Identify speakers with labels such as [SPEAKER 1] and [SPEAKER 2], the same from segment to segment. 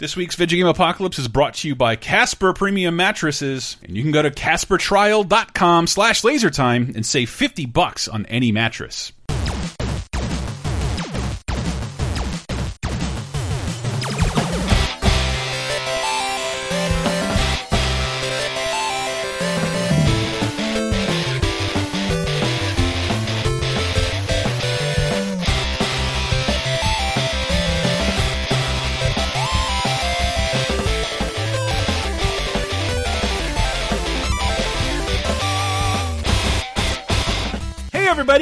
[SPEAKER 1] This week's Video Game Apocalypse is brought to you by Casper Premium Mattresses, and you can go to caspertrial.com slash lasertime and save 50 bucks on any mattress.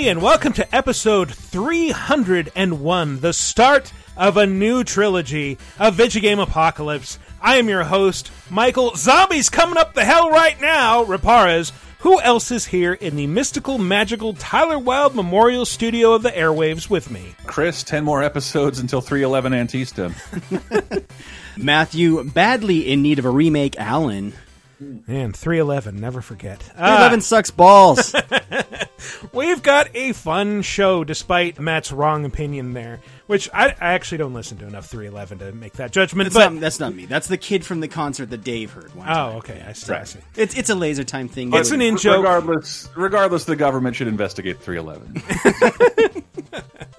[SPEAKER 2] Everybody, and welcome to episode 301, the start of a new trilogy of Video Game Apocalypse. I am your host, Michael. Zombies coming up the hell right now, Raparez. Who else is here in the mystical, magical Tyler Wilde Memorial Studio of the airwaves with me?
[SPEAKER 1] Chris, 10 more episodes until 311 Antista.
[SPEAKER 3] Matthew, badly in need of a remake, Alan.
[SPEAKER 2] And 311, never forget. Ah,
[SPEAKER 3] 311 sucks balls.
[SPEAKER 2] We've got a fun show, despite Matt's wrong opinion there, which I, I actually don't listen to enough 311 to make that judgment.
[SPEAKER 3] that's,
[SPEAKER 2] but
[SPEAKER 3] not, that's not me. That's the kid from the concert that Dave heard. One time.
[SPEAKER 2] oh, okay, I see. I see.
[SPEAKER 3] It's it's a laser time thing.
[SPEAKER 2] It's an in joke.
[SPEAKER 1] Regardless, regardless, the government should investigate 311.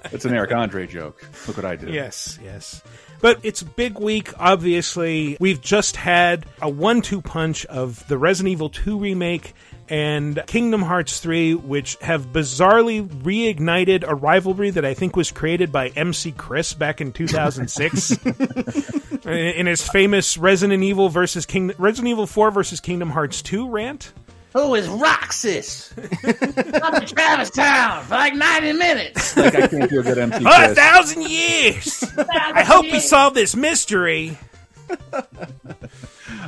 [SPEAKER 1] it's an Eric Andre joke. Look what I did.
[SPEAKER 2] Yes, yes. But it's a big week, obviously. We've just had a one two punch of the Resident Evil 2 remake and Kingdom Hearts 3, which have bizarrely reignited a rivalry that I think was created by MC Chris back in 2006. in his famous Resident Evil versus King Resident Evil 4 versus Kingdom Hearts 2 rant.
[SPEAKER 4] Who is Roxas? I'm in Traverse Town for like 90 minutes.
[SPEAKER 1] Like I can't do a good MC
[SPEAKER 2] For a thousand years! I hope we solve this mystery.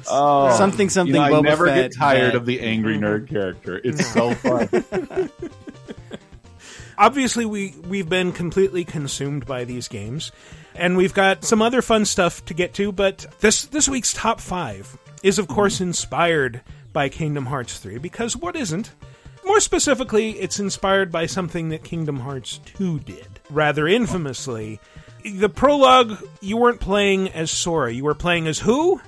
[SPEAKER 1] Oh,
[SPEAKER 3] Something, something,
[SPEAKER 1] You know, I
[SPEAKER 3] Boba
[SPEAKER 1] never
[SPEAKER 3] Fett,
[SPEAKER 1] get tired
[SPEAKER 3] that-
[SPEAKER 1] of the angry nerd character. It's so fun.
[SPEAKER 2] obviously we we've been completely consumed by these games and we've got some other fun stuff to get to but this this week's top 5 is of course inspired by Kingdom Hearts 3 because what isn't more specifically it's inspired by something that Kingdom Hearts 2 did rather infamously the prologue you weren't playing as Sora you were playing as who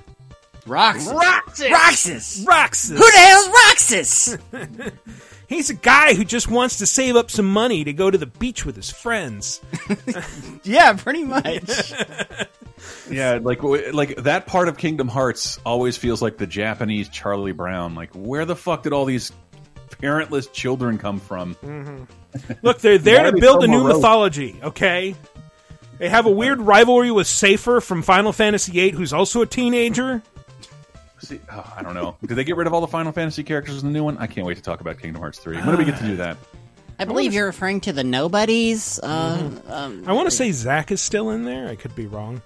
[SPEAKER 3] Roxas.
[SPEAKER 4] Roxas!
[SPEAKER 3] Roxas.
[SPEAKER 2] Roxas
[SPEAKER 3] Who the hell's Roxas?
[SPEAKER 2] he's a guy who just wants to save up some money to go to the beach with his friends
[SPEAKER 3] yeah, pretty much.
[SPEAKER 1] Yeah, like like that part of Kingdom Hearts always feels like the Japanese Charlie Brown. Like, where the fuck did all these parentless children come from?
[SPEAKER 2] Look, they're there to build a new
[SPEAKER 1] morose?
[SPEAKER 2] mythology, okay? They have a weird rivalry with Safer from Final Fantasy VIII, who's also a teenager.
[SPEAKER 1] See, oh, I don't know. Did they get rid of all the Final Fantasy characters in the new one? I can't wait to talk about Kingdom Hearts three. When do we get to do that?
[SPEAKER 5] I believe you're referring to the nobodies. Uh, um,
[SPEAKER 2] I want to say Zack is still in there. I could be wrong.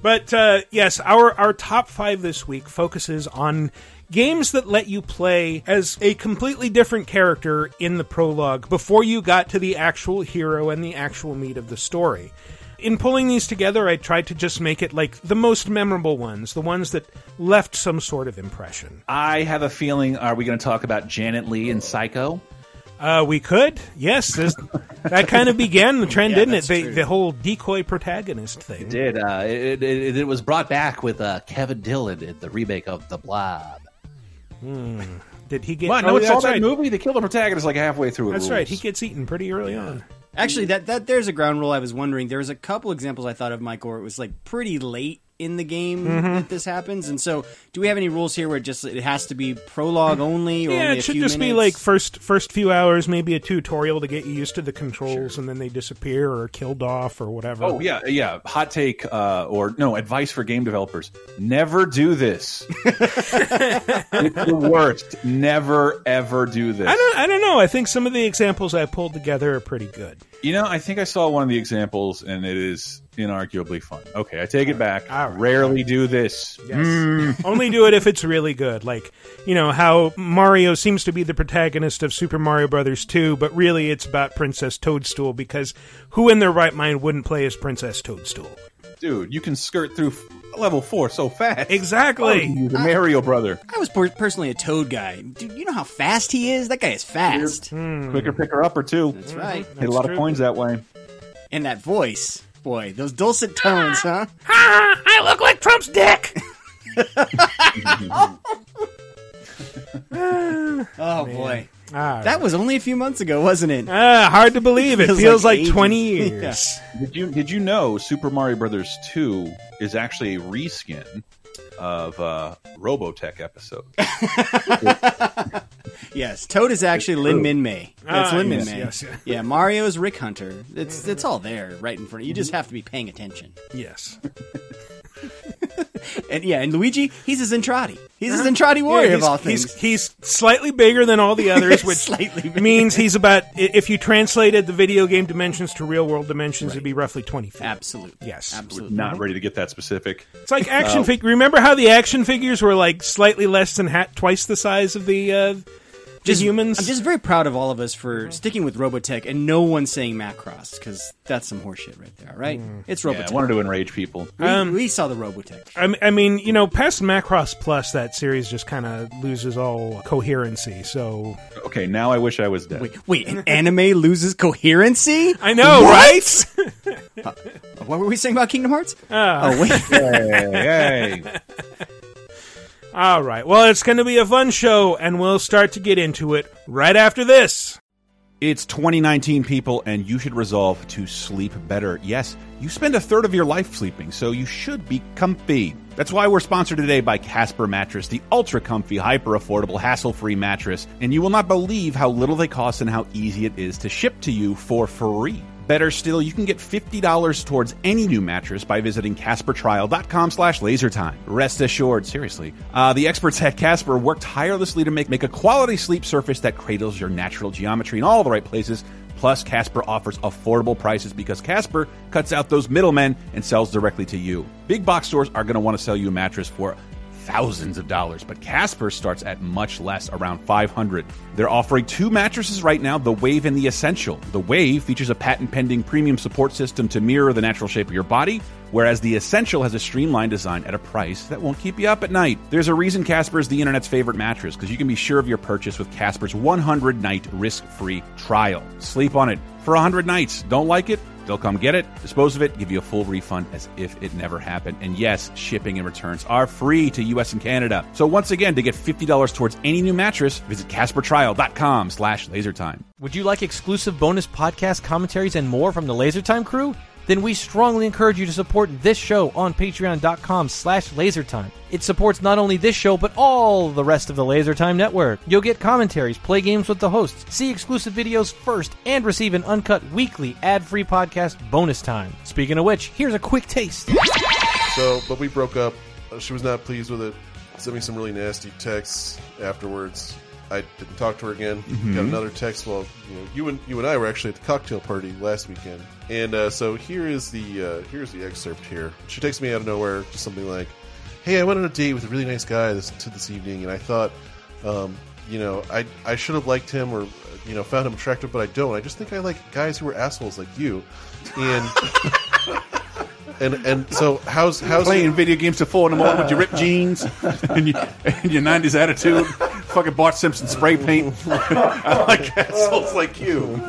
[SPEAKER 2] But uh, yes, our, our top five this week focuses on games that let you play as a completely different character in the prologue before you got to the actual hero and the actual meat of the story. In pulling these together, I tried to just make it like the most memorable ones, the ones that left some sort of impression.
[SPEAKER 1] I have a feeling. Are we going to talk about Janet Lee and Psycho?
[SPEAKER 2] Uh, we could, yes. there's- that kind of began the trend, didn't it? The, the whole decoy protagonist thing.
[SPEAKER 4] Did uh, it, it, it was brought back with uh, Kevin Dillon in the remake of The Blob.
[SPEAKER 2] Did he get?
[SPEAKER 1] What?
[SPEAKER 2] oh,
[SPEAKER 1] No, it's all that
[SPEAKER 2] right.
[SPEAKER 1] movie. They killed the protagonist like halfway through.
[SPEAKER 2] That's
[SPEAKER 1] rules.
[SPEAKER 2] right. He gets eaten pretty early on.
[SPEAKER 3] Actually, that that there's a ground rule. I was wondering. There was a couple examples I thought of, Mike, where it was like pretty late in the game
[SPEAKER 2] Mm-hmm.
[SPEAKER 3] that this happens. And so, do we have any rules here where it just it has to be prologue only? Or
[SPEAKER 2] Yeah,
[SPEAKER 3] only
[SPEAKER 2] it
[SPEAKER 3] a
[SPEAKER 2] should
[SPEAKER 3] few
[SPEAKER 2] just be like first first few hours, maybe a tutorial to get you used to the controls, and then they disappear or are killed off or whatever.
[SPEAKER 1] Oh yeah, yeah. Hot take uh, or no advice for game developers: never do this. it's the worst. Never ever do this.
[SPEAKER 2] I don't. I don't know. I think some of the examples I pulled together are pretty good.
[SPEAKER 1] You know, I think I saw one of the examples, and it is inarguably fun. Okay, I take it back.
[SPEAKER 2] Right.
[SPEAKER 1] Rarely do this.
[SPEAKER 2] Yes. Hmm. Only do it if it's really good. Like, you know, how Mario seems to be the protagonist of Super Mario Brothers 2, but really it's about Princess Toadstool because who in their right mind wouldn't play as Princess Toadstool?
[SPEAKER 1] Dude, you can skirt through level four so fast.
[SPEAKER 2] Exactly.
[SPEAKER 1] You're the Mario brother.
[SPEAKER 3] I was per- personally a Toad guy. Dude, you know how fast he is? That guy is fast.
[SPEAKER 2] Hmm.
[SPEAKER 1] Quicker picker upper too.
[SPEAKER 3] That's right.
[SPEAKER 1] Hit a lot
[SPEAKER 2] true.
[SPEAKER 1] of coins that way.
[SPEAKER 3] And that voice. Boy, those dulcet tones, huh?
[SPEAKER 2] Ha! I look like Trump's dick.
[SPEAKER 3] Oh boy,
[SPEAKER 2] Ah,
[SPEAKER 3] that was only a few months ago, wasn't it?
[SPEAKER 2] ah, hard to believe. It
[SPEAKER 3] Feels
[SPEAKER 2] feels
[SPEAKER 3] like
[SPEAKER 2] like, 20 years.
[SPEAKER 1] Did you did you know Super Mario Brothers two is actually a reskin of uh, Robotech episode?
[SPEAKER 3] Yes, Toad is actually Lynn Minmay. That's
[SPEAKER 2] Ah,
[SPEAKER 3] Lin Min
[SPEAKER 2] yes,
[SPEAKER 3] Mei.
[SPEAKER 2] yes, yeah.
[SPEAKER 3] Yeah, Mario is Rick Hunter. It's it's all there, right in front. of You You just have to be paying attention.
[SPEAKER 2] Yes.
[SPEAKER 3] And yeah, and Luigi, he's a Zentraedi. He's a uh-huh. Zentraedi warrior
[SPEAKER 2] Yeah,
[SPEAKER 3] of all
[SPEAKER 2] he's,
[SPEAKER 3] things.
[SPEAKER 2] he's, he's slightly bigger than all the others, which
[SPEAKER 3] Slightly bigger.
[SPEAKER 2] means he's about, if you translated the video game dimensions to real world dimensions, it'd be roughly 20 feet.
[SPEAKER 3] Absolutely.
[SPEAKER 2] Yes.
[SPEAKER 3] Absolutely.
[SPEAKER 1] Not mm-hmm. ready to get that specific.
[SPEAKER 2] It's like uh, action figure. Remember how the action figures were like slightly less than ha- twice the size of the, uh, the humans?
[SPEAKER 3] I'm just very proud of all of us for mm-hmm. sticking with Robotech and no one saying Macross because that's some horseshit right there, right? Mm. It's
[SPEAKER 1] Yeah,
[SPEAKER 3] Robotech.
[SPEAKER 1] I wanted to enrage people.
[SPEAKER 3] we, we um, saw the Robotech.
[SPEAKER 2] I, m- I mean, you know, past Macross Plus, that series just kind of loses all coherency. So
[SPEAKER 1] Okay, now I wish I was dead.
[SPEAKER 3] Wait, wait, an anime loses coherency?
[SPEAKER 2] I know,
[SPEAKER 3] What?
[SPEAKER 2] right?
[SPEAKER 3] Uh, what were we saying about Kingdom Hearts?
[SPEAKER 2] Ah.
[SPEAKER 3] oh wait,
[SPEAKER 1] Hey, hey.
[SPEAKER 2] All right. Well, it's going to be a fun show, and we'll start to get into it right after this.
[SPEAKER 1] It's 2019, people, and you should resolve to sleep better. Yes, you spend a third of your life sleeping, so you should be comfy. That's why we're sponsored today by Casper Mattress, the ultra comfy, hyper affordable, hassle free mattress. And you will not believe how little they cost and how easy it is to ship to you for free. Better still, you can get $50 towards any new mattress by visiting CasperTrial.com slash lasertime. Rest assured, seriously. Uh, the experts at Casper worked tirelessly to make, make a quality sleep surface that cradles your natural geometry in all the right places. Plus, Casper offers affordable prices because Casper cuts out those middlemen and sells directly to you. Big box stores are going to want to sell you a mattress for thousands of dollars, but Casper starts at much less, around 500. They're offering two mattresses right now, the Wave and the Essential. The Wave features a patent-pending premium support system to mirror the natural shape of your body, whereas the Essential has a streamlined design at a price that won't keep you up at night. There's a reason Casper is the internet's favorite mattress because you can be sure of your purchase with Casper's 100-night risk-free trial. Sleep on it for 100 nights. Don't like it? They'll come get it, dispose of it, give you a full refund as if it never happened. And yes, shipping and returns are free to US and Canada. So once again, to get $50 towards any new mattress, visit CasperTrial.com slash lasertime.
[SPEAKER 6] Would you like exclusive bonus podcast commentaries and more from the LaserTime crew? Then we strongly encourage you to support this show on patreon.com slash lasertime. It supports not only this show, but all the rest of the LaserTime network. You'll get commentaries, play games with the hosts, see exclusive videos first, and receive an uncut weekly ad-free podcast bonus time. Speaking of which, here's a quick taste.
[SPEAKER 7] So, but we broke up. She was not pleased with it. Sent me some really nasty texts afterwards. I didn't talk to her again. Got another text. Well, you know, you and you and I were actually at the cocktail party last weekend, and uh, so here is the uh, here's the excerpt. Here, she texts me out of nowhere, just something like, "Hey, I went on a date with a really nice guy this to this evening, and I thought, um, you know, I I should have liked him or you know found him attractive, but I don't. I just think I like guys who are assholes like you, and." And and so how's how's
[SPEAKER 1] Playing video games to four in the morning with your ripped jeans and, your, and your 90s attitude. Fucking Bart Simpson spray paint. I like assholes like you.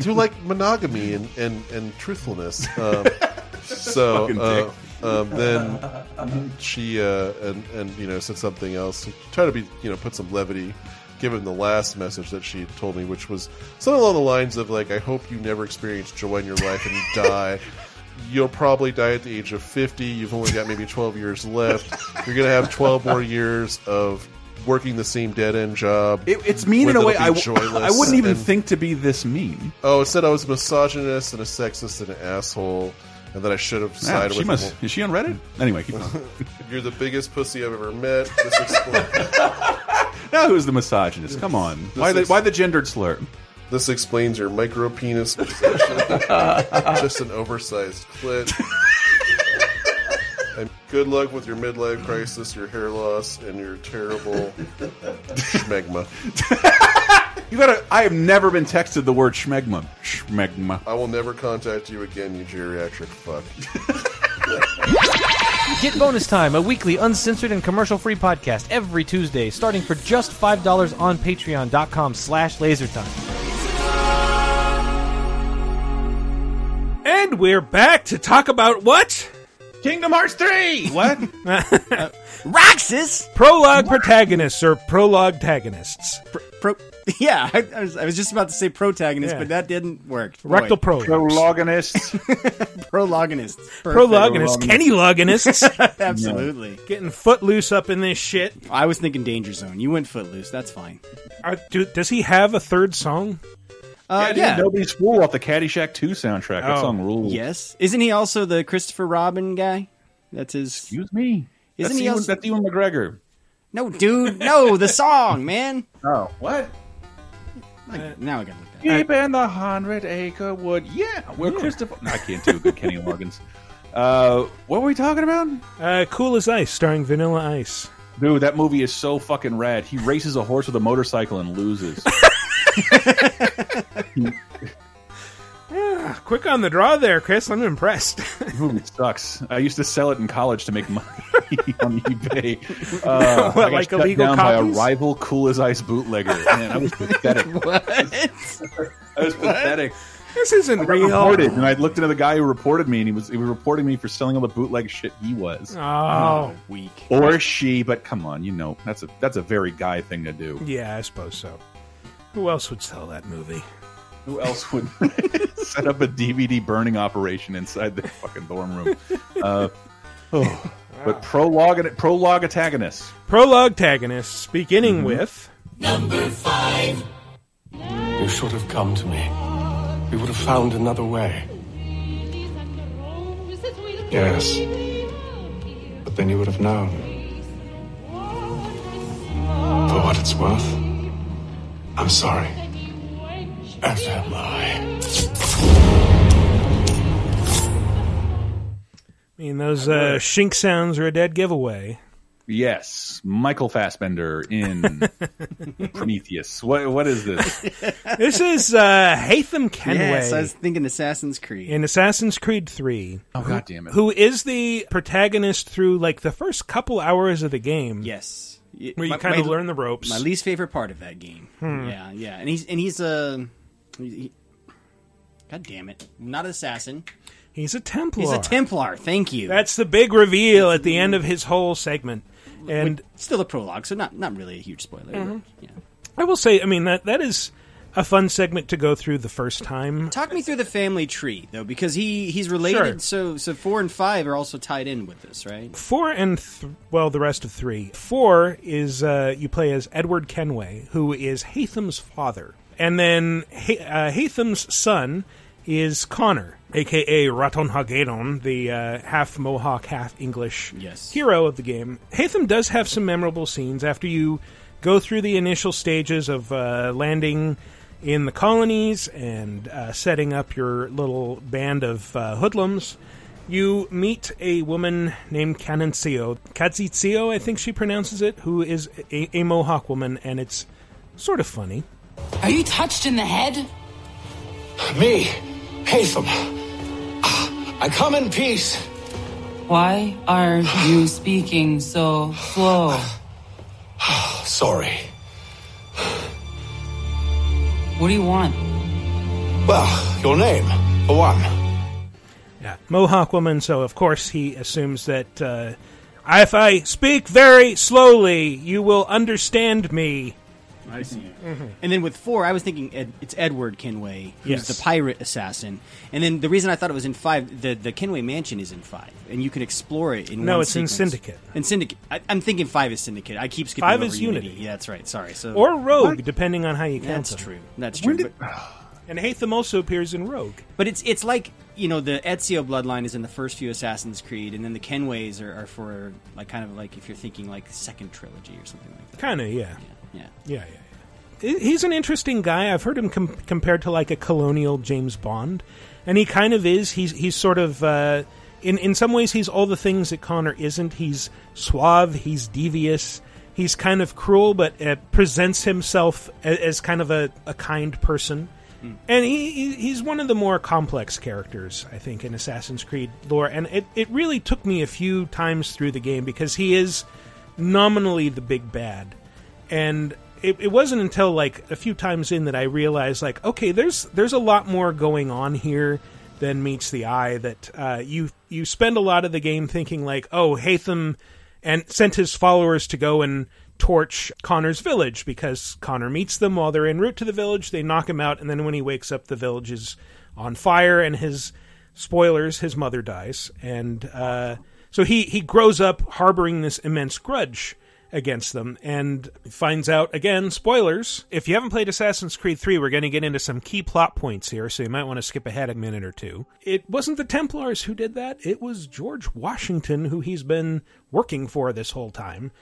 [SPEAKER 7] to like monogamy and and, and truthfulness. Um, so uh, um, then she uh, and and you know said something else. Try to be you know put some levity. Given the last message that she told me, which was something along the lines of like, "I hope you never experience joy in your life and you die." You'll probably die at the age of 50. You've only got maybe 12 years left. You're going to have 12 more years of working the same dead end job.
[SPEAKER 1] It, it's mean in a way I,
[SPEAKER 7] be
[SPEAKER 1] w-
[SPEAKER 7] joyless
[SPEAKER 1] I wouldn't even
[SPEAKER 7] and-
[SPEAKER 1] think to be this mean.
[SPEAKER 7] Oh, it said I was a misogynist and a sexist and an asshole, and that I should have
[SPEAKER 1] Yeah, she
[SPEAKER 7] with
[SPEAKER 1] must. Is she on Reddit? Anyway, keep going.
[SPEAKER 7] You're the biggest pussy I've ever met. This explains,
[SPEAKER 1] now who's the misogynist? Come on. Why the why the gendered slur?
[SPEAKER 7] This explains your micro penis possession. Just an oversized clit. And good luck with your midlife crisis, your hair loss, and your terrible schmegma.
[SPEAKER 1] You gotta. I have never been texted the word schmegma. Schmegma.
[SPEAKER 7] I will never contact you again, you geriatric fuck.
[SPEAKER 6] Get Bonus Time, a weekly uncensored and commercial-free podcast every Tuesday, starting for just $5 on patreon.com slash lasertime.
[SPEAKER 2] And we're back to talk about what?
[SPEAKER 1] Kingdom Hearts 3! What?
[SPEAKER 3] Uh, Roxas.
[SPEAKER 2] Prologue protagonists or prologue antagonists.
[SPEAKER 3] Pro. Yeah, I, I was I was just about to say protagonist,
[SPEAKER 2] Yeah.
[SPEAKER 3] but that didn't work. Boy.
[SPEAKER 2] Rectal prologues.
[SPEAKER 1] Prologonists.
[SPEAKER 3] prologonists. Perfect.
[SPEAKER 2] Prologonists. Kenny logonists.
[SPEAKER 3] Absolutely.
[SPEAKER 2] Getting footloose up in this shit.
[SPEAKER 3] I was thinking Danger Zone. You went Footloose. That's fine.
[SPEAKER 2] Are, do, does he have a third song?
[SPEAKER 3] Uh,
[SPEAKER 1] dude,
[SPEAKER 3] yeah.
[SPEAKER 1] Nobody's Fool off the Caddyshack 2 soundtrack. That
[SPEAKER 2] Oh.
[SPEAKER 1] song rules.
[SPEAKER 3] Yes. Isn't he also the Christopher Robin guy? That's his.
[SPEAKER 1] Excuse me.
[SPEAKER 3] Isn't
[SPEAKER 1] that's
[SPEAKER 3] he
[SPEAKER 1] Ewan,
[SPEAKER 3] also-
[SPEAKER 1] that's Ewan McGregor.
[SPEAKER 3] No, dude. No, the song, man.
[SPEAKER 1] Oh, what?
[SPEAKER 3] Like, now I got to look that.
[SPEAKER 1] Deep in the hundred acre wood. Yeah, where Christopher. No, I can't do a good Kenny Loggins. Uh, what were we talking about?
[SPEAKER 2] Uh, cool as Ice, starring Vanilla Ice.
[SPEAKER 1] Dude, that movie is so fucking rad. He races a horse with a motorcycle and loses.
[SPEAKER 2] Ah, quick on the draw there, Chris. I'm impressed.
[SPEAKER 1] The movie sucks. I used to sell it in college to make money on eBay. Uh,
[SPEAKER 2] What,
[SPEAKER 1] I got
[SPEAKER 2] like
[SPEAKER 1] shut
[SPEAKER 2] illegal
[SPEAKER 1] down
[SPEAKER 2] copies?
[SPEAKER 1] by a rival Cool as Ice bootlegger. Man, I was pathetic.
[SPEAKER 3] What?
[SPEAKER 1] I was pathetic.
[SPEAKER 2] This isn't
[SPEAKER 1] I got
[SPEAKER 2] real.
[SPEAKER 1] reported, and I looked into the guy who reported me, and he was he was reporting me for selling all the bootleg shit he was,
[SPEAKER 2] Oh,
[SPEAKER 3] Weak.
[SPEAKER 1] or she. But come on, you know that's a that's a very guy thing to do.
[SPEAKER 2] yeah, I suppose so. Who else would sell that movie?
[SPEAKER 1] Who else would set up a DVD burning operation inside the fucking dorm room? Uh, oh. But prologue and prologue antagonists.
[SPEAKER 2] Prologue antagonists, beginning with number five.
[SPEAKER 8] You should have come to me. We would have found another way. Yes. But then you would have known. For what it's worth, I'm sorry. As am I.
[SPEAKER 2] I mean, those uh, shink sounds are a dead giveaway.
[SPEAKER 1] Yes, Michael Fassbender in Prometheus. What what is this?
[SPEAKER 2] This is uh, Haytham Kenway
[SPEAKER 3] Yes, I was thinking Assassin's Creed.
[SPEAKER 2] in Assassin's Creed 3,
[SPEAKER 1] Oh god damn it!
[SPEAKER 2] who is the protagonist through like the first couple hours of the game.
[SPEAKER 3] yes. Y-
[SPEAKER 2] Where you kind of learn the ropes.
[SPEAKER 3] My least favorite part of that game.
[SPEAKER 2] Hmm.
[SPEAKER 3] Yeah, yeah, and he's and he's a. he- he- God damn it! Not an assassin.
[SPEAKER 2] He's a Templar.
[SPEAKER 3] He's a Templar. Thank you.
[SPEAKER 2] That's the big reveal at the end of his whole segment. And
[SPEAKER 3] still a prologue, so not not really a huge spoiler.
[SPEAKER 2] Mm-hmm.
[SPEAKER 3] but, yeah.
[SPEAKER 2] I will say, I mean that that is a fun segment to go through the first time.
[SPEAKER 3] Talk me through the family tree though, because he he's related. So so four and five are also tied in with this, right?
[SPEAKER 2] Four and th- well, the rest of three. Four is uh, you play as Edward Kenway, who is Haytham's father, and then ha- uh, Haytham's son is Connor, aka Raton Hagedon, the uh, half Mohawk, half English
[SPEAKER 3] Yes.
[SPEAKER 2] hero of the game. Haytham does have some memorable scenes after you go through the initial stages of uh, landing in the colonies and uh, setting up your little band of uh, hoodlums. You meet a woman named Canancio, Katsitsio, I think she pronounces it, who is a, a Mohawk woman, and it's sort of funny.
[SPEAKER 9] Are you touched in the head?
[SPEAKER 8] Me, Haytham. I come in peace.
[SPEAKER 9] Why are you speaking so slow?
[SPEAKER 8] Sorry.
[SPEAKER 9] What do you want?
[SPEAKER 8] Well, your name, for one.
[SPEAKER 2] Yeah, Mohawk woman. So of course he assumes that uh, if I speak very slowly, you will understand me.
[SPEAKER 3] I see. Mm-hmm. And then with four, I was thinking Ed, it's Edward Kenway, who's
[SPEAKER 2] Yes.
[SPEAKER 3] the pirate assassin. And then the reason I thought it was in five, the the Kenway mansion is in five, and you can explore it in
[SPEAKER 2] No,
[SPEAKER 3] one
[SPEAKER 2] it's in. Syndicate.
[SPEAKER 3] In Syndicate, I, I'm thinking five is Syndicate. I keep skipping
[SPEAKER 2] Five is Unity.
[SPEAKER 3] Yeah, that's right. Sorry. So
[SPEAKER 2] Or Rogue, depending on how you count
[SPEAKER 3] that's
[SPEAKER 2] them.
[SPEAKER 3] true. That's true.
[SPEAKER 1] did-
[SPEAKER 3] but,
[SPEAKER 2] And Haytham also appears in Rogue.
[SPEAKER 3] but it's it's like you know the Ezio bloodline is in the first few Assassin's Creed, and then the Kenways are, are for like kind of like if you're thinking like second trilogy or something like that.
[SPEAKER 2] Kind of, yeah.
[SPEAKER 3] Yeah.
[SPEAKER 2] Yeah, yeah, yeah. He- He's an interesting guy. I've heard him com- compared to like a colonial James Bond, and he kind of is. He's he's sort of uh, in in some ways he's all the things that Connor isn't. He's suave. He's devious. He's kind of cruel, but uh, presents himself as, as kind of a, a kind person. And he, he he's one of the more complex characters, I think, in Assassin's Creed lore. And it, it really took me a few times through the game because he is nominally the big bad. And it, it wasn't until like a few times in that I realized like, okay, there's there's a lot more going on here than meets the eye. That uh, you you spend a lot of the game thinking like, oh, Haytham and sent his followers to go and torch Connor's village because Connor meets them while they're en route to the village. They knock him out, and then when he wakes up, the village is on fire, and his spoilers, his mother dies, and uh, so he he grows up harboring this immense grudge against them and finds out again spoilers if you haven't played assassin's creed 3 we're going to get into some key plot points here so you might want to skip ahead a minute or two. It wasn't the templars who did that it was george washington who he's been working for this whole time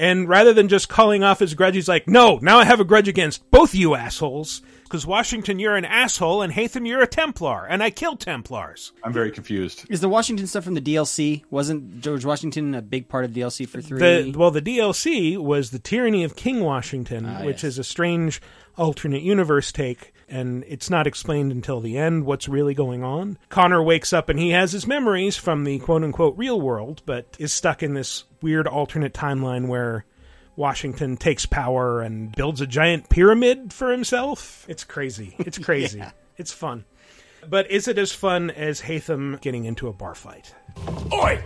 [SPEAKER 2] and rather than just calling off his grudge, he's like, no, now I have a grudge against both you assholes. Because Washington, you're an asshole, and Haytham, you're a Templar, and I kill Templars.
[SPEAKER 1] I'm very confused.
[SPEAKER 3] Is the Washington stuff from the DLC? Wasn't George Washington a big part of DLC for three?
[SPEAKER 2] The, well, the DLC was the Tyranny of King Washington,
[SPEAKER 3] Ah,
[SPEAKER 2] which
[SPEAKER 3] yes.
[SPEAKER 2] is a strange alternate universe take, and it's not explained until the end what's really going on. Connor wakes up and he has his memories from the quote unquote real world, but is stuck in this weird alternate timeline where Washington takes power and builds a giant pyramid for himself. It's crazy. It's crazy.
[SPEAKER 3] Yeah.
[SPEAKER 2] It's fun. But is it as fun as Haytham getting into a bar fight?
[SPEAKER 10] Oi!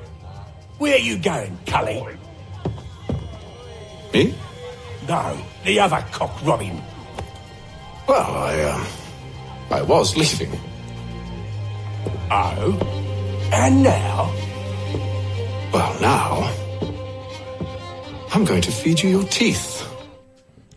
[SPEAKER 10] Where are you going, Cully?
[SPEAKER 8] Me?
[SPEAKER 10] No, the other cock Robin.
[SPEAKER 8] Well, I, um, I was leaving.
[SPEAKER 10] Oh? And now?
[SPEAKER 8] Well, now, I'm going to feed you your teeth.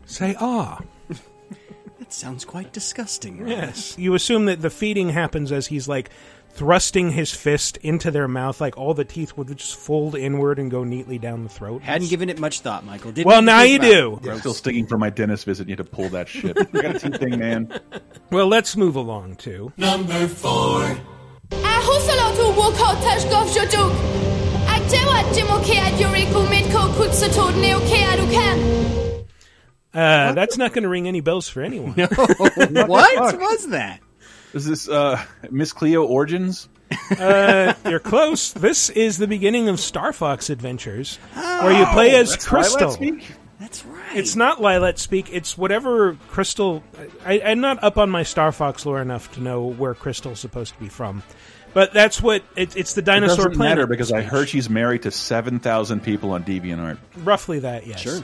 [SPEAKER 2] Say ah.
[SPEAKER 3] that sounds quite disgusting. Ron.
[SPEAKER 2] Yes. You assume that the feeding happens as he's like thrusting his fist into their mouth, like all the teeth would just fold inward and go neatly down the throat.
[SPEAKER 3] Hadn't given it much thought, Michael. Didn't
[SPEAKER 2] Well, now you do.
[SPEAKER 3] it.
[SPEAKER 1] I'm still sticking for my dentist visit. You had to pull that shit. I got a teeth thing, man.
[SPEAKER 2] Well, let's move along to
[SPEAKER 10] Number four.
[SPEAKER 11] Ahusalo woko tashkov jojuk. Aktewa jimokea yuriku mitko kutsatod neokea dukan.
[SPEAKER 2] uh, that's not going to ring any bells for anyone.
[SPEAKER 3] what was that?
[SPEAKER 1] Is this uh, Miss Cleo Origins?
[SPEAKER 2] uh, you're close. This is the beginning of Star Fox Adventures, where you play as
[SPEAKER 1] That's
[SPEAKER 2] Crystal.
[SPEAKER 3] That's right.
[SPEAKER 2] It's not Lylat speak. It's whatever Crystal. I, I'm not up on my Star Fox lore enough to know where Crystal's supposed to be from, but that's what it, it's the
[SPEAKER 1] It
[SPEAKER 2] dinosaur
[SPEAKER 1] doesn't
[SPEAKER 2] planet.
[SPEAKER 1] matter because I heard she's married to 7,000 people on DeviantArt.
[SPEAKER 2] roughly that. Yes,
[SPEAKER 3] Sure.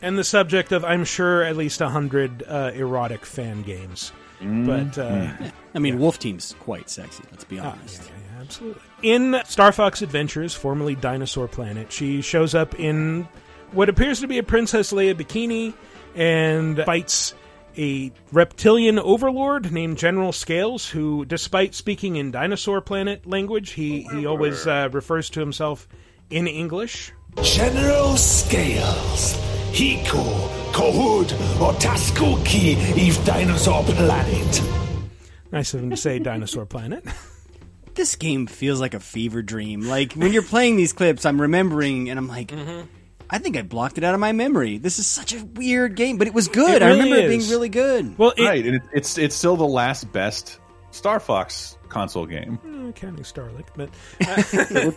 [SPEAKER 2] And the subject of I'm sure at least a hundred uh, erotic fan games, but uh,
[SPEAKER 3] I mean, Wolf Team's quite sexy. Let's be
[SPEAKER 2] Ah,
[SPEAKER 3] honest.
[SPEAKER 2] yeah, yeah, yeah, absolutely. In Star Fox Adventures, formerly Dinosaur Planet, she shows up in what appears to be a Princess Leia bikini and fights a reptilian overlord named General Scales, who, despite speaking in Dinosaur Planet language, he, he always uh, refers to himself in English.
[SPEAKER 10] General Scales. Hiko, Kohud, or Taskuki, Eve Dinosaur Planet.
[SPEAKER 2] Nice of him to say Dinosaur Planet.
[SPEAKER 3] This game feels like a fever dream. Like when you're playing these clips, I'm remembering, and I'm like,
[SPEAKER 2] Mm-hmm.
[SPEAKER 3] I think I blocked it out of my memory. This is such a weird game, but it was good.
[SPEAKER 2] It
[SPEAKER 3] I
[SPEAKER 2] really
[SPEAKER 3] remember it being really good.
[SPEAKER 2] Well, it,
[SPEAKER 1] right, and it, it's it's still the last best Star Fox console game.
[SPEAKER 2] uh, counting Starlink, but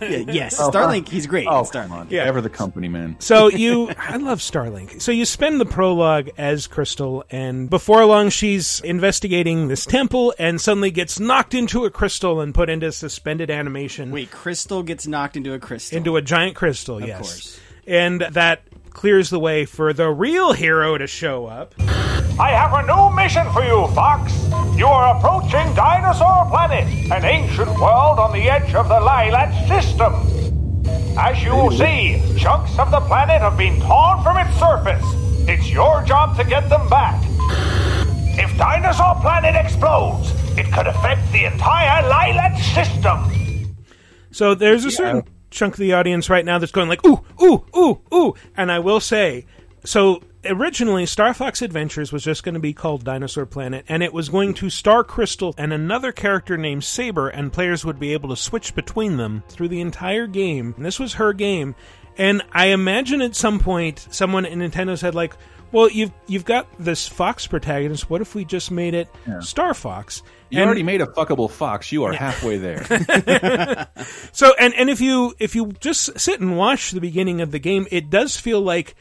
[SPEAKER 3] Yeah, yes, Starlink, he's great.
[SPEAKER 1] Oh,
[SPEAKER 3] Starlink.
[SPEAKER 2] Yeah.
[SPEAKER 1] Ever the company, man.
[SPEAKER 2] So you, I love Starlink. So you spend the prologue as Crystal, and before long, she's investigating this temple, and suddenly gets knocked into a crystal and put into suspended animation
[SPEAKER 3] Wait, Crystal gets knocked into a crystal.
[SPEAKER 2] into a giant crystal.
[SPEAKER 3] Of
[SPEAKER 2] yes,
[SPEAKER 3] course.
[SPEAKER 2] and that clears the way for the real hero to show up.
[SPEAKER 12] I have a new mission for you, Fox. You are approaching Dinosaur Planet, an ancient world on the edge of the Lylat system. As you will see, chunks of the planet have been torn from its surface. It's your job to get them back. If Dinosaur Planet explodes, it could affect the entire Lylat system.
[SPEAKER 2] So there's a certain chunk of the audience right now that's going like, ooh, ooh, ooh, ooh. And I will say, so originally Star Fox Adventures was just going to be called Dinosaur Planet, and it was going to star Crystal and another character named Saber, and players would be able to switch between them through the entire game. And this was her game. And I imagine at some point someone in Nintendo said like, well, you've you've got this Fox protagonist. What if we just made it Star Fox?
[SPEAKER 1] You
[SPEAKER 2] And-
[SPEAKER 1] already made a fuckable fox. You are halfway there.
[SPEAKER 2] So and and if you if you just sit and watch the beginning of the game, it does feel like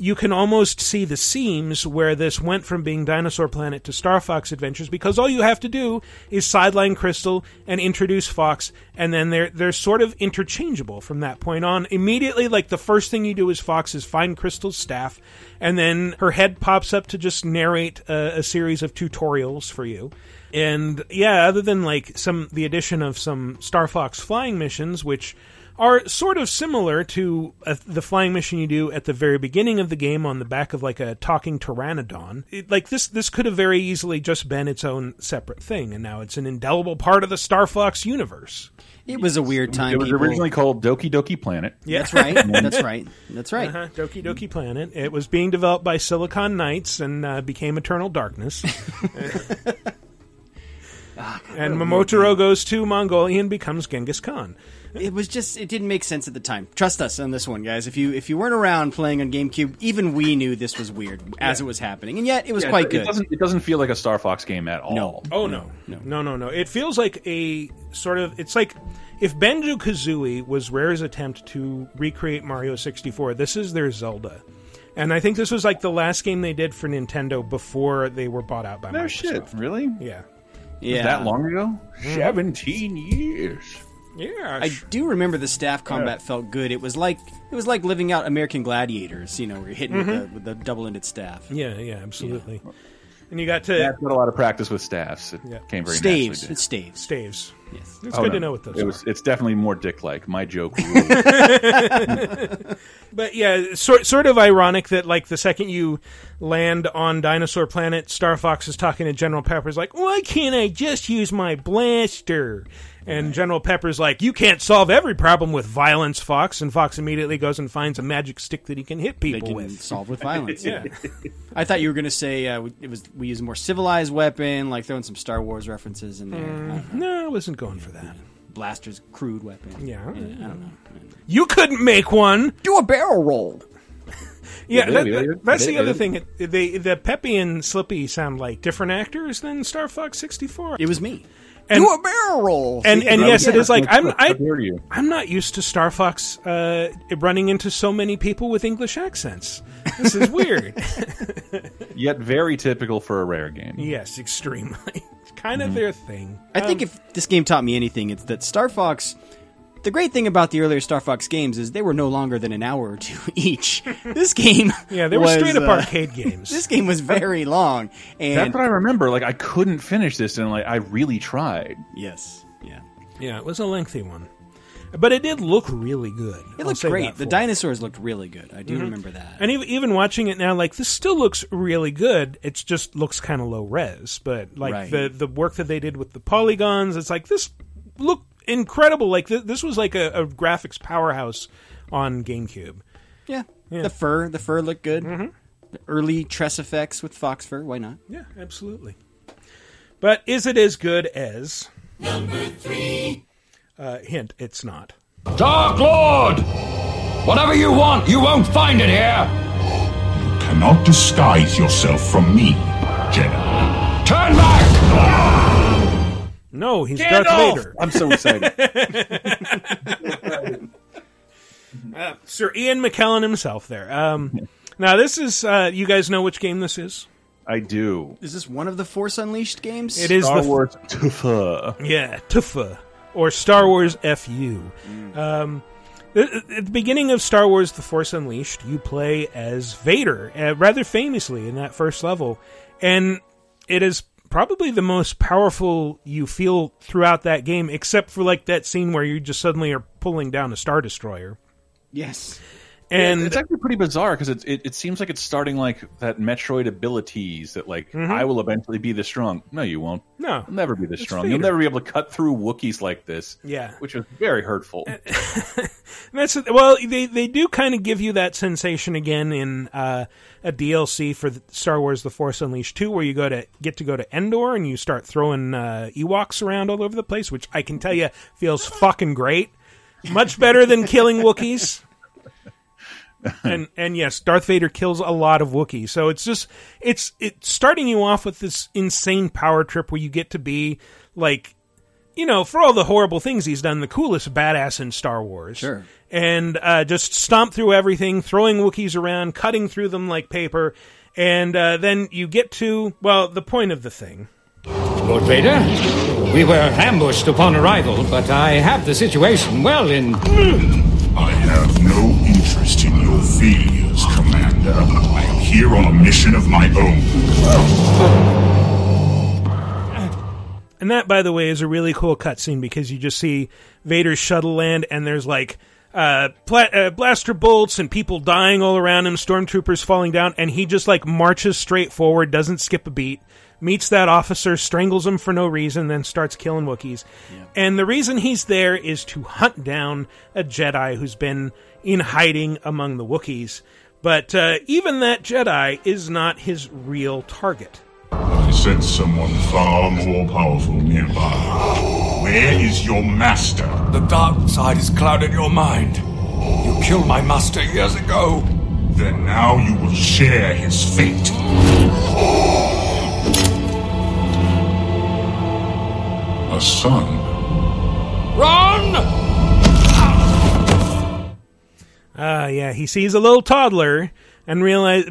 [SPEAKER 2] you can almost see the seams where this went from being Dinosaur Planet to Star Fox Adventures because all you have to do is sideline Crystal and introduce Fox, and then they're they're sort of interchangeable from that point on. Immediately, like the first thing you do is Fox is find Crystal's staff, and then her head pops up to just narrate a, a series of tutorials for you. And yeah, other than like some the addition of some Star Fox flying missions, which are sort of similar to uh, the flying mission you do at the very beginning of the game on the back of like a talking pteranodon. It, like this, this could have very easily just been its own separate thing, and now it's an indelible part of the Star Fox universe.
[SPEAKER 3] It was a weird time.
[SPEAKER 1] It was
[SPEAKER 3] people-
[SPEAKER 1] originally called Doki Doki Planet.
[SPEAKER 2] Yeah.
[SPEAKER 3] That's right. That's right. That's right.
[SPEAKER 2] Uh-huh. Doki Doki Planet. It was being developed by Silicon Knights and uh, became Eternal Darkness. and Momotaro goes to Mongolia and becomes Genghis Khan.
[SPEAKER 3] It was just it didn't make sense at the time. Trust us on this one, guys. If you if you weren't around playing on GameCube, even we knew this was weird as it was happening, and yet it was
[SPEAKER 1] Yeah,
[SPEAKER 3] quite
[SPEAKER 1] it
[SPEAKER 3] good.
[SPEAKER 1] doesn't, it doesn't feel like a Star Fox game at all.
[SPEAKER 3] No.
[SPEAKER 2] Oh no. no, no, no, no. It feels like a sort of. It's like if Banjo Kazooie was Rare's attempt to recreate Mario 64. This is their Zelda, and I think this was like the last game they did for Nintendo before they were bought out by
[SPEAKER 1] No
[SPEAKER 2] Microsoft.
[SPEAKER 1] shit, really?
[SPEAKER 2] Yeah.
[SPEAKER 1] Was that long ago? Mm-hmm. Seventeen years.
[SPEAKER 2] Yeah,
[SPEAKER 3] I do remember the staff combat felt good. It was like it was like living out American Gladiators. You know, where you're hitting with,
[SPEAKER 2] Mhm.
[SPEAKER 3] the, with the double-ended staff.
[SPEAKER 2] Yeah, yeah, absolutely. And you got to
[SPEAKER 1] Yeah, I've got a lot of practice with staffs. It
[SPEAKER 2] Yeah.
[SPEAKER 1] came very
[SPEAKER 3] Staves.
[SPEAKER 1] naturally.
[SPEAKER 3] It's staves.
[SPEAKER 2] Staves.
[SPEAKER 3] Yes.
[SPEAKER 2] It's
[SPEAKER 1] Oh,
[SPEAKER 2] good
[SPEAKER 1] no.
[SPEAKER 2] to know what those
[SPEAKER 1] it
[SPEAKER 2] are.
[SPEAKER 1] was, It's definitely more dick-like. My joke.
[SPEAKER 2] But yeah, sort sort of ironic that like the second you land on Dinosaur Planet, Star Fox is talking to General Pepper's like, "Why can't I just use my blaster?" And General Pepper's like, "You can't solve every problem with violence, Fox." And Fox immediately goes and finds a magic stick that he can hit
[SPEAKER 3] They
[SPEAKER 2] people
[SPEAKER 3] can
[SPEAKER 2] with.
[SPEAKER 3] solve with violence.
[SPEAKER 2] yeah.
[SPEAKER 3] I thought you were going to say uh, we- it was we use a more civilized weapon, like throwing some Star Wars references in there. I don't know.
[SPEAKER 2] Mm, no, I wasn't going for that.
[SPEAKER 3] Blaster's crude weapon.
[SPEAKER 2] Yeah,
[SPEAKER 3] I don't know.
[SPEAKER 2] You couldn't make one.
[SPEAKER 3] Do a barrel roll.
[SPEAKER 2] Yeah,
[SPEAKER 3] Yeah,
[SPEAKER 2] that-
[SPEAKER 3] yeah, yeah.
[SPEAKER 2] that- that's the other
[SPEAKER 3] yeah.
[SPEAKER 2] thing. They, the Peppy and Slippy sound like different actors than Star Fox 64.
[SPEAKER 3] It was me.
[SPEAKER 2] And,
[SPEAKER 3] Do a barrel roll.
[SPEAKER 2] And
[SPEAKER 3] See?
[SPEAKER 2] and yes, it is like I'm I,
[SPEAKER 1] dare you?
[SPEAKER 2] I'm not used to Star Fox uh, running into so many people with English accents. This is weird.
[SPEAKER 1] Yet very typical for a rare game.
[SPEAKER 2] yes, extremely. It's kind
[SPEAKER 1] Mm-hmm.
[SPEAKER 2] of their thing.
[SPEAKER 3] I think
[SPEAKER 2] Um,
[SPEAKER 3] if this game taught me anything, it's that Star Fox. The great thing about the earlier Star Fox games is they were no longer than an hour or two each. This game,
[SPEAKER 2] Yeah, they were
[SPEAKER 3] was,
[SPEAKER 2] straight up
[SPEAKER 3] uh,
[SPEAKER 2] arcade games.
[SPEAKER 3] This game was very long, and
[SPEAKER 1] That's what I remember. Like I couldn't finish this, and like I really tried.
[SPEAKER 3] yes, yeah,
[SPEAKER 2] yeah, it was a lengthy one, but it did look really good.
[SPEAKER 3] it
[SPEAKER 2] I'll
[SPEAKER 3] looked great. The dinosaurs looked really good. I do
[SPEAKER 2] Mhm.
[SPEAKER 3] remember that.
[SPEAKER 2] And even, even watching it now, like this still looks really good. It just looks kind of low res, but like
[SPEAKER 3] Right.
[SPEAKER 2] the the work that they did with the polygons, it's like this looked incredible. Like th- this was like a, a graphics powerhouse on GameCube.
[SPEAKER 3] Yeah.
[SPEAKER 2] Yeah.
[SPEAKER 3] the fur, the fur looked good.
[SPEAKER 2] Mm-hmm.
[SPEAKER 3] The early tress effects with fox fur. Why not?
[SPEAKER 2] Yeah, absolutely. But is it as good as number three? Uh, hint: It's not.
[SPEAKER 10] Dark Lord! Whatever you want, you won't find it here!
[SPEAKER 13] You cannot disguise yourself from me, Jedi.
[SPEAKER 10] Turn back!
[SPEAKER 2] No, he's
[SPEAKER 1] Gandalf!
[SPEAKER 2] Darth Vader.
[SPEAKER 1] I'm so excited.
[SPEAKER 2] Uh, Sir Ian McKellen himself there. Um, now this is uh, you guys know which game this is.
[SPEAKER 1] I do.
[SPEAKER 3] Is this one of the Force Unleashed games?
[SPEAKER 2] It is
[SPEAKER 1] Star
[SPEAKER 2] the
[SPEAKER 1] Wars Tufa.
[SPEAKER 2] Yeah, Tufa or Star Wars FU. Um, at the beginning of Star Wars: The Force Unleashed, you play as Vader, uh, rather famously in that first level, and it is probably the most powerful you feel throughout that game, except for like that scene where you just suddenly are pulling down a star destroyer.
[SPEAKER 3] Yes.
[SPEAKER 2] And
[SPEAKER 1] it's actually pretty bizarre because it, it it seems like it's starting like that Metroid abilities that like
[SPEAKER 2] Mhm.
[SPEAKER 1] I will eventually be this strong. No, you won't.
[SPEAKER 2] No.
[SPEAKER 1] You'll never be this strong. You'll never be able to cut through Wookiees like this.
[SPEAKER 2] Yeah.
[SPEAKER 1] which was very hurtful.
[SPEAKER 2] That's well, they they do kind of give you that sensation again in uh, a DLC for Star Wars: The Force Unleashed two, where you go to get to go to Endor and you start throwing uh, Ewoks around all over the place, which I can tell you feels fucking great. Much better than killing Wookiees. and and yes, Darth Vader kills a lot of Wookiees. So it's just it's it's starting you off with this insane power trip where you get to be like you know, for all the horrible things he's done, the coolest badass in Star Wars.
[SPEAKER 3] Sure.
[SPEAKER 2] And uh, just stomp through everything, throwing Wookiees around, cutting through them like paper. And uh, then you get to, well, the point of the thing.
[SPEAKER 10] Lord Vader, we were ambushed upon arrival, but I have the situation well in.
[SPEAKER 13] I have no interest in your failures, Commander. I am here on a mission of my own.
[SPEAKER 2] And that, by the way, is a really cool cutscene because you just see Vader's shuttle land, and there's like uh, pla- uh, blaster bolts and people dying all around him, stormtroopers falling down, and he just like marches straight forward, doesn't skip a beat, meets that officer, strangles him for no reason, then starts killing Wookiees. And the reason he's there is to hunt down a Jedi who's been in hiding among the Wookiees. But uh, even that Jedi is not his real target.
[SPEAKER 13] I sense someone far more powerful nearby. Where is your master?
[SPEAKER 10] The dark side has clouded your mind. You killed my master years ago.
[SPEAKER 13] Then now you will share his fate. A son.
[SPEAKER 10] Run!
[SPEAKER 2] Ah, yeah, he sees a little toddler and realize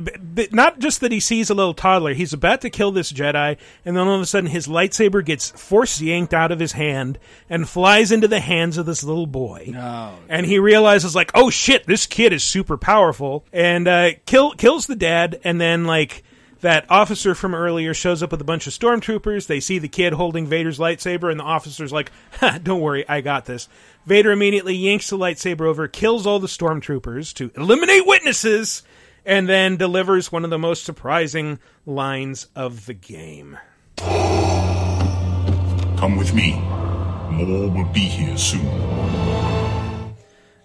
[SPEAKER 2] not just that he sees a little toddler, he's about to kill this Jedi, and then all of a sudden his lightsaber gets force yanked out of his hand and flies into the hands of this little boy.
[SPEAKER 3] No.
[SPEAKER 2] And he realizes like, oh shit, this kid is super powerful, and uh, kill kills the dad, and then like. That officer from earlier shows up with a bunch of stormtroopers. They see the kid holding Vader's lightsaber, and the officer's like, "Don't worry, I got this." Vader immediately yanks the lightsaber over, kills all the stormtroopers to eliminate witnesses, and then delivers one of the most surprising lines of the game.
[SPEAKER 13] Come with me. More will be here soon.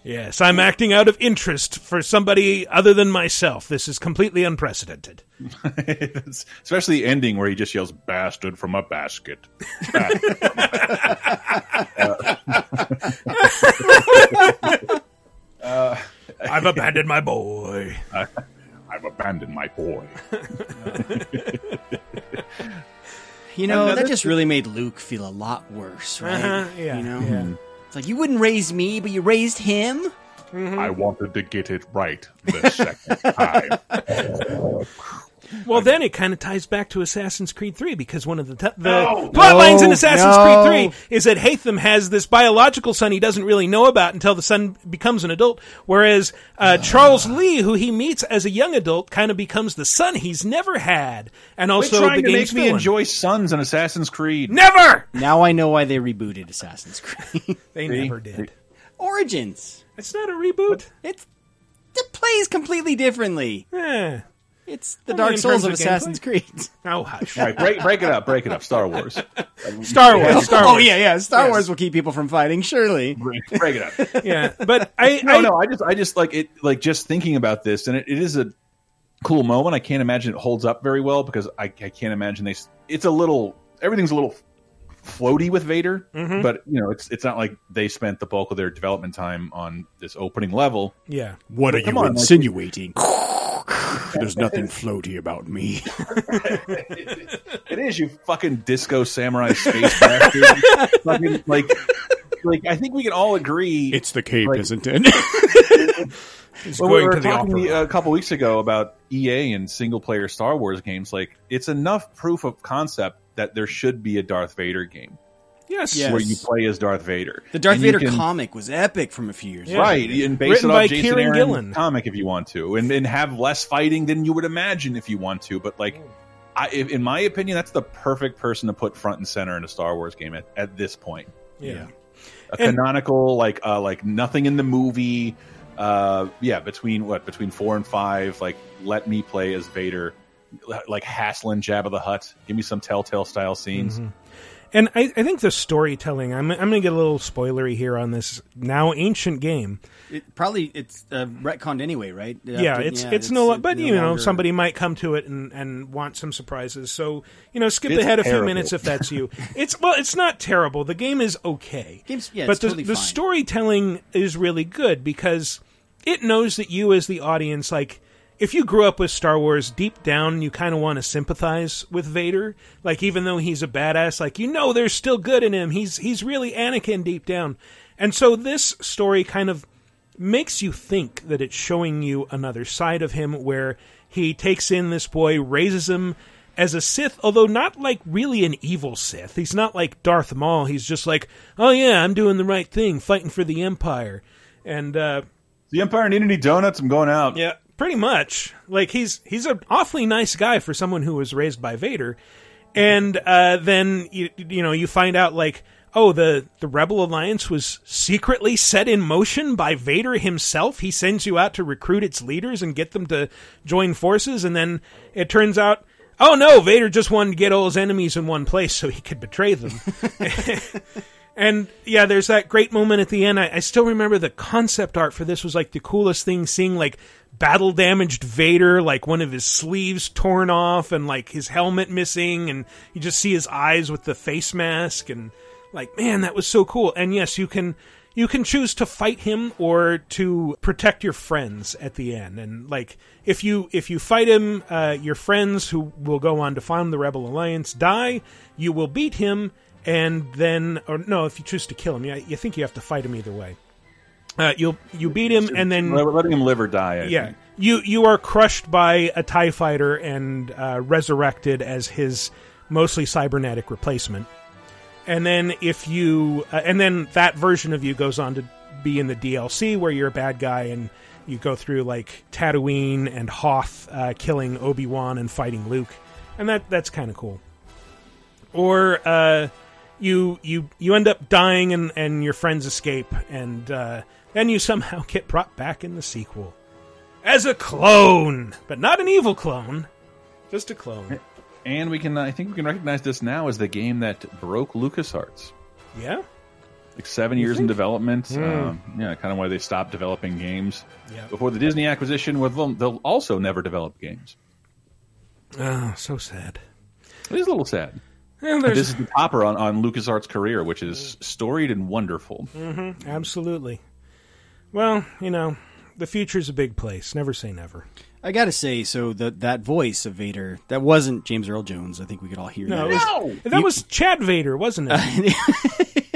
[SPEAKER 2] Yes, I'm acting out of interest for somebody other than myself. This is completely unprecedented.
[SPEAKER 1] Especially the ending where he just yells "bastard" from a basket. uh,
[SPEAKER 2] I've abandoned my boy.
[SPEAKER 1] I, I've abandoned my boy.
[SPEAKER 3] You know,
[SPEAKER 1] Another
[SPEAKER 3] that just really made Luke feel a lot worse, right?
[SPEAKER 2] Uh-huh, yeah,
[SPEAKER 3] You know?
[SPEAKER 2] yeah.
[SPEAKER 3] It's like, you wouldn't raise me, but you raised him?
[SPEAKER 1] I wanted to get it right the second time.
[SPEAKER 2] Well, then it kind of ties back to Assassin's Creed 3 because one of the, t- the
[SPEAKER 1] No!
[SPEAKER 2] plot lines in Assassin's
[SPEAKER 3] no.
[SPEAKER 2] Creed 3 is that Haytham has this biological son he doesn't really know about until the son becomes an adult, whereas uh, Charles Lee, who he meets as a young adult, kind of becomes the son he's never had, and also
[SPEAKER 1] Quit trying
[SPEAKER 2] the
[SPEAKER 1] to
[SPEAKER 2] game's
[SPEAKER 1] make me enjoy Sons in Assassin's Creed.
[SPEAKER 2] Never.
[SPEAKER 3] Now I know why they rebooted Assassin's Creed.
[SPEAKER 2] They
[SPEAKER 1] See?
[SPEAKER 2] never did.
[SPEAKER 3] Origins.
[SPEAKER 2] It's not a reboot.
[SPEAKER 3] It's it plays completely differently.
[SPEAKER 2] Eh.
[SPEAKER 3] It's the
[SPEAKER 2] Only
[SPEAKER 3] Dark
[SPEAKER 2] in
[SPEAKER 3] Souls of
[SPEAKER 2] of
[SPEAKER 3] Assassin's Creed.
[SPEAKER 2] Oh, hush.
[SPEAKER 1] All right, break, break it up. Break it up. Star Wars.
[SPEAKER 2] Star Wars. Star Wars.
[SPEAKER 3] Oh yeah, yeah. Star
[SPEAKER 2] Yes.
[SPEAKER 3] Wars will keep people from fighting, surely.
[SPEAKER 1] Break, break it up.
[SPEAKER 2] Yeah, but I,
[SPEAKER 1] no,
[SPEAKER 2] I
[SPEAKER 1] no. I just, I just like it. Like just thinking about this, and it, it is a cool moment. I can't imagine it holds up very well because I, I can't imagine they. It's a little. Everything's a little floaty with Vader,
[SPEAKER 2] Mhm.
[SPEAKER 1] but you know, it's it's not like they spent the bulk of their development time on this opening level.
[SPEAKER 2] Yeah.
[SPEAKER 14] What
[SPEAKER 1] But
[SPEAKER 14] are you
[SPEAKER 1] on, like-
[SPEAKER 14] insinuating? There's nothing floaty about me.
[SPEAKER 1] It is you fucking disco samurai space bastard. fucking like, like I think we can all agree
[SPEAKER 14] It's the cape,
[SPEAKER 1] Like-
[SPEAKER 14] isn't it?
[SPEAKER 2] He's
[SPEAKER 1] Well, we were
[SPEAKER 2] to the
[SPEAKER 1] talking
[SPEAKER 2] opera.
[SPEAKER 1] a couple weeks ago about EA and single player Star Wars games. Like, it's enough proof of concept that there should be a Darth Vader game
[SPEAKER 2] Yes.
[SPEAKER 3] Yes.
[SPEAKER 1] where you play as Darth Vader.
[SPEAKER 3] The Darth
[SPEAKER 1] And
[SPEAKER 3] Vader
[SPEAKER 1] can-
[SPEAKER 3] comic was epic from a few years ago.
[SPEAKER 1] Right, and base
[SPEAKER 2] Written
[SPEAKER 1] it
[SPEAKER 2] by
[SPEAKER 1] off Jason
[SPEAKER 2] Kieron
[SPEAKER 1] Aaron
[SPEAKER 2] Gillen.
[SPEAKER 1] comic if you want to, and, and have less fighting than you would imagine if you want to. But like, I, in my opinion, that's the perfect person to put front and center in a Star Wars game at, at this point.
[SPEAKER 2] Yeah.
[SPEAKER 1] a
[SPEAKER 2] And-
[SPEAKER 1] canonical like uh like nothing in the movie uh yeah between what between four and five like let me play as vader like hassling jabba the hutt give me some telltale style scenes
[SPEAKER 2] Mhm. And I, I think the storytelling. I'm, I'm going to get a little spoilery here on this now ancient game.
[SPEAKER 3] It, probably it's uh, retconned anyway, right?
[SPEAKER 2] yeah,
[SPEAKER 3] After-
[SPEAKER 2] it's it's no,
[SPEAKER 3] no
[SPEAKER 2] but you know,
[SPEAKER 3] longer-
[SPEAKER 2] somebody might come to it and, and want some surprises. So you know, skip
[SPEAKER 1] It's
[SPEAKER 2] ahead a few minutes if that's you. it's well, it's not terrible. The game is okay.
[SPEAKER 3] Game's- yeah,
[SPEAKER 2] but
[SPEAKER 3] it's
[SPEAKER 2] the,
[SPEAKER 3] totally
[SPEAKER 2] the
[SPEAKER 3] fine.
[SPEAKER 2] storytelling is really good because it knows that you as the audience like if you grew up with Star Wars, deep down you kind of want to sympathize with Vader. Like even though he's a badass, like you know there's still good in him. He's he's really Anakin deep down. And so this story kind of makes you think that it's showing you another side of him where he takes in this boy, raises him as a Sith, although not like really an evil Sith. He's not like Darth Maul. He's just like, oh yeah, I'm doing the right thing, fighting for the Empire. And uh,
[SPEAKER 1] the Empire need any donuts? I'm going out.
[SPEAKER 2] Yeah, pretty much. Like he's he's an awfully nice guy for someone who was raised by Vader. And uh, then you you know you find out like oh the the Rebel Alliance was secretly set in motion by Vader himself. He sends you out to recruit its leaders and get them to join forces, and then it turns out. Oh no, Vader just wanted to get all his enemies in one place so he could betray them. And yeah, there's that great moment at the end. I, I, still remember the concept art for this was like the coolest thing seeing like battle damaged Vader, like one of his sleeves torn off and like his helmet missing. And you just see his eyes with the face mask. And like, man, that was so cool. And yes, you can. You can choose to fight him or to protect your friends at the end, and like if you if you fight him, uh, your friends who will go on to found the Rebel Alliance die. You will beat him, and then or no, if you choose to kill him, you, you think you have to fight him either way. Uh, you'll you beat him and then
[SPEAKER 1] letting him live or die. I
[SPEAKER 2] yeah,
[SPEAKER 1] think.
[SPEAKER 2] you you are crushed by a Tie fighter and uh, resurrected as his mostly cybernetic replacement. And then if you uh, and then that version of you goes on to be in the DLC where you're a bad guy and you go through like Tatooine and Hoth uh, killing Obi Wan and fighting Luke, and that that's kind of cool. Or uh, you you you end up dying and and your friends escape and uh, then you somehow get brought back in the sequel as a clone, but not an evil clone, just a clone.
[SPEAKER 1] And we can I think we can recognize this now as the game that broke LucasArts.
[SPEAKER 2] Yeah.
[SPEAKER 1] Like seven
[SPEAKER 2] You
[SPEAKER 1] years in development.
[SPEAKER 2] Mm.
[SPEAKER 1] Um, yeah, kind of why they stopped developing games.
[SPEAKER 2] Yeah.
[SPEAKER 1] Before the Disney acquisition, with them, they'll also never develop games.
[SPEAKER 2] Oh, so sad.
[SPEAKER 1] It is a little sad.
[SPEAKER 2] Yeah,
[SPEAKER 1] this is the topper on, on LucasArts' career, which is storied and wonderful.
[SPEAKER 2] hmm absolutely. Well, you know, the future's a big place. Never say never.
[SPEAKER 3] I gotta say, so the, that voice of Vader, that wasn't James Earl Jones. I think we could all hear
[SPEAKER 2] No,
[SPEAKER 3] that.
[SPEAKER 2] it was, that was Chad Vader, wasn't it?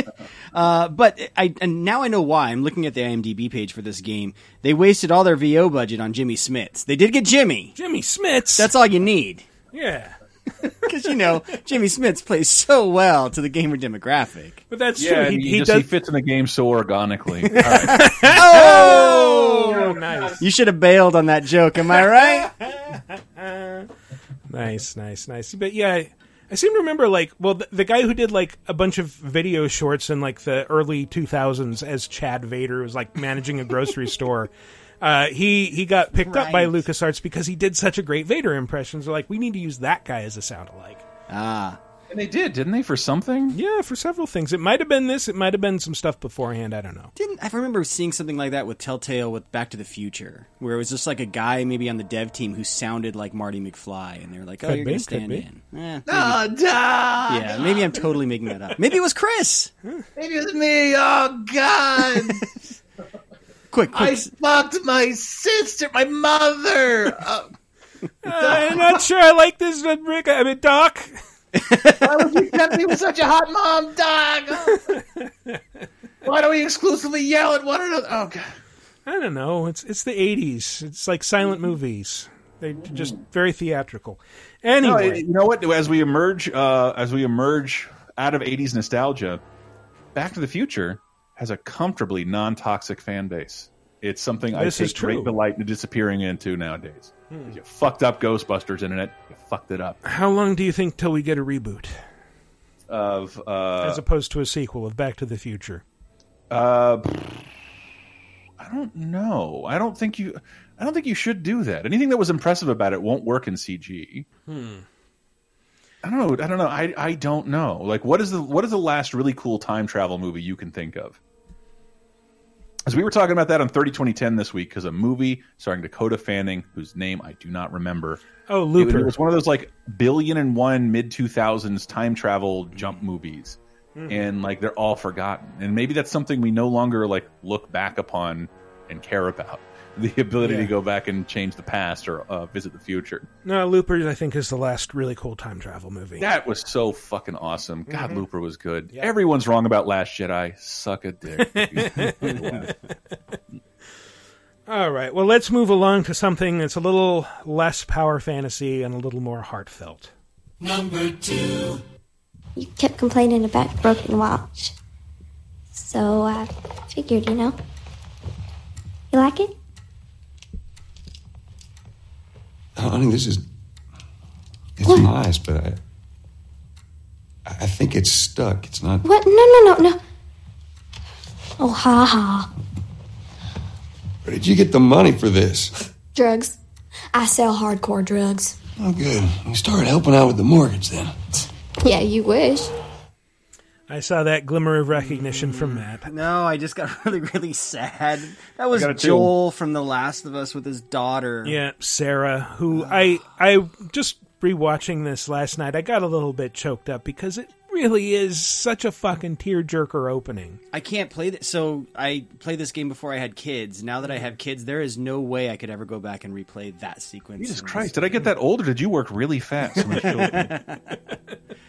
[SPEAKER 3] Uh, but I and now I know why. I'm looking at the IMDb page for this game. They wasted all their VO budget on Jimmy Smits. They did get Jimmy.
[SPEAKER 2] Jimmy Smits.
[SPEAKER 3] That's all you need.
[SPEAKER 2] yeah.
[SPEAKER 3] Because you know Jimmy Smits plays so well to the gamer demographic.
[SPEAKER 2] But that's
[SPEAKER 1] yeah,
[SPEAKER 2] true.
[SPEAKER 1] he,
[SPEAKER 2] He, he
[SPEAKER 1] just,
[SPEAKER 2] does.
[SPEAKER 1] he fits in the game so organically. All right.
[SPEAKER 3] Oh!
[SPEAKER 2] oh, nice.
[SPEAKER 3] You should have bailed on that joke. Am I right?
[SPEAKER 2] Nice, nice, nice. But yeah, I, I seem to remember like, well, the, the guy who did like a bunch of video shorts in like the early 2000s as Chad Vader was like managing a grocery store. Uh, he he got picked up by
[SPEAKER 3] Right.
[SPEAKER 2] LucasArts because he did such a great Vader impression. They're like, we need to use that guy as a sound alike.
[SPEAKER 3] Ah,
[SPEAKER 1] and they did, didn't they, for something?
[SPEAKER 2] Yeah, for several things. It might have been this. It might have been some stuff beforehand. I don't know.
[SPEAKER 3] Didn't I remember seeing something like that with Telltale with Back to the Future, where it was just like a guy maybe on the dev team who sounded like Marty McFly, and they're like, "Oh,
[SPEAKER 2] Could
[SPEAKER 3] you're
[SPEAKER 2] be,
[SPEAKER 3] gonna stand in." Eh,
[SPEAKER 4] Oh, duh.
[SPEAKER 3] yeah, maybe I'm totally making that up. Maybe it was Chris.
[SPEAKER 4] Maybe it was me. Oh God!
[SPEAKER 3] quick,
[SPEAKER 4] I fucked my sister, my mother. Uh,
[SPEAKER 2] I'm not sure I like this, uh, Rick. I mean, Doc.
[SPEAKER 4] why would you tempt me with such a hot mom, dog? Why do we exclusively yell at one another? Oh God!
[SPEAKER 2] I don't know. It's it's the '80s. It's like silent movies. They're just very theatrical.
[SPEAKER 1] No,
[SPEAKER 2] Anyway,
[SPEAKER 1] you know what? As we emerge, uh, as we emerge out of '80s nostalgia, Back to the Future has a comfortably non-toxic fan base. It's something I
[SPEAKER 2] This
[SPEAKER 1] take
[SPEAKER 2] is true.
[SPEAKER 1] great delight in disappearing into nowadays.
[SPEAKER 2] Hmm.
[SPEAKER 1] You fucked up Ghostbusters internet. You fucked it up.
[SPEAKER 2] how long do you think till we get a reboot,
[SPEAKER 1] Of uh,
[SPEAKER 2] as opposed to a sequel of Back to the Future?
[SPEAKER 1] Uh, I don't know. I don't think you. I don't think you should do that. Anything that was impressive about it won't work in CG.
[SPEAKER 2] Hmm.
[SPEAKER 1] I don't know. I don't know. I I don't know. Like, what is the what is the last really cool time travel movie you can think of? As we were talking about that on 30 2010 this week, because a movie starring Dakota Fanning, whose name I do not remember.
[SPEAKER 2] Oh, Looper.
[SPEAKER 1] it was one of those like billion and one mid 2000s time travel jump movies.
[SPEAKER 2] Mhm.
[SPEAKER 1] And like they're all forgotten. And maybe that's something we no longer like look back upon and care about. The ability
[SPEAKER 2] Yeah.
[SPEAKER 1] to go back and change the past or uh, visit the future.
[SPEAKER 2] No, Looper, I think, is the last really cool time travel movie.
[SPEAKER 1] That was so fucking awesome. God,
[SPEAKER 2] Mhm.
[SPEAKER 1] Looper was good. Everyone's wrong about Last Jedi. Suck a dick.
[SPEAKER 2] All right. Well, let's move along to something that's a little less power fantasy and a little more heartfelt.
[SPEAKER 15] Number two. You kept complaining about broken watch. So I figured, you know. You like it?
[SPEAKER 16] Oh, honey, this is it's nice, but I I think it's stuck. It's not.
[SPEAKER 15] What? No, no, no, no. Oh, ha ha.
[SPEAKER 16] Where did you get the money for this?
[SPEAKER 15] Drugs. I sell hardcore drugs.
[SPEAKER 16] Oh, good. You started helping out with the mortgage then.
[SPEAKER 15] Yeah, you wish.
[SPEAKER 2] I saw that glimmer of recognition from mm. Matt.
[SPEAKER 3] No, I just got really, really sad. That was
[SPEAKER 2] got it.
[SPEAKER 3] Joel from The Last of Us with his daughter.
[SPEAKER 2] Yeah, Sarah, who I I just rewatching this last night, I got a little bit choked up because it really is such a fucking tearjerker opening.
[SPEAKER 3] I can't play this. So I played this game before I had kids. Now that I have kids, there is no way I could ever go back and replay that sequence.
[SPEAKER 1] Jesus Christ, did I get that old or did you work really fast?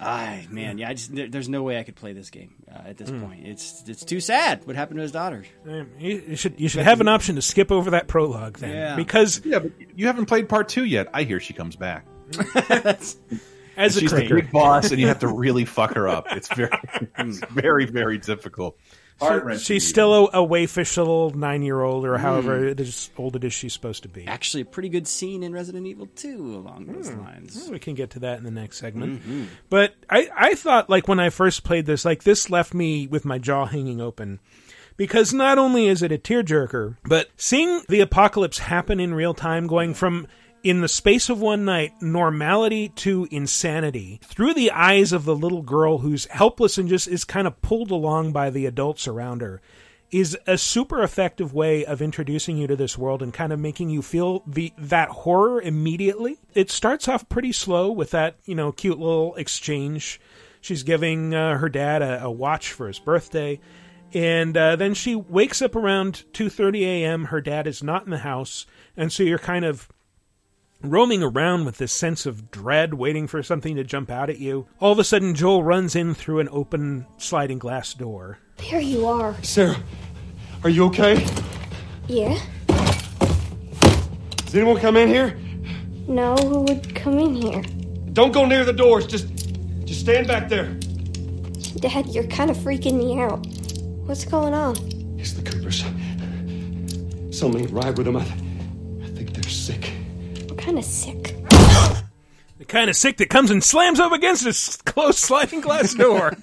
[SPEAKER 1] when I showed you?
[SPEAKER 3] Ay, man, yeah, I just there, there's no way I could play this game uh, at this
[SPEAKER 2] Hmm.
[SPEAKER 3] point. It's it's too sad. What happened to his daughter?
[SPEAKER 2] You you should you should have an option to skip over that prologue then,
[SPEAKER 3] Yeah.
[SPEAKER 2] because
[SPEAKER 1] yeah, but you haven't played part two yet. I hear she comes back.
[SPEAKER 2] as a
[SPEAKER 1] she's the
[SPEAKER 2] clicker.
[SPEAKER 1] big boss, and you have to really fuck her up. It's very, it's very, very difficult.
[SPEAKER 2] She- she's still a, a waifish little nine year old or however it is, old it is she's supposed to be.
[SPEAKER 3] Actually, a pretty good scene in Resident Evil 2 along those lines.
[SPEAKER 2] Well, we can get to that in the next segment.
[SPEAKER 3] Mhm.
[SPEAKER 2] But I, I thought, like, when I first played this, like, this left me with my jaw hanging open. Because not only is it a tearjerker, but seeing the apocalypse happen in real time, going from in the space of one night, normality to insanity, through the eyes of the little girl who's helpless and just is kind of pulled along by the adults around her, is a super effective way of introducing you to this world and kind of making you feel the that horror immediately. It starts off pretty slow with that, you know, cute little exchange. She's giving uh, her dad a, a watch for his birthday. And uh, then she wakes up around 2:30 a.m. Her dad is not in the house, and so you're kind of roaming around with this sense of dread, waiting for something to jump out at you. All of a sudden, Joel runs in through an open sliding glass door.
[SPEAKER 15] There you are.
[SPEAKER 16] Sarah, are you okay?
[SPEAKER 15] Yeah?
[SPEAKER 16] Does anyone come in here?
[SPEAKER 15] No, who would come in here?
[SPEAKER 16] Don't go near the doors. Just, just stand back there.
[SPEAKER 15] Dad, you're kind of freaking me out. What's going on?
[SPEAKER 16] It's the Coopers. So many ride with them. I, I
[SPEAKER 15] kind of sick.
[SPEAKER 2] The kind of sick that comes and slams up against a closed sliding glass door.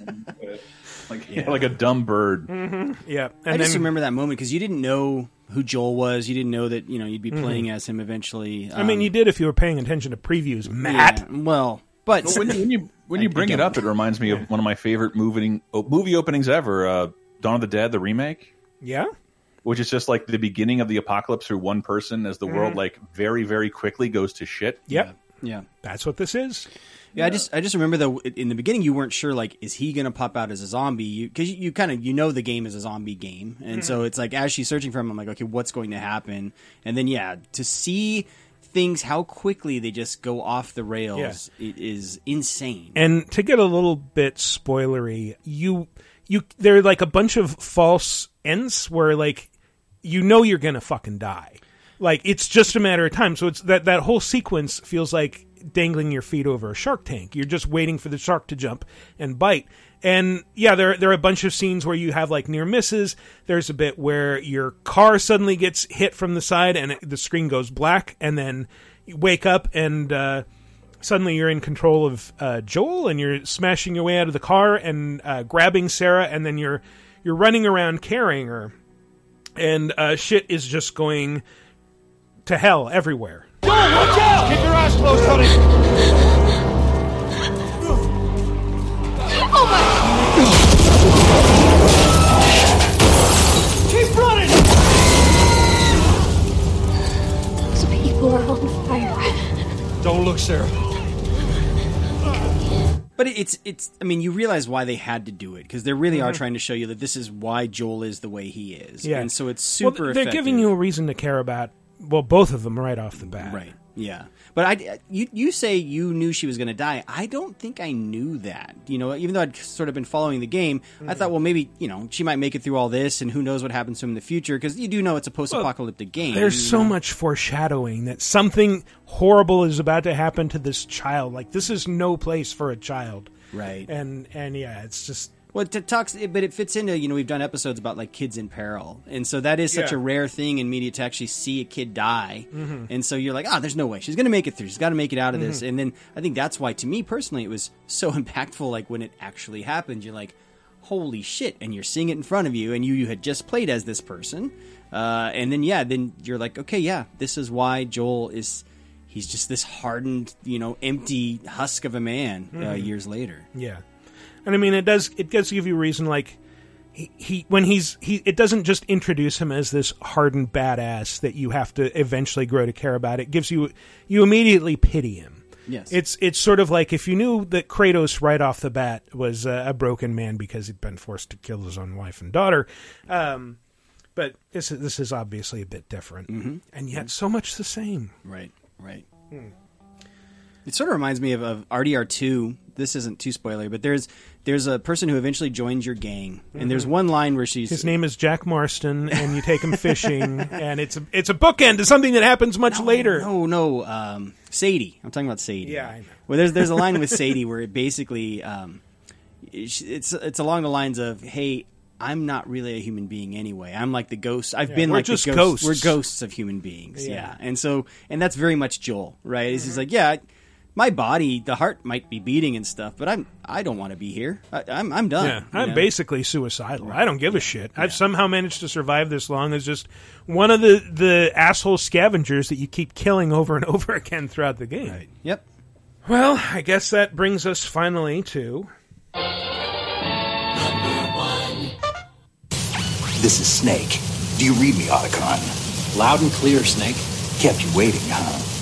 [SPEAKER 1] Like, yeah. like a dumb bird.
[SPEAKER 2] hmm Yeah,
[SPEAKER 3] I
[SPEAKER 2] and
[SPEAKER 3] just remember that moment because you didn't know who Joel was. You didn't know that you know you'd be
[SPEAKER 2] Mhm.
[SPEAKER 3] playing as him eventually.
[SPEAKER 2] I mean,
[SPEAKER 3] Um,
[SPEAKER 2] you did if you were paying attention to previews, Matt.
[SPEAKER 3] yeah, well, but
[SPEAKER 1] Well, when, when you when you
[SPEAKER 3] I- I
[SPEAKER 1] bring it up, it reminds me of one of my favorite movie oh, movie openings ever, uh, Dawn of the Dead, the remake.
[SPEAKER 2] Yeah,
[SPEAKER 1] which is just like the beginning of the apocalypse through one person as the world
[SPEAKER 2] Mhm.
[SPEAKER 1] like very very quickly goes to shit.
[SPEAKER 2] Yep.
[SPEAKER 3] Yeah.
[SPEAKER 2] That's what this is.
[SPEAKER 3] Yeah, I just I just remember though in the beginning you weren't sure like is he gonna pop out as a zombie because you, you, kind of you know the game is a zombie game and so
[SPEAKER 2] Mhm.
[SPEAKER 3] it's like as she's searching for him I'm like okay what's going to happen and then yeah to see things how quickly they just go off the rails it is insane
[SPEAKER 2] And to get a little bit spoilery, you you there are like a bunch of false ends where like you know you're gonna fucking die. Like it's just a matter of time. So it's that that whole sequence feels like dangling your feet over a shark tank. You're just waiting for the shark to jump and bite. And yeah, there there are a bunch of scenes where you have like near misses. There's a bit where your car suddenly gets hit from the side and it, the screen goes black, and then you wake up and uh, suddenly you're in control of uh, Joel and you're smashing your way out of the car and uh, grabbing Sarah, and then you're you're running around carrying her, and uh, shit is just going to hell everywhere.
[SPEAKER 16] Joel, watch out! Keep your eyes closed, honey. Oh my!
[SPEAKER 15] Keep running! Those people are on fire.
[SPEAKER 16] Don't look, Sarah.
[SPEAKER 3] But it's it's. I mean, you realize why they had to do it because they really are
[SPEAKER 2] Mhm.
[SPEAKER 3] trying to show you that this is why Joel is the way he is.
[SPEAKER 2] Yeah.
[SPEAKER 3] and so it's
[SPEAKER 2] Well,
[SPEAKER 3] super.
[SPEAKER 2] they're
[SPEAKER 3] effective.
[SPEAKER 2] giving you a reason to care about. Well, both of them right off the bat.
[SPEAKER 3] Right. Yeah. But I, you, you say you knew she was going to die. I don't think I knew that. You know, even though I'd sort of been following the game, I thought, mm-hmm. well, maybe you know she might make it through all this, and who knows what happens to him in the future? Because you do know it's a post-apocalyptic game.
[SPEAKER 2] There's so
[SPEAKER 3] know?
[SPEAKER 2] much foreshadowing that something horrible is about to happen to this child. Like this is no place for a child.
[SPEAKER 3] Right.
[SPEAKER 2] And and yeah, it's just
[SPEAKER 3] Well, it talks, but it fits into you know we've done episodes about like kids in peril, and so that is such
[SPEAKER 2] Yeah.
[SPEAKER 3] a rare thing in media to actually see a kid die,
[SPEAKER 2] Mhm.
[SPEAKER 3] and so you're like, ah, there's no way she's going to make it through. She's got to make it out of this,
[SPEAKER 2] Mhm.
[SPEAKER 3] and then I think that's why, to me personally, it was so impactful. Like when it actually happened, you're like, holy shit, and you're seeing it in front of you, and you, you had just played as this person, uh, and then yeah, then you're like, okay, yeah, this is why Joel is. He's just this hardened, you know, empty husk of a man uh,
[SPEAKER 2] Mhm.
[SPEAKER 3] years later.
[SPEAKER 2] Yeah, and I mean it does it does give you a reason like he, he when he's he it doesn't just introduce him as this hardened badass that you have to eventually grow to care about. It gives you you immediately pity him.
[SPEAKER 3] Yes.
[SPEAKER 2] It's it's sort of like if you knew that Kratos right off the bat was a, a broken man because he'd been forced to kill his own wife and daughter. Um, but this is, this is obviously a bit different, and yet so much the same.
[SPEAKER 3] Right, right.
[SPEAKER 2] Hmm.
[SPEAKER 3] It sort of reminds me of, of RDR2. This isn't too spoiler, but there's there's a person who eventually joins your gang, and there's
[SPEAKER 2] Mhm.
[SPEAKER 3] one line where she's
[SPEAKER 2] His name is Jack Marston, and you take him fishing, and it's a it's a bookend to something that happens much later.
[SPEAKER 3] No, no, um, Sadie. I'm talking about Sadie.
[SPEAKER 2] Yeah, I know.
[SPEAKER 3] Well, there's there's a line with Sadie where it basically um, it's it's along the lines of, "Hey, I'm not really a human being anyway. I'm like the ghost. I've
[SPEAKER 2] Yeah,
[SPEAKER 3] been like
[SPEAKER 2] just
[SPEAKER 3] the ghost.
[SPEAKER 2] ghosts."
[SPEAKER 3] We're ghosts of human beings.
[SPEAKER 2] Yeah.
[SPEAKER 3] Yeah. and so and that's very much Joel, right? He's
[SPEAKER 2] Mm-hmm.
[SPEAKER 3] just like, yeah. My body, the heart might be beating and stuff, but I'm I don't want to be here. I, I'm I'm done.
[SPEAKER 2] Yeah, I'm
[SPEAKER 3] know?
[SPEAKER 2] basically suicidal. I don't give a shit. I've somehow managed to survive this long as just one of the the asshole scavengers that you keep killing over and over again throughout the game.
[SPEAKER 3] Yep.
[SPEAKER 2] Well, I guess that brings us finally to
[SPEAKER 17] This is Snake. Do you read me, Otacon? Loud and clear, Snake. Kept you waiting, huh?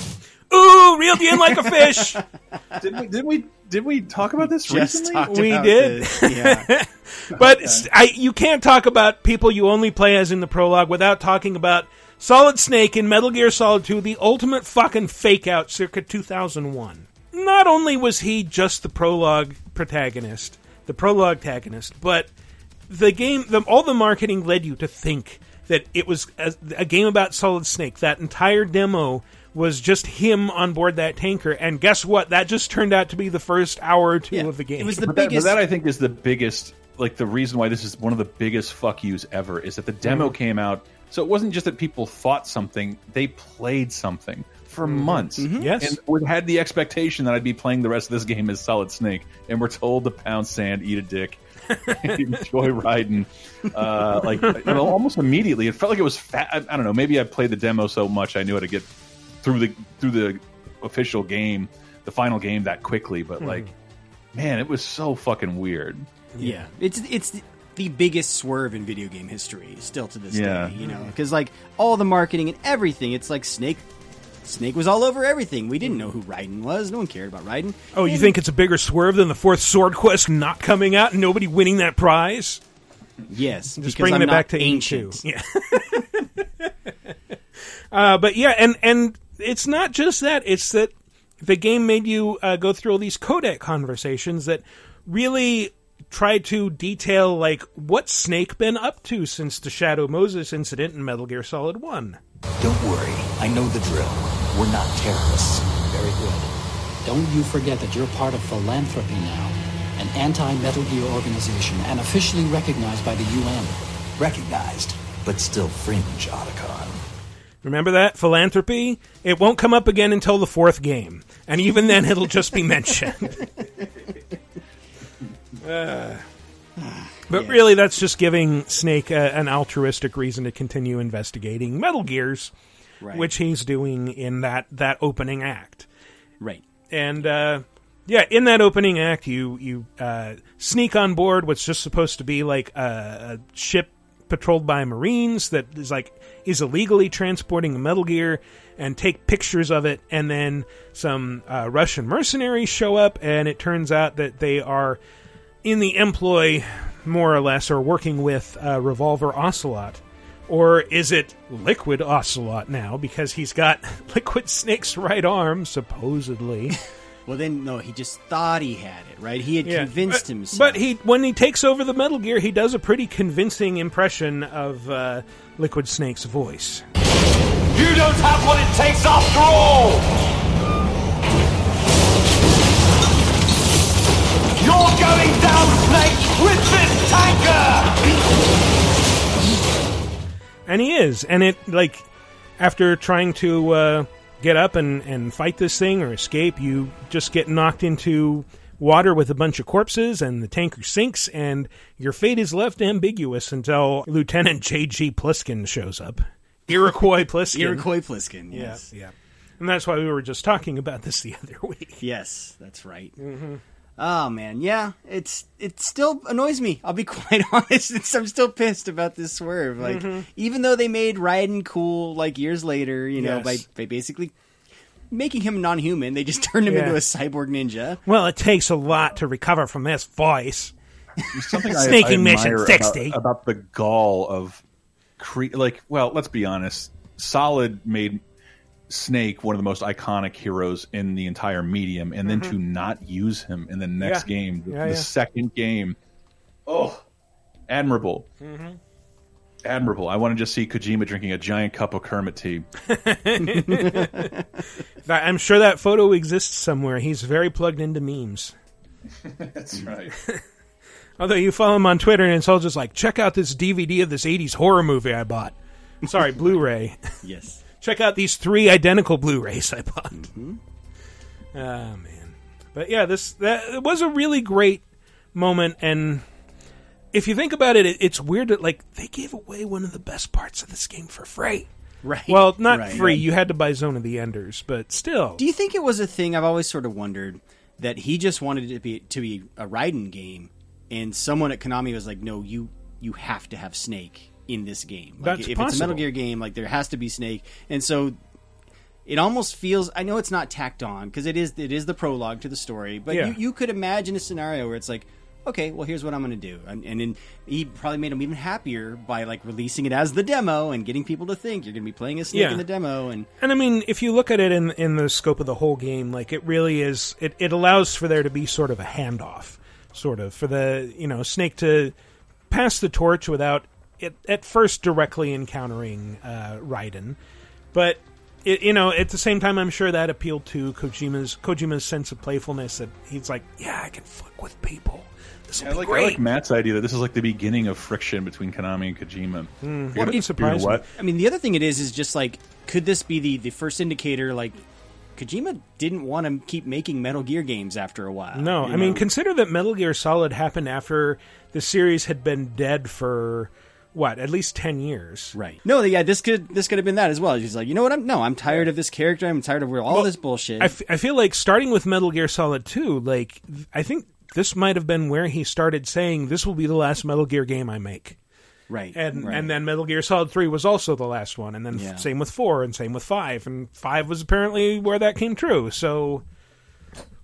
[SPEAKER 2] Ooh, reeled you in like a fish.
[SPEAKER 4] didn't we? Didn't we? Did we talk about this recently?
[SPEAKER 2] we did. but s- I, you can't talk about people you only play as in the prologue without talking about Solid Snake in Metal Gear Solid 2, the ultimate fucking fake out circa 2001. Not only was he just the prologue protagonist, the prologue antagonist, but the game, the, all the marketing led you to think that it was a, a game about Solid Snake. That entire demo was just him on board that tanker, and guess what? That just turned out to be the first hour or two of the game.
[SPEAKER 1] It but That, but that I think is the biggest, like the reason why this is one of the biggest fuck yous ever is that the demo
[SPEAKER 2] Mhm.
[SPEAKER 1] came out. So it wasn't just that people thought something; they played something for
[SPEAKER 2] Mhm.
[SPEAKER 1] months.
[SPEAKER 2] Mhm. Yes.
[SPEAKER 1] and we had the expectation that I'd be playing the rest of this game as Solid Snake, and we're told to pound sand, eat a dick, enjoy riding. Uh, like you know, almost immediately, it felt like it was fat. I, I don't know. Maybe I played the demo so much I knew how to get through the through the official game, the final game that quickly. But
[SPEAKER 2] Mhm.
[SPEAKER 1] like, man, it was so fucking weird.
[SPEAKER 3] Yeah, it's it's the, the biggest swerve in video game history still to this
[SPEAKER 1] Yeah.
[SPEAKER 3] day. You know, because like all the marketing and everything, it's like Snake. Snake was all over everything. We didn't know who Raiden was. No one cared about Raiden.
[SPEAKER 2] Oh, you think it's a bigger swerve than the fourth Sword Quest not coming out and nobody winning that prize?
[SPEAKER 3] Yes,
[SPEAKER 2] just
[SPEAKER 3] because
[SPEAKER 2] bringing
[SPEAKER 3] I'm
[SPEAKER 2] it
[SPEAKER 3] not
[SPEAKER 2] back to
[SPEAKER 3] ancient.
[SPEAKER 2] ancient. Yeah. uh, but yeah, and and it's not just that; it's that the game made you uh, go through all these codec conversations that really try to detail like what Snake been up to since the Shadow Moses incident in Metal Gear Solid One.
[SPEAKER 17] Don't worry. I know the drill. We're not terrorists.
[SPEAKER 18] Very good. Don't you forget that you're part of Philanthropy now, an anti-Metal Gear organization and officially recognized by the UN.
[SPEAKER 17] Recognized, but still fringe, Otacon.
[SPEAKER 2] Remember that philanthropy? It won't come up again until the fourth game, and even then, it'll just be mentioned. Uh, but really, that's just giving Snake a, an altruistic reason to continue investigating Metal Gears,
[SPEAKER 3] Right.
[SPEAKER 2] which he's doing in that that opening act.
[SPEAKER 3] Right.
[SPEAKER 2] And uh, yeah, in that opening act, you you uh, sneak on board what's just supposed to be like a, a ship patrolled by Marines that is like is illegally transporting a Metal Gear and take pictures of it, and then some uh, Russian mercenaries show up, and it turns out that they are in the employ, more or less, or working with uh, Revolver Ocelot. Or is it Liquid Ocelot now because he's got Liquid Snake's right arm, supposedly?
[SPEAKER 3] Well, then no, he just thought he had it, right? He had
[SPEAKER 2] Yeah.
[SPEAKER 3] convinced
[SPEAKER 2] but,
[SPEAKER 3] himself.
[SPEAKER 2] But he, when he takes over the Metal Gear, he does a pretty convincing impression of uh, Liquid Snake's voice.
[SPEAKER 12] You don't have what it takes after all! You're going down, Snake, with this tanker!
[SPEAKER 2] And he is. And it, like, after trying to uh, get up and, and fight this thing or escape, you just get knocked into water with a bunch of corpses, and the tanker sinks, and your fate is left ambiguous until Lieutenant J.G. Pliskin shows up. Iroquois Pliskin.
[SPEAKER 3] Iroquois Pliskin, yes.
[SPEAKER 2] yeah. And that's why we were just talking about this the other week.
[SPEAKER 3] Yes, that's right.
[SPEAKER 2] Mm-hmm.
[SPEAKER 3] Oh man, yeah, it's it still annoys me. I'll be quite honest. I'm still pissed about this swerve. Like,
[SPEAKER 2] Mhm.
[SPEAKER 3] even though they made Raiden cool, like years later, you know,
[SPEAKER 2] Yes.
[SPEAKER 3] by by basically making him non-human, they just turned him
[SPEAKER 2] Yeah.
[SPEAKER 3] into a cyborg ninja.
[SPEAKER 2] Well, it takes a lot to recover from this voice.
[SPEAKER 1] something I-
[SPEAKER 2] Snaking
[SPEAKER 1] I
[SPEAKER 2] Mission
[SPEAKER 1] admire
[SPEAKER 2] 60.
[SPEAKER 1] about, about the gall of cre- like well let's be honest solid made snake one of the most iconic heroes in the entire medium and then
[SPEAKER 2] Mhm.
[SPEAKER 1] to not use him in the next
[SPEAKER 2] Yeah.
[SPEAKER 1] game the,
[SPEAKER 2] Yeah,
[SPEAKER 1] the
[SPEAKER 2] yeah.
[SPEAKER 1] second game oh admirable
[SPEAKER 2] Mm-hmm.
[SPEAKER 1] Admirable i want to just see kojima drinking a giant cup of kermit tea
[SPEAKER 2] I'm sure that photo exists somewhere. He's very plugged into memes.
[SPEAKER 1] that's right
[SPEAKER 2] Although you follow him on Twitter and it's all just like, check out this DVD of this 80s horror movie I bought. I'm Sorry, Blu ray.
[SPEAKER 3] Yes.
[SPEAKER 2] check out these three identical Blu rays I bought.
[SPEAKER 3] Mm-hmm.
[SPEAKER 2] Oh, man. But yeah, this that it was a really great moment. And if you think about it, it, it's weird that, like, they gave away one of the best parts of this game for free.
[SPEAKER 3] Right.
[SPEAKER 2] Well, not
[SPEAKER 3] Right.
[SPEAKER 2] free. You had to buy Zone of the Enders, but still.
[SPEAKER 3] Do you think it was a thing? I've always sort of wondered that he just wanted it to be to be a Raiden game, and someone at Konami was like, "No, you you have to have Snake in this game. Like,
[SPEAKER 2] That's
[SPEAKER 3] if it's a. Metal Gear game, like there has to be Snake." And so it almost feels. I know it's not tacked on because it is it is the prologue to the story, but
[SPEAKER 2] Yeah.
[SPEAKER 3] you, you could imagine a scenario where it's like. Okay, well, here's what I'm going to do, and, and then he probably made him even happier by like releasing it as the demo and getting people to think you're going to be playing a snake
[SPEAKER 2] Yeah.
[SPEAKER 3] in the demo, and
[SPEAKER 2] And I mean, if you look at it in in the scope of the whole game, like it really is, it, it allows for there to be sort of a handoff, sort of for the you know Snake to pass the torch without it at first directly encountering uh, Raiden, but. It, you know, at the same time, I'm sure that appealed to Kojima's Kojima's sense of playfulness. That he's like, yeah, I can fuck with people. This will
[SPEAKER 1] I
[SPEAKER 2] be
[SPEAKER 1] like, I like Matt's idea that this is like the beginning of friction between Konami and Kojima. You're
[SPEAKER 2] Wouldn't
[SPEAKER 1] gonna- you know
[SPEAKER 2] surprise
[SPEAKER 1] what?
[SPEAKER 3] I mean, the other thing it is is just like, could this be the the first indicator? Like, Kojima didn't want to keep making Metal Gear games after a while.
[SPEAKER 2] No,
[SPEAKER 3] you
[SPEAKER 2] I mean, consider that Metal Gear Solid happened after the series had been dead for what, at least ten years.
[SPEAKER 3] Right. No, yeah, this could this could have been that as well. He's like, you know what? I'm no, I'm tired of this character. I'm tired of all
[SPEAKER 2] Well,
[SPEAKER 3] this bullshit.
[SPEAKER 2] I, f- I feel like starting with Metal Gear Solid 2, like, I think this might have been where he started saying, this will be the last Metal Gear game I make.
[SPEAKER 3] right.
[SPEAKER 2] And
[SPEAKER 3] right.
[SPEAKER 2] and then Metal Gear Solid 3 was also the last one. And then
[SPEAKER 3] Yeah.
[SPEAKER 2] same with 4 and same with 5. And 5 was apparently where that came true. So,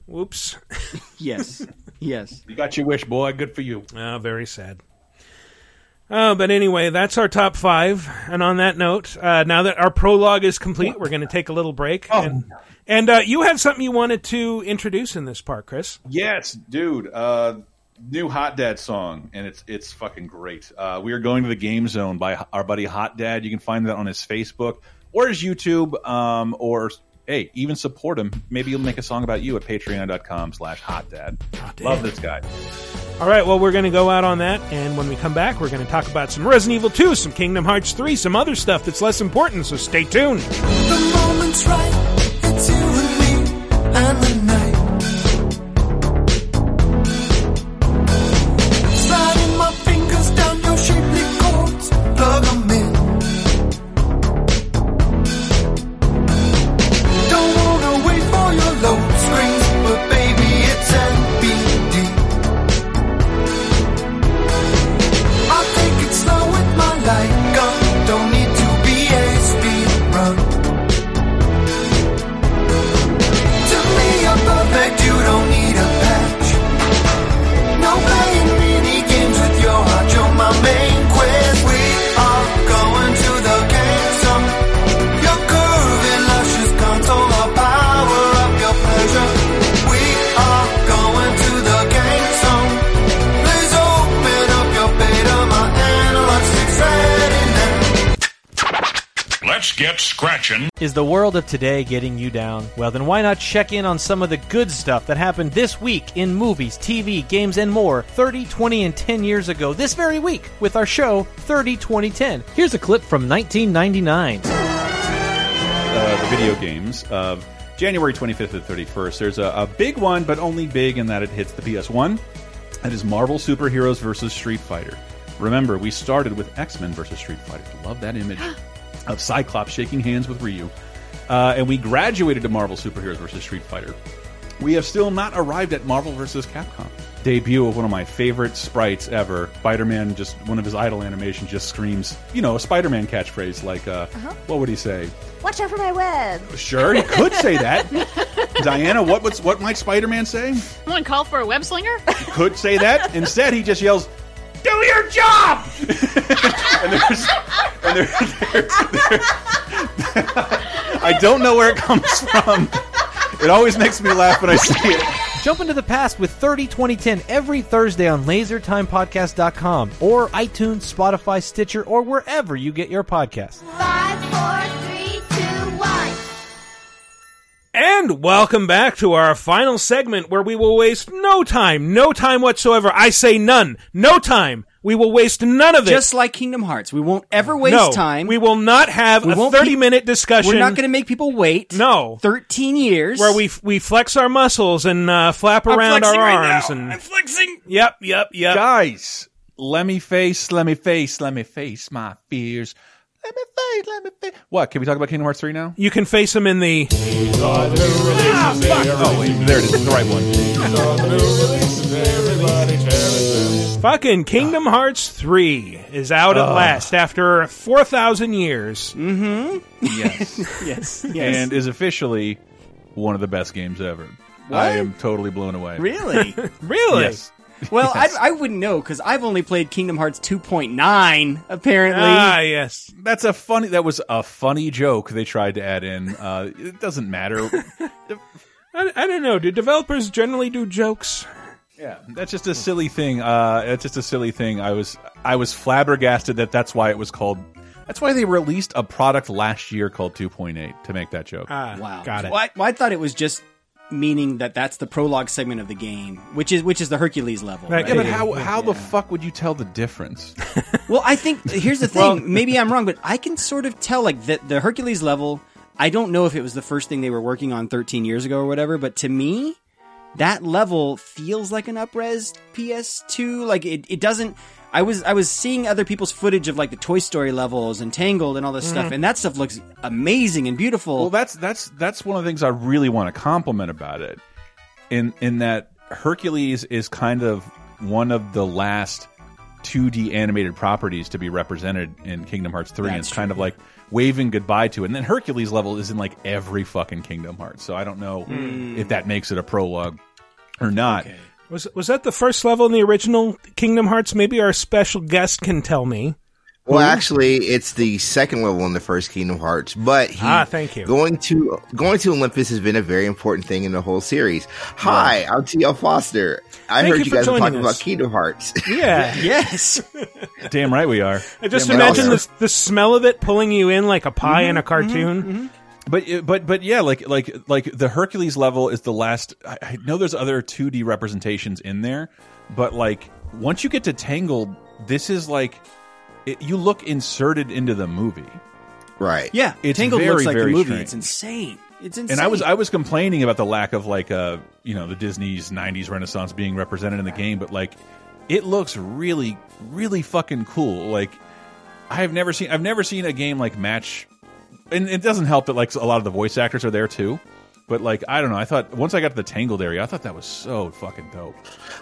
[SPEAKER 2] whoops.
[SPEAKER 3] yes, yes.
[SPEAKER 1] You got your wish, boy. Good for you.
[SPEAKER 2] Oh, very sad. Oh, but anyway, that's our top five. And on that note, uh, now that our prologue is complete, we're going to take a little break. And, and uh, you had something you wanted to introduce in this part, Chris.
[SPEAKER 1] Yes, dude. Uh, new Hot Dad song, and it's it's fucking great. Uh, we are going to the Game Zone by our buddy Hot Dad. You can find that on his Facebook or his YouTube, um, or hey, even support him. Maybe he'll make a song about you at Patreon.com/slash Hot Dad. Love this guy.
[SPEAKER 2] All right, well, we're going to go out on that, and when we come back, we're going to talk about some Resident Evil 2, some Kingdom Hearts 3, some other stuff that's less important, so stay tuned.
[SPEAKER 19] The moment's right. And
[SPEAKER 6] Is the world of today getting you down? Well, then why not check in on some of the good stuff that happened this week in movies, TV, games, and more 30, 20, and 10 years ago this very week with our show 30, 20, 10. Here's a clip from 1999.
[SPEAKER 1] uh, the video games of January 25th to 31st. There's a, a big one, but only big in that it hits the PS1. That is Marvel Superheroes versus Street Fighter. Remember, we started with X Men versus Street Fighter. Love that image of Cyclops shaking hands with Ryu. Uh, and we graduated to Marvel Superheroes versus Street Fighter. We have still not arrived at Marvel versus Capcom. Debut of one of my favorite sprites ever. Spider-Man, just one of his idle animations, just screams, you know, a Spider-Man catchphrase like, uh,
[SPEAKER 20] Uh-huh.
[SPEAKER 1] what would he say?
[SPEAKER 20] Watch out for my web.
[SPEAKER 1] Sure, he could say that. Diana, what what's, what might Spider-Man say?
[SPEAKER 21] Someone call for a web slinger?
[SPEAKER 1] He could say that. Instead, he just yells, "Do your job!" and there's, and there, there, there- I don't know where it comes from. It always makes me laugh when I see it.
[SPEAKER 6] Jump into the past with 30 2010 every Thursday on lasertimepodcast.com or iTunes, Spotify, Stitcher, or wherever you get your podcasts.
[SPEAKER 11] Five, four,
[SPEAKER 2] And welcome back to our final segment where we will waste no time, no time whatsoever. I say none, no time. We will waste none of it.
[SPEAKER 3] Just like Kingdom Hearts, we won't ever waste
[SPEAKER 2] No,
[SPEAKER 3] time.
[SPEAKER 2] We will not have
[SPEAKER 3] We
[SPEAKER 2] a 30
[SPEAKER 3] keep-
[SPEAKER 2] minute discussion.
[SPEAKER 3] We're not going to make people wait.
[SPEAKER 2] No.
[SPEAKER 3] 13 years.
[SPEAKER 2] where we we flex our muscles and uh, flap
[SPEAKER 3] I'm
[SPEAKER 2] around our
[SPEAKER 3] flexing right
[SPEAKER 2] arms
[SPEAKER 3] now.
[SPEAKER 2] and
[SPEAKER 3] I'm flexing.
[SPEAKER 2] Yep, yep, yep.
[SPEAKER 1] Guys, let me face, let me face, let me face my fears. Let me face, let me face. What? Can we talk about Kingdom Hearts 3 now?
[SPEAKER 2] You can face them in the.
[SPEAKER 1] Ah, fuck. Oh, wait, there it is. The right one.
[SPEAKER 2] Fucking Kingdom Hearts 3 is out at
[SPEAKER 1] Ugh.
[SPEAKER 2] last after 4,000 years.
[SPEAKER 3] Mm-hmm.
[SPEAKER 1] Yes.
[SPEAKER 3] yes.
[SPEAKER 1] And is officially one of the best games ever.
[SPEAKER 3] What?
[SPEAKER 1] I am totally blown away.
[SPEAKER 3] Really?
[SPEAKER 2] really?
[SPEAKER 1] Yes.
[SPEAKER 3] Well,
[SPEAKER 1] Yes.
[SPEAKER 3] I, I wouldn't know because I've only played Kingdom Hearts 2.9, apparently.
[SPEAKER 2] Ah, yes.
[SPEAKER 1] That's a funny. That was a funny joke they tried to add in. Uh, it doesn't matter.
[SPEAKER 2] I, I don't know. Do developers generally do jokes?
[SPEAKER 1] Yeah, that's just a silly thing. Uh, it's just a silly thing. I was I was flabbergasted that that's why it was called. That's why they released a product last year called 2.8 to make that joke.
[SPEAKER 2] Ah,
[SPEAKER 3] Wow.
[SPEAKER 2] got it.
[SPEAKER 3] Well, I, well, I thought it was just meaning that that's the prologue segment of the game, which is which is the Hercules level.
[SPEAKER 2] Right,
[SPEAKER 1] yeah, but
[SPEAKER 2] yeah,
[SPEAKER 1] how
[SPEAKER 2] yeah,
[SPEAKER 1] how the fuck would you tell the difference?
[SPEAKER 3] Well, I think here's the thing.
[SPEAKER 1] Well-
[SPEAKER 3] Maybe I'm wrong, but I can sort of tell like the the Hercules level. I don't know if it was the first thing they were working on 13 years ago or whatever, but to me, that level feels like an upres PS2. Like it, it doesn't. I was I was seeing other people's footage of like the Toy Story levels and Tangled and all this stuff,
[SPEAKER 1] Mhm.
[SPEAKER 3] and that stuff looks amazing and beautiful.
[SPEAKER 1] Well, that's that's that's one of the things I really want to compliment about it. In in that Hercules is kind of one of the last 2D animated properties to be represented in Kingdom Hearts 3 and
[SPEAKER 3] That's
[SPEAKER 1] it's kind of like waving goodbye to it. And then Hercules level is in like every fucking Kingdom Hearts. So I don't know
[SPEAKER 2] Mm.
[SPEAKER 1] if that makes it a prologue or not.
[SPEAKER 2] Was was that the first level in the original Kingdom Hearts? Maybe our special guest can tell me.
[SPEAKER 22] Well,
[SPEAKER 2] Who?
[SPEAKER 22] actually, it's the second level in the first Kingdom Hearts, but he,
[SPEAKER 2] Ah, thank you.
[SPEAKER 22] Going to going to Olympus has been a very important thing in the whole series. Hi, I'm T.L. Foster. I
[SPEAKER 2] Thank
[SPEAKER 22] heard
[SPEAKER 2] you
[SPEAKER 22] you, guys were talking
[SPEAKER 2] us.
[SPEAKER 22] about Kingdom Hearts.
[SPEAKER 2] Yeah.
[SPEAKER 3] yes.
[SPEAKER 1] Damn right we are.
[SPEAKER 2] I just
[SPEAKER 1] Damn
[SPEAKER 2] imagine
[SPEAKER 1] we are.
[SPEAKER 2] the the smell of it pulling you in like a pie
[SPEAKER 1] Mm-hmm,
[SPEAKER 2] in a cartoon.
[SPEAKER 1] But but but yeah, like like like the Hercules level is the last. I, I know there's other 2D representations in there, but like once you get to Tangled, this is like it, you look inserted into the movie.
[SPEAKER 22] Right.
[SPEAKER 3] Yeah,
[SPEAKER 1] It's
[SPEAKER 3] Tangled
[SPEAKER 1] very
[SPEAKER 3] looks like
[SPEAKER 1] very
[SPEAKER 3] the movie.
[SPEAKER 1] strange.
[SPEAKER 3] It's insane. It's insane.
[SPEAKER 1] And I was I was complaining about the lack of like uh you know the Disney's '90s Renaissance being represented in the game, but like it looks really really fucking cool. Like I have never seen I've never seen a game like match, and it doesn't help that like a lot of the voice actors are there too. But like I don't know, I thought once I got to the Tangled area, I thought that was so fucking dope.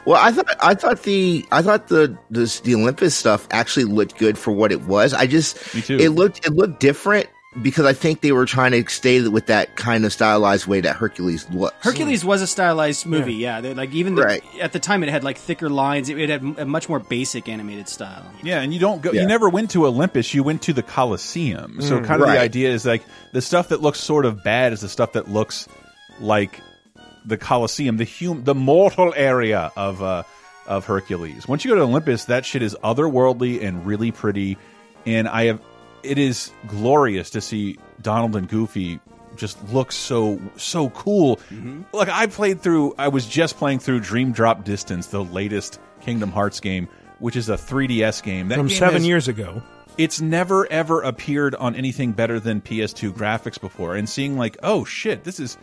[SPEAKER 22] Well, I thought I thought the I thought the this, the Olympus stuff actually looked good for what it was. I just
[SPEAKER 1] Me too.
[SPEAKER 22] it looked it looked different because I think they were trying to stay with that kind of stylized way that Hercules looks.
[SPEAKER 3] Hercules was a stylized movie, yeah. They- Like even the,
[SPEAKER 22] Right.
[SPEAKER 3] at the time, it had like thicker lines. It, it had a much more basic animated style.
[SPEAKER 1] Yeah, and you don't go.
[SPEAKER 22] Yeah.
[SPEAKER 1] You never went to Olympus. You went to the Colosseum. So
[SPEAKER 3] Mm.
[SPEAKER 1] kind of
[SPEAKER 22] Right.
[SPEAKER 1] the idea is like the stuff that looks sort of bad is the stuff that looks like the Colosseum, the hum, the mortal area of uh, of Hercules. Once you go to Olympus, that shit is otherworldly and really pretty. And I have it is glorious to see Donald and Goofy just look so so cool. Mm-hmm. Like I played through, I was just playing through Dream Drop Distance, the latest Kingdom Hearts game, which is a 3DS game that
[SPEAKER 2] From
[SPEAKER 1] game
[SPEAKER 2] seven
[SPEAKER 1] has-
[SPEAKER 2] years ago.
[SPEAKER 1] It's never ever appeared on anything better than PS2 graphics before, and seeing like, oh shit, this is.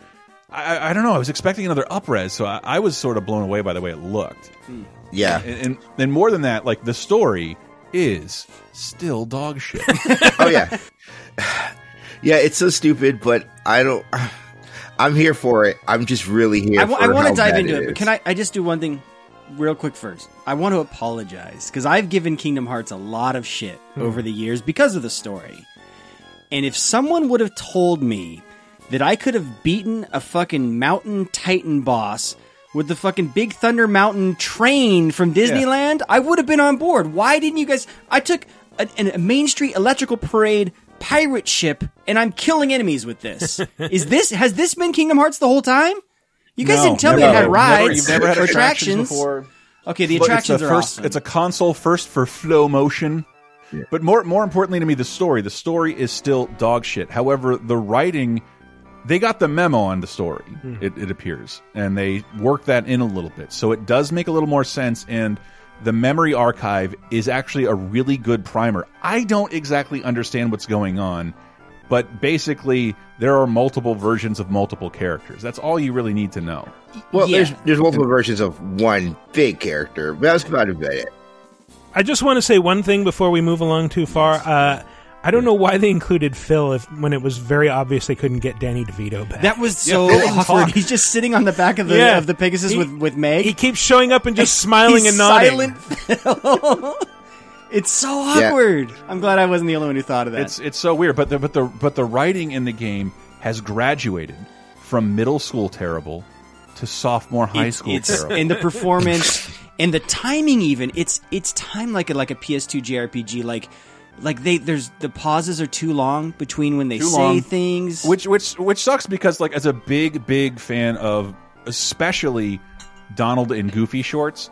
[SPEAKER 1] I, I- I don't know. I was expecting another upres, so I, I was sort of blown away by the way it looked. Hmm.
[SPEAKER 22] Yeah.
[SPEAKER 1] and, and and more than that, like the story is still dog shit.
[SPEAKER 22] oh yeah, yeah. It's so stupid, but I don't. I'm here for it. I'm just really here.
[SPEAKER 3] I, want to dive into it, but can I, I just do one thing real quick first? I want to apologize because I've given Kingdom Hearts a lot of shit
[SPEAKER 22] Hmm.
[SPEAKER 3] over the years because of the story. And if someone would have told me that I could have beaten a fucking mountain titan boss with the fucking Big Thunder Mountain train from Disneyland, I would have been on board. Why didn't you guys? I took a, a Main Street Electrical Parade pirate ship and I'm killing enemies with this. Is this has this been Kingdom Hearts the whole time? You guys
[SPEAKER 1] No,
[SPEAKER 3] didn't tell me
[SPEAKER 1] never.
[SPEAKER 3] it had
[SPEAKER 1] Never-
[SPEAKER 3] rides
[SPEAKER 1] you've never had
[SPEAKER 3] or
[SPEAKER 1] attractions
[SPEAKER 3] attractions.
[SPEAKER 1] before.
[SPEAKER 3] Okay, the attractions
[SPEAKER 1] it's a
[SPEAKER 3] are
[SPEAKER 1] first,
[SPEAKER 3] awesome.
[SPEAKER 1] It's a console first for flow motion. But more more importantly to me, the story. The story is still dog shit. However, the writing, they got the memo on the story. It, it appears, and they worked that in a little bit, so it does make a little more sense. And the memory archive is actually a really good primer. I don't exactly understand what's going on. But basically, there are multiple versions of multiple characters. That's all you really need to know.
[SPEAKER 22] Well, there's there's multiple versions of one big character, but that's about it.
[SPEAKER 2] I just want to say one thing before we move along too far. Uh, I don't know why they included Phil if when it was very obvious they couldn't get Danny DeVito back.
[SPEAKER 3] That was so awkward. He's just sitting on the back of the
[SPEAKER 2] Yeah.
[SPEAKER 3] of the Pegasus
[SPEAKER 2] He-
[SPEAKER 3] with with Meg.
[SPEAKER 2] He keeps showing up and just smiling
[SPEAKER 3] He's
[SPEAKER 2] and nodding.
[SPEAKER 3] Silent Phil. it's so
[SPEAKER 1] Yeah.
[SPEAKER 3] awkward. I'm glad I wasn't the only one who thought of that.
[SPEAKER 1] It's it's so weird, but the but the but the writing in the game has graduated from middle school terrible to sophomore high
[SPEAKER 3] It's-
[SPEAKER 1] school
[SPEAKER 3] it's,
[SPEAKER 1] terrible.
[SPEAKER 3] and the performance and the timing even it's it's timed like a like a PS2 JRPG like like they there's the pauses are too long between when they
[SPEAKER 1] Too
[SPEAKER 3] say
[SPEAKER 1] long.
[SPEAKER 3] things
[SPEAKER 1] which which which sucks because like as a big big fan of especially Donald and Goofy shorts,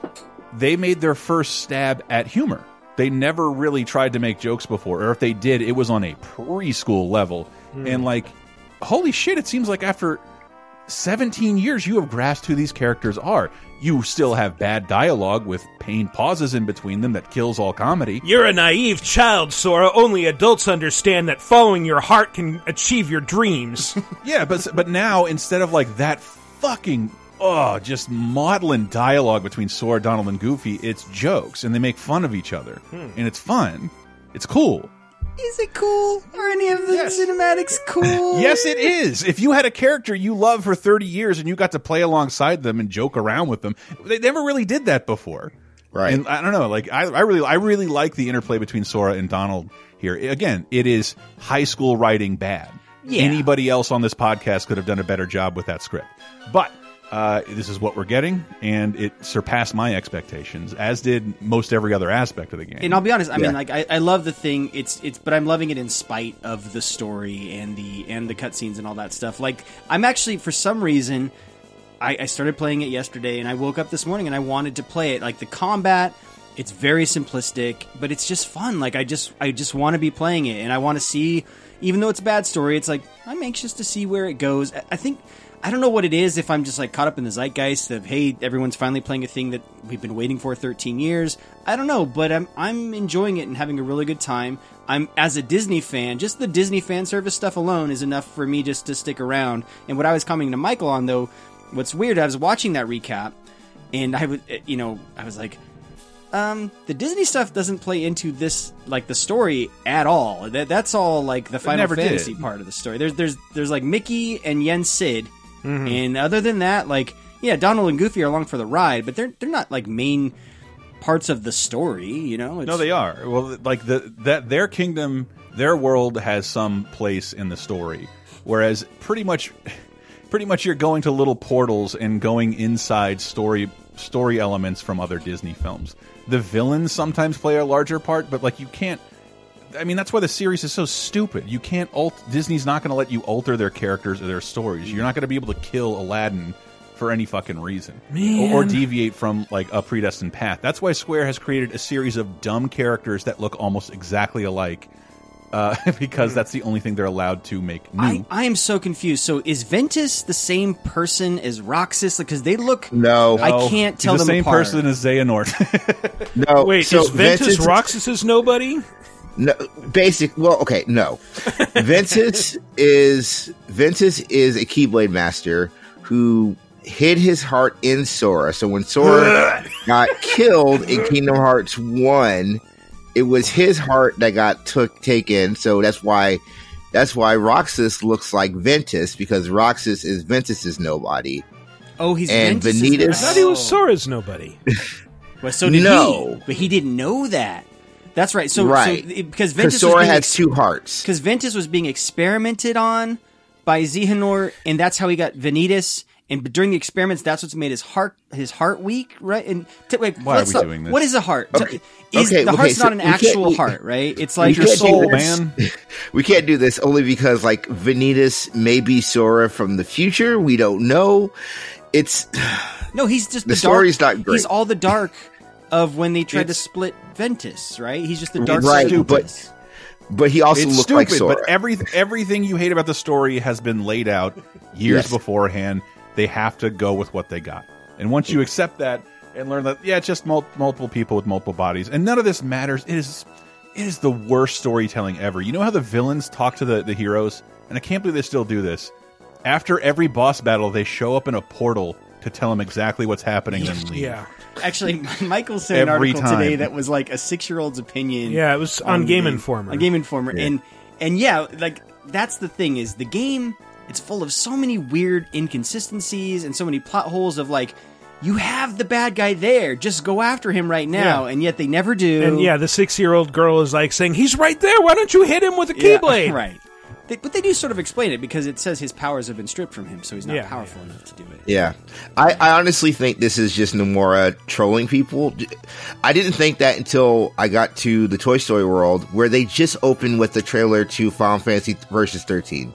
[SPEAKER 1] they made their first stab at humor. They never really tried to make jokes before, or if they did, it was on a preschool level.
[SPEAKER 2] Hmm.
[SPEAKER 1] And like, holy shit! It seems like after 17 years, you have grasped who these characters are. You still have bad dialogue with pain pauses in between them that kills all comedy.
[SPEAKER 2] You're a naive child, Sora. Only adults understand that following your heart can achieve your dreams.
[SPEAKER 1] Yeah, but but now instead of like that fucking oh, just maudlin dialogue between Sora, Donald, and Goofy, it's jokes and they make fun of each other,
[SPEAKER 3] Hmm.
[SPEAKER 1] and it's fun. It's cool.
[SPEAKER 3] Is it cool are any of the cinematics cool
[SPEAKER 1] Yes, it is. If you had a character you love for thirty years and you got to play alongside them and joke around with them, they never really did that before.
[SPEAKER 22] Right.
[SPEAKER 1] And I don't know. Like I, I really, I really like the interplay between Sora and Donald here. Again, it is high school writing bad.
[SPEAKER 3] Yeah.
[SPEAKER 1] Anybody else on this podcast could have done a better job with that script. But uh, this is what we're getting, and it surpassed my expectations, as did most every other aspect of the game.
[SPEAKER 3] And I'll be honest, I
[SPEAKER 1] Yeah.
[SPEAKER 3] mean, like I, I love the thing. It's it's, but I'm loving it in spite of the story and the and the cutscenes and all that stuff. Like I'm actually, for some reason, I, I started playing it yesterday, and I woke up this morning and I wanted to play it. Like the combat, it's very simplistic, but it's just fun. Like I just I just want to be playing it, and I want to see, even though it's a bad story, it's like I'm anxious to see where it goes. I, I think. I don't know what it is if I'm just like caught up in the zeitgeist of hey everyone's finally playing a thing that we've been waiting for 13 years. I don't know, but I'm I'm enjoying it and having a really good time. I'm as a Disney fan, just the Disney fan service stuff alone is enough for me just to stick around. And what I was commenting to Michael on though, what's weird, I was watching that recap and I would you know, I was like um, the Disney stuff doesn't play into this like the story at all. That that's all like the Final
[SPEAKER 1] never did.
[SPEAKER 3] Fantasy part of the story. There's there's there's like Mickey and Yen Sid,
[SPEAKER 1] Mhm.
[SPEAKER 3] and other than that, like yeah, Donald and Goofy are along for the ride, but they're they're not like main parts of the story. You know?
[SPEAKER 1] No, they are. Well, like the that their kingdom, their world has some place in the story, whereas pretty much, pretty much you're going to little portals and going inside story story elements from other Disney films. The villains sometimes play a larger part, but like you can't. I mean, that's why the series is so stupid. You can't alt. Disney's not going to let you alter their characters or their stories. You're not going to be able to kill Aladdin for any fucking reason, or, or deviate from like a predestined path. That's why Square has created a series of dumb characters that look almost exactly alike uh, because that's the only thing they're allowed to make new.
[SPEAKER 3] I, I am so confused. So is Ventus the same person as Roxas? Because they look.
[SPEAKER 22] No,
[SPEAKER 3] I can't tell
[SPEAKER 1] He's the
[SPEAKER 3] them
[SPEAKER 1] same
[SPEAKER 3] apart.
[SPEAKER 1] person as Xehanort.
[SPEAKER 22] No,
[SPEAKER 2] Wait,
[SPEAKER 22] so
[SPEAKER 2] is Ventus,
[SPEAKER 22] Ventus-
[SPEAKER 2] Roxas's nobody?
[SPEAKER 22] No, basic. Well, okay, no. Ventus is Ventus is a Keyblade master who hid his heart in Sora. So when Sora got killed in Kingdom Hearts One, it was his heart that got took taken. So that's why that's why Roxas looks like Ventus because Roxas is Ventus's nobody.
[SPEAKER 3] Oh, he's
[SPEAKER 22] and
[SPEAKER 3] Ventus's
[SPEAKER 22] Vanitas.
[SPEAKER 2] I thought he was Sora's nobody.
[SPEAKER 3] Well, so did
[SPEAKER 22] No.
[SPEAKER 3] he, but he didn't know that. That's right. So,
[SPEAKER 22] Right.
[SPEAKER 3] so because
[SPEAKER 22] 'Cause
[SPEAKER 3] Ventus
[SPEAKER 22] Sora
[SPEAKER 3] was being
[SPEAKER 22] has two hearts.
[SPEAKER 3] Because Ventus was being experimented on by Xehanort, and that's how he got Vanitas. And during the experiments, that's what's made his heart his heart weak, right? And t- wait,
[SPEAKER 1] Why are we
[SPEAKER 3] look-
[SPEAKER 1] doing this?
[SPEAKER 3] What is a heart?
[SPEAKER 22] Okay.
[SPEAKER 3] Is,
[SPEAKER 22] Okay,
[SPEAKER 3] the
[SPEAKER 22] okay,
[SPEAKER 3] heart's
[SPEAKER 22] so
[SPEAKER 3] not an
[SPEAKER 22] we
[SPEAKER 3] actual
[SPEAKER 22] we-
[SPEAKER 3] heart, right? It's like
[SPEAKER 22] can't do this.
[SPEAKER 1] man.
[SPEAKER 22] We can't do this only because like Vanitas may be Sora from the future. We don't know. It's
[SPEAKER 3] no, he's just
[SPEAKER 22] The
[SPEAKER 3] the,
[SPEAKER 22] story's
[SPEAKER 3] dark.
[SPEAKER 22] not great.
[SPEAKER 3] He's all the dark of when they tried
[SPEAKER 1] It's-
[SPEAKER 3] to split Ventus, right? He's just the dark
[SPEAKER 22] right,
[SPEAKER 3] side of
[SPEAKER 22] but
[SPEAKER 3] Ventus.
[SPEAKER 22] but he also
[SPEAKER 1] it's
[SPEAKER 22] looked
[SPEAKER 1] stupid,
[SPEAKER 22] like Sora.
[SPEAKER 1] but every everything you hate about the story has been laid out years
[SPEAKER 22] Yes.
[SPEAKER 1] beforehand. They have to go with what they got, and once you accept that and learn that, yeah, it's just mul multiple people with multiple bodies, and none of this matters. It is it is the worst storytelling ever. You know how the villains talk to the the heroes, and I can't believe they still do this. After every boss battle, they show up in a portal to tell them exactly what's happening. and leave.
[SPEAKER 2] Yeah.
[SPEAKER 3] Actually, Michael sent an
[SPEAKER 1] Every
[SPEAKER 3] article today that was like a six year old's opinion.
[SPEAKER 2] Yeah, it was on
[SPEAKER 3] the
[SPEAKER 2] Game
[SPEAKER 3] game.
[SPEAKER 2] Informer.
[SPEAKER 3] On Game Informer,
[SPEAKER 2] Yeah.
[SPEAKER 3] and and yeah, like that's the thing is the game. It's full of so many weird inconsistencies and so many plot holes of like. You have the bad guy there. Just go after him right now,
[SPEAKER 2] Yeah.
[SPEAKER 3] and yet they never do.
[SPEAKER 2] And yeah, the six-year-old girl is like saying, "He's right there. Why don't you hit him with a
[SPEAKER 3] Yeah,
[SPEAKER 2] keyblade?"
[SPEAKER 3] right? They, but they do sort of explain it because it says his powers have been stripped from him, so he's not
[SPEAKER 2] Yeah,
[SPEAKER 3] powerful enough to do it.
[SPEAKER 22] Yeah, I, I honestly think this is just Nomura trolling people. I didn't think that until I got to the Toy Story world, where they just opened with the trailer to Final Fantasy Versus 13.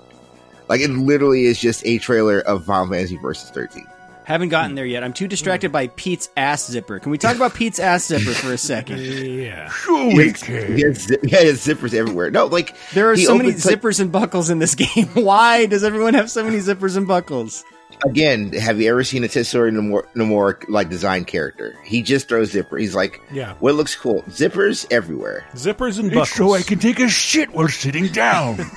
[SPEAKER 22] Like it literally is just a trailer of Final Fantasy Versus 13.
[SPEAKER 3] Haven't gotten there yet. I'm too distracted by Pete's ass zipper. Can we talk about Pete's ass zipper for a second?
[SPEAKER 2] yeah.
[SPEAKER 22] He has, he has, he has zippers everywhere. No, like
[SPEAKER 3] There are
[SPEAKER 22] he
[SPEAKER 3] so many
[SPEAKER 22] opens, like-
[SPEAKER 3] zippers and buckles in this game. Why does everyone have so many zippers and buckles?
[SPEAKER 22] Again, have you ever seen a Tetsuya Nomura, Nomura like design character? He just throws zipper. He's like,
[SPEAKER 2] Yeah.
[SPEAKER 22] what looks cool? Zippers everywhere.
[SPEAKER 2] Zippers and
[SPEAKER 1] It's
[SPEAKER 2] buckles.
[SPEAKER 1] so I can take a shit while sitting down.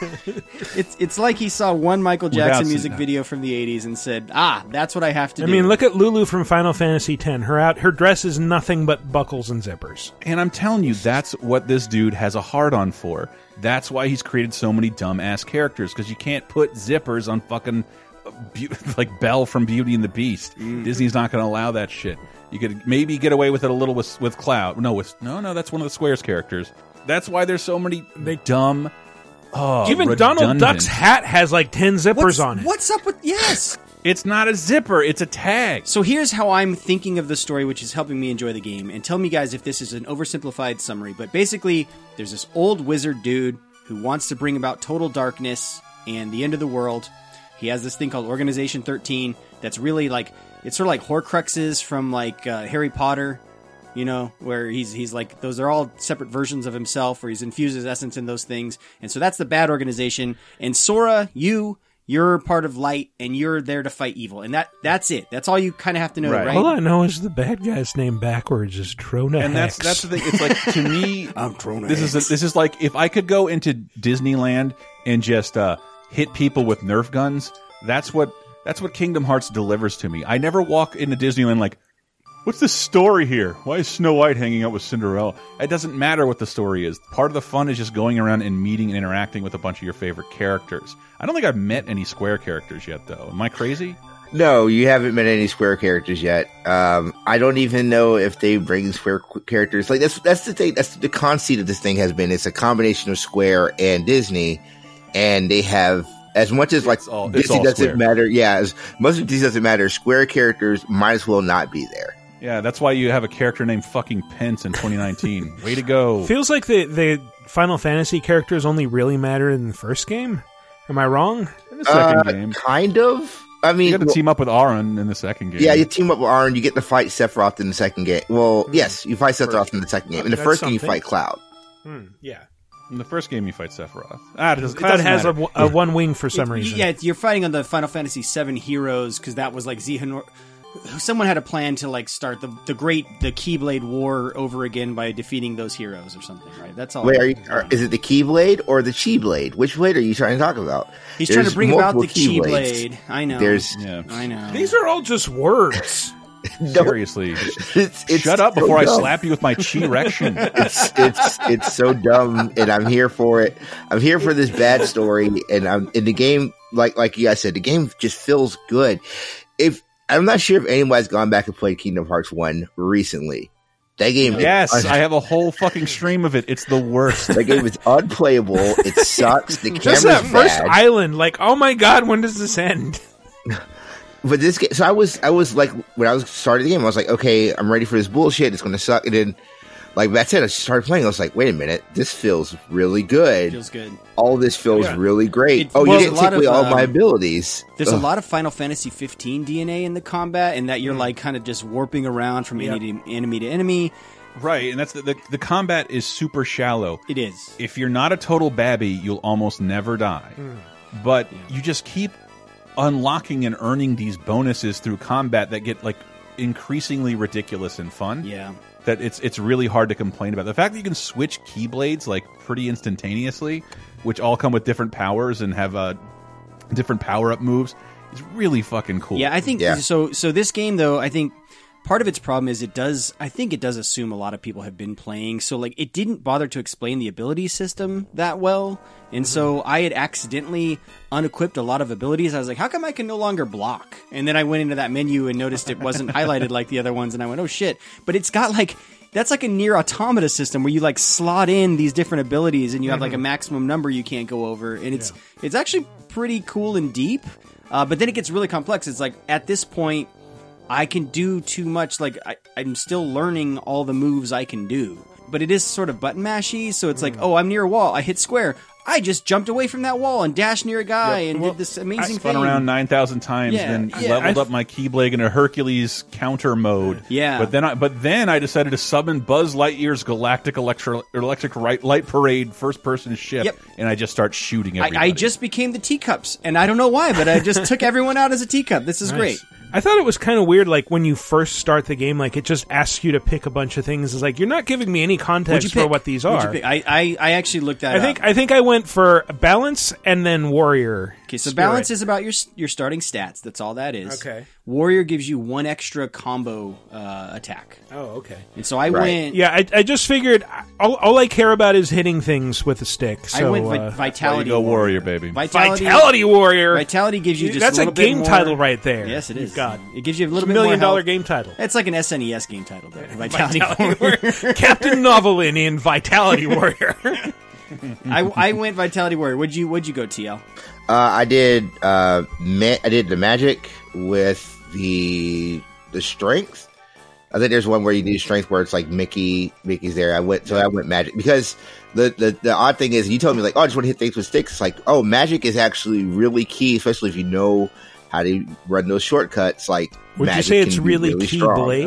[SPEAKER 3] It's it's like he saw one Michael Jackson
[SPEAKER 1] seeing
[SPEAKER 3] music video from the '80s and said, "Ah, that's what I have to
[SPEAKER 2] I
[SPEAKER 3] do."
[SPEAKER 2] I mean, look at Lulu from Final Fantasy X. Her out, her dress is nothing but buckles and zippers.
[SPEAKER 1] And I'm telling you, that's what this dude has a hard on for. That's why he's created so many dumbass characters because you can't put zippers on fucking like Belle from Beauty and the Beast. Mm-hmm. Disney's not going to allow that shit. You could maybe get away with it a little with with Cloud. No, with no, no, that's one of the Squares characters. That's why there's so many they, dumb. Oh,
[SPEAKER 2] Even
[SPEAKER 1] redundant.
[SPEAKER 2] Donald Duck's hat has like ten zippers
[SPEAKER 3] what's,
[SPEAKER 2] on it.
[SPEAKER 3] What's up with yes?
[SPEAKER 1] It's not a zipper; it's a tag.
[SPEAKER 3] So here's how I'm thinking of the story, which is helping me enjoy the game. And tell me, guys, if this is an oversimplified summary. But basically, there's this old wizard dude who wants to bring about total darkness and the end of the world. He has this thing called Organization 13 that's really like it's sort of like Horcruxes from like uh, Harry Potter, you know, where he's he's like those are all separate versions of himself, where he's infused his essence in those things. And so that's the bad organization. And Sora, you. You're part of light, and you're there to fight evil, and that—that's it. That's all you kind of have to know, right?
[SPEAKER 2] All I know is the bad guy's name backwards is Trona
[SPEAKER 1] and that's
[SPEAKER 2] Hex.
[SPEAKER 1] that's the thing. It's like to me,
[SPEAKER 2] I'm Trona
[SPEAKER 1] this is this is like if I could go into Disneyland and just uh, hit people with Nerf guns. That's what that's what Kingdom Hearts delivers to me. I never walk into Disneyland like, what's the story here? Why is Snow White hanging out with Cinderella? It doesn't matter what the story is. Part of the fun is just going around and meeting and interacting with a bunch of your favorite characters. I don't think I've met any Square characters yet, though. Am I crazy?
[SPEAKER 22] No, you haven't met any Square characters yet. Um, I don't even know if they bring Square characters. Like that's that's the thing. That's the conceit of this thing has been. It's a combination of Square and Disney, and they have as much as like
[SPEAKER 1] all- it's
[SPEAKER 22] Disney doesn't
[SPEAKER 1] Square.
[SPEAKER 22] matter. Yeah, as much as Disney doesn't matter. Square characters might as well not be there.
[SPEAKER 1] Yeah, that's why you have a character named fucking Pence in 2019. Way to go!
[SPEAKER 2] Feels like the the Final Fantasy characters only really matter in the first game. Am I wrong?
[SPEAKER 1] In the second
[SPEAKER 22] Uh,
[SPEAKER 1] game,
[SPEAKER 22] kind of. I mean,
[SPEAKER 1] you got to
[SPEAKER 22] well-
[SPEAKER 1] team up with Auron in the second game.
[SPEAKER 22] Yeah, you team up with Auron, you get to fight Sephiroth in the second game. Well, yes, you fight Sephiroth in the second game. In the
[SPEAKER 2] That's
[SPEAKER 22] first game, you fight Cloud.
[SPEAKER 2] Hmm, yeah.
[SPEAKER 1] In the first game, you fight Sephiroth. Ah, it doesn't- it doesn't
[SPEAKER 2] has a,
[SPEAKER 1] matter.
[SPEAKER 2] a one wing for some
[SPEAKER 3] It-
[SPEAKER 2] reason.
[SPEAKER 3] Yeah, you're fighting on the Final Fantasy VII heroes because that was like Xehanort. Someone had a plan to like start the the great the Keyblade War over again by defeating those heroes or something, right? That's all.
[SPEAKER 22] Wait, are you, are, is it the Keyblade or the Chi Blade? Which blade are you trying to talk about?
[SPEAKER 3] He's trying to bring about the
[SPEAKER 22] multiple Keyblades.
[SPEAKER 3] Keyblade. I know.
[SPEAKER 22] There's
[SPEAKER 3] I know.
[SPEAKER 2] These are all just words.
[SPEAKER 1] Seriously,
[SPEAKER 22] it's, it's
[SPEAKER 1] shut up
[SPEAKER 22] so
[SPEAKER 1] before I slap you with my chi erection.
[SPEAKER 22] it's it's it's so dumb, and I'm here for it. I'm here for this bad story, and I'm in the game. Like like you guys said, the game just feels good. If I'm not sure if anybody's gone back and played Kingdom Hearts One recently, that game.
[SPEAKER 1] Yes,
[SPEAKER 22] is,
[SPEAKER 1] I have a whole fucking stream of it. It's the worst.
[SPEAKER 22] that game is unplayable. It sucks. The camera's
[SPEAKER 2] Just
[SPEAKER 22] camera's
[SPEAKER 2] that first
[SPEAKER 22] bad.
[SPEAKER 2] island, like, oh my god, when does this end?
[SPEAKER 22] But this game, so I was, I was like, when I was starting the game, I was like, okay, I'm ready for this bullshit. It's going to suck. And then, like that's it. I started playing. I was like, wait a minute, this feels really good.
[SPEAKER 3] Feels good.
[SPEAKER 22] All this feels
[SPEAKER 3] Yeah.
[SPEAKER 22] really great.
[SPEAKER 3] It-
[SPEAKER 22] oh,
[SPEAKER 3] well,
[SPEAKER 22] you
[SPEAKER 3] there's
[SPEAKER 22] didn't take away
[SPEAKER 3] of,
[SPEAKER 22] all my
[SPEAKER 3] um,
[SPEAKER 22] abilities.
[SPEAKER 3] There's a lot of Final Fantasy 15 DNA in the combat, and that you're like kind of just warping around from
[SPEAKER 1] Yep.
[SPEAKER 3] enemy, to, enemy to enemy.
[SPEAKER 1] Right, and that's the, the the combat is super shallow.
[SPEAKER 3] It is.
[SPEAKER 1] If you're not a total babby, you'll almost never die. But you just keep unlocking and earning these bonuses through combat that get like increasingly ridiculous and fun.
[SPEAKER 3] Yeah.
[SPEAKER 1] That it's it's really hard to complain about. The fact that you can switch keyblades like pretty instantaneously, which all come with different powers and have uh, different power up moves, is really fucking cool.
[SPEAKER 3] Yeah, I think yeah. so. So this game, though, I think part of its problem is it does. I think it does assume a lot of people have been playing, so like it didn't bother to explain the ability system that well, and so I had accidentally unequipped a lot of abilities. I was like, how come I can no longer block? And then I went into that menu and noticed it wasn't highlighted like the other ones, and I went, oh shit! But it's got like. That's like a NieR Automata system where you like slot in these different abilities and you have like a
[SPEAKER 2] Mhm.
[SPEAKER 3] maximum number you can't go over, and it's it's actually pretty cool and deep. Uh, but then it gets really complex. It's like at this point, I can do too much. Like I, I'm still learning all the moves I can do, but it is sort of button mashy. So it's like, hmm. oh, I'm near a wall. I hit square. I just jumped away from that wall and dashed near a guy and did this amazing I
[SPEAKER 1] spun
[SPEAKER 3] thing.
[SPEAKER 1] around 9,000 times,
[SPEAKER 3] Yeah,
[SPEAKER 1] then
[SPEAKER 3] yeah.
[SPEAKER 1] leveled up my Keyblade in a Hercules counter mode.
[SPEAKER 3] Yeah.
[SPEAKER 1] But then I but then I decided to summon Buzz Lightyear's Galactic Electro, Electric Light, Light Parade first person ship,
[SPEAKER 3] Yep.
[SPEAKER 1] and I just start shooting
[SPEAKER 3] I. I just became the teacups, and I don't know why, but I just took everyone out as a teacup. This is
[SPEAKER 2] Nice.
[SPEAKER 3] great.
[SPEAKER 2] I thought it was kind of weird, like when you first start the game, like it just asks you to pick a bunch of things. It's like you're not giving me any
[SPEAKER 3] What'd
[SPEAKER 2] context for what these
[SPEAKER 3] What'd you
[SPEAKER 2] are.
[SPEAKER 3] pick? I, I I actually looked that
[SPEAKER 2] I think
[SPEAKER 3] up.
[SPEAKER 2] I think I went for balance and then warrior.
[SPEAKER 3] Okay, so
[SPEAKER 2] spirit.
[SPEAKER 3] balance is about your your starting stats. That's all that is.
[SPEAKER 2] Okay.
[SPEAKER 3] Warrior gives you one extra combo uh, attack.
[SPEAKER 2] Oh, okay.
[SPEAKER 3] And so I went.
[SPEAKER 2] Yeah, I, I just figured all, all I care about is hitting things with a stick. So,
[SPEAKER 3] I went vi-
[SPEAKER 2] uh,
[SPEAKER 3] vitality.
[SPEAKER 1] go warrior, baby.
[SPEAKER 3] Vitality,
[SPEAKER 2] Vitality warrior.
[SPEAKER 3] Vitality gives you just
[SPEAKER 2] That's
[SPEAKER 3] a
[SPEAKER 2] a
[SPEAKER 3] little bit
[SPEAKER 2] game
[SPEAKER 3] more-
[SPEAKER 2] title right there.
[SPEAKER 3] Yes, it is.
[SPEAKER 2] God.
[SPEAKER 3] it gives you a little
[SPEAKER 2] a
[SPEAKER 3] bit
[SPEAKER 2] million
[SPEAKER 3] more
[SPEAKER 2] dollar
[SPEAKER 3] health.
[SPEAKER 2] game title.
[SPEAKER 3] It's like an SNES game title there. Vitality,
[SPEAKER 2] Vitality
[SPEAKER 3] Warrior.
[SPEAKER 2] Warrior. Captain Novolin in Vitality Warrior.
[SPEAKER 3] I, I went Vitality Warrior. Would you Would you go TL?
[SPEAKER 22] Uh, I did. Uh, ma- I did the magic with the the strength. I think there's one where you do strength where it's like Mickey. Mickey's there. I went. So I went magic because the, the the odd thing is you told me like, oh, I just want to hit things with sticks. It's like, oh, magic is actually really key, especially if you know how to run those shortcuts. Like,
[SPEAKER 2] Would you
[SPEAKER 22] magic
[SPEAKER 2] say it's
[SPEAKER 22] can be
[SPEAKER 2] really
[SPEAKER 22] strong.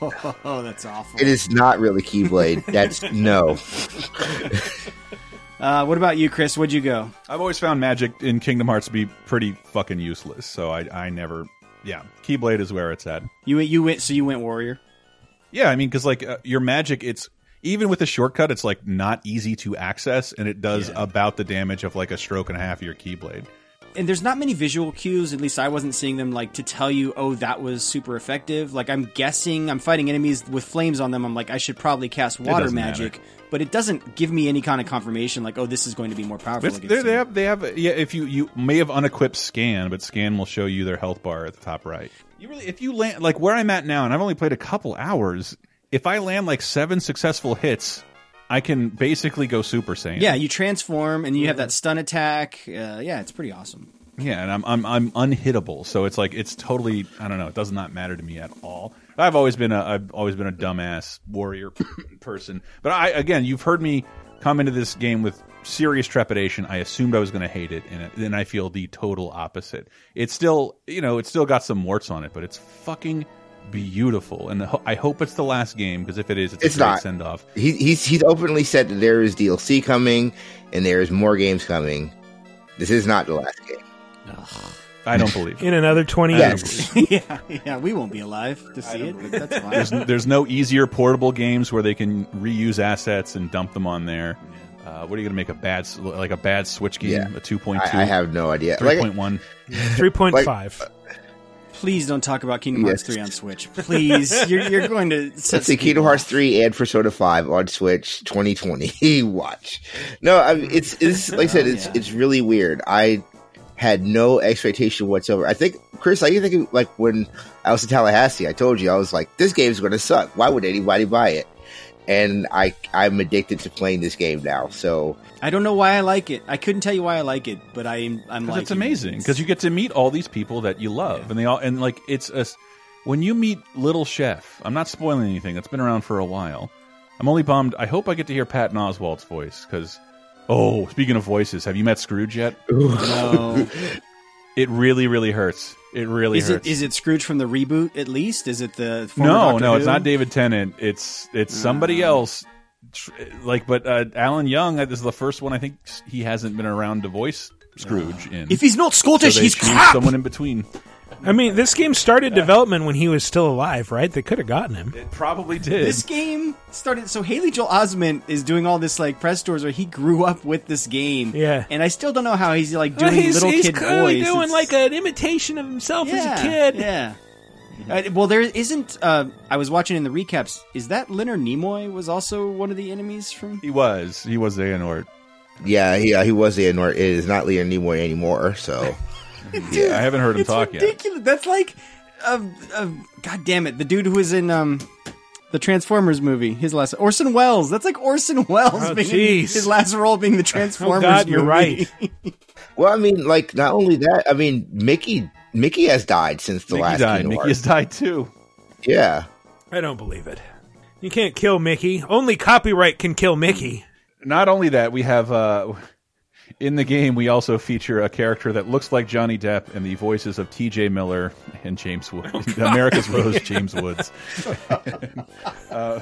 [SPEAKER 3] Oh, oh, that's awful.
[SPEAKER 22] It is not really Keyblade. That's no.
[SPEAKER 3] Uh, what about you, Chris? Would you go?
[SPEAKER 1] I've always found magic in Kingdom Hearts to be pretty fucking useless, so I I never. Yeah, Keyblade is where it's at.
[SPEAKER 3] You went. You went. So you went Warrior.
[SPEAKER 1] Yeah, I mean, because like uh, your magic, it's even with the shortcut, it's like not easy to access, and it does about the damage of like a stroke and a half of your Keyblade.
[SPEAKER 3] and there's not many visual cues at least i wasn't seeing them like to tell you oh that was super effective like i'm guessing i'm fighting enemies with flames on them i'm like i should probably cast water magic
[SPEAKER 1] matter.
[SPEAKER 3] But it doesn't give me any kind of confirmation like oh this is going to be more powerful
[SPEAKER 1] they, they have they have yeah. If you you may have unequipped scan, but scan will show you their health bar at the top right. You really if you land like where I'm at now, and I've only played a couple hours. If I land like seven successful hits, I can basically go Super Saiyan.
[SPEAKER 3] yeah you transform and you have that stun attack uh, yeah it's pretty awesome
[SPEAKER 1] Yeah, and I'm I'm I'm unhittable, so it's like it's totally I don't know. It does not matter to me at all. I've always been a I've always been a dumbass warrior person, but I again you've heard me come into this game with serious trepidation. I assumed I was going to hate it, and then I feel the total opposite. It's still you know it's still got some warts on it, but it's fucking beautiful, and ho- I hope it's the last game because if it is, it's,
[SPEAKER 22] It's
[SPEAKER 1] a great
[SPEAKER 22] not.
[SPEAKER 1] send off.
[SPEAKER 22] He, he's he's openly said that there is DLC coming and there is more games coming. This is not the last game.
[SPEAKER 1] I don't believe.
[SPEAKER 2] In another 20
[SPEAKER 22] Yes.
[SPEAKER 2] years.
[SPEAKER 3] yeah, yeah, we won't be alive to see it. But that's fine.
[SPEAKER 1] There's, there's no easier portable games where they can reuse assets and dump them on there. Uh, what are you going to make a bad like a bad Switch game?
[SPEAKER 22] Yeah.
[SPEAKER 1] A two point two?
[SPEAKER 22] I, I have no idea.
[SPEAKER 1] Three
[SPEAKER 22] Like,
[SPEAKER 1] point one.
[SPEAKER 2] 3.5.
[SPEAKER 3] Please don't talk about Kingdom Hearts
[SPEAKER 22] Yes.
[SPEAKER 3] 3 on Switch. Please. You're, you're going to set
[SPEAKER 22] Let's see, Kingdom Hearts 3 and Persona 5 on Switch 2020. Watch. No, I mean, it's, it's, like I said, it's, it's really weird. I had no expectation whatsoever. I think, Chris, I even think, like, when I was in Tallahassee, I told you, I was like, this game's going to suck. Why would anybody buy it? And I, I'm addicted to playing this game now. So,
[SPEAKER 3] I don't know why I like it. I couldn't tell you why I like it, but I'm I'm like
[SPEAKER 1] it's amazing because you get to meet all these people that you love, and they all and like it's a, when you meet Little Chef. I'm not spoiling anything. It's been around for a while. I'm only bummed. I hope I get to hear Patton Oswalt's voice because. Oh, speaking of voices, have you met Scrooge yet?
[SPEAKER 3] No.
[SPEAKER 1] It really, really hurts. It really
[SPEAKER 3] is
[SPEAKER 1] hurts.
[SPEAKER 3] it is it Scrooge from the reboot at least? Is it the former
[SPEAKER 1] no,
[SPEAKER 3] Doctor
[SPEAKER 1] no, it's not David Tennant. It's it's somebody
[SPEAKER 3] Ah.
[SPEAKER 1] else. Like, but uh, Alan Young. uh, This is the first one I think he hasn't been around to voice Scrooge in.
[SPEAKER 3] If he's not Scottish,
[SPEAKER 1] So
[SPEAKER 3] he's crap!
[SPEAKER 1] Someone in between.
[SPEAKER 2] I mean, this game started development when he was still alive, right? They could have gotten him.
[SPEAKER 1] It probably did.
[SPEAKER 3] This game started so Haley Joel Osment is doing all this like press tours where he grew up with this game.
[SPEAKER 2] Yeah.
[SPEAKER 3] and I still don't know how he's like
[SPEAKER 2] Well,
[SPEAKER 3] doing
[SPEAKER 2] he's,
[SPEAKER 3] little
[SPEAKER 2] he's
[SPEAKER 3] kid
[SPEAKER 2] clearly
[SPEAKER 3] voice.
[SPEAKER 2] doing
[SPEAKER 3] It's-
[SPEAKER 2] like an imitation of himself
[SPEAKER 3] yeah,
[SPEAKER 2] as a kid.
[SPEAKER 3] Yeah. Uh, well, there isn't. Uh, I was watching in the recaps. Is that Leonard Nimoy was also one of the enemies from?
[SPEAKER 1] He was. He was Xehanort.
[SPEAKER 22] yeah, he, uh, he was the Nord. It is not Leon Nimoy anymore. So,
[SPEAKER 1] Yeah, I haven't heard him
[SPEAKER 3] It's
[SPEAKER 1] talk yet.
[SPEAKER 3] That's like, uh, uh, God damn it, the dude who was in um, the Transformers movie. His last Orson Welles. That's like Orson Welles
[SPEAKER 2] Oh,
[SPEAKER 3] being
[SPEAKER 2] jeez.
[SPEAKER 3] his last role being the Transformers.
[SPEAKER 2] Oh, God, you're
[SPEAKER 3] movie.
[SPEAKER 2] right.
[SPEAKER 22] well, I mean, like, not only that, I mean, Mickey, Mickey has died since the
[SPEAKER 1] Mickey
[SPEAKER 22] last
[SPEAKER 1] died.
[SPEAKER 22] Kingdom
[SPEAKER 1] Mickey has died too.
[SPEAKER 22] Yeah.
[SPEAKER 2] I don't believe it. You can't kill Mickey. Only copyright can kill Mickey.
[SPEAKER 1] Not only that, we have uh, in the game we also feature a character that looks like Johnny Depp and the voices of T.J. Miller and James Woods, America's Rose, James Woods. uh,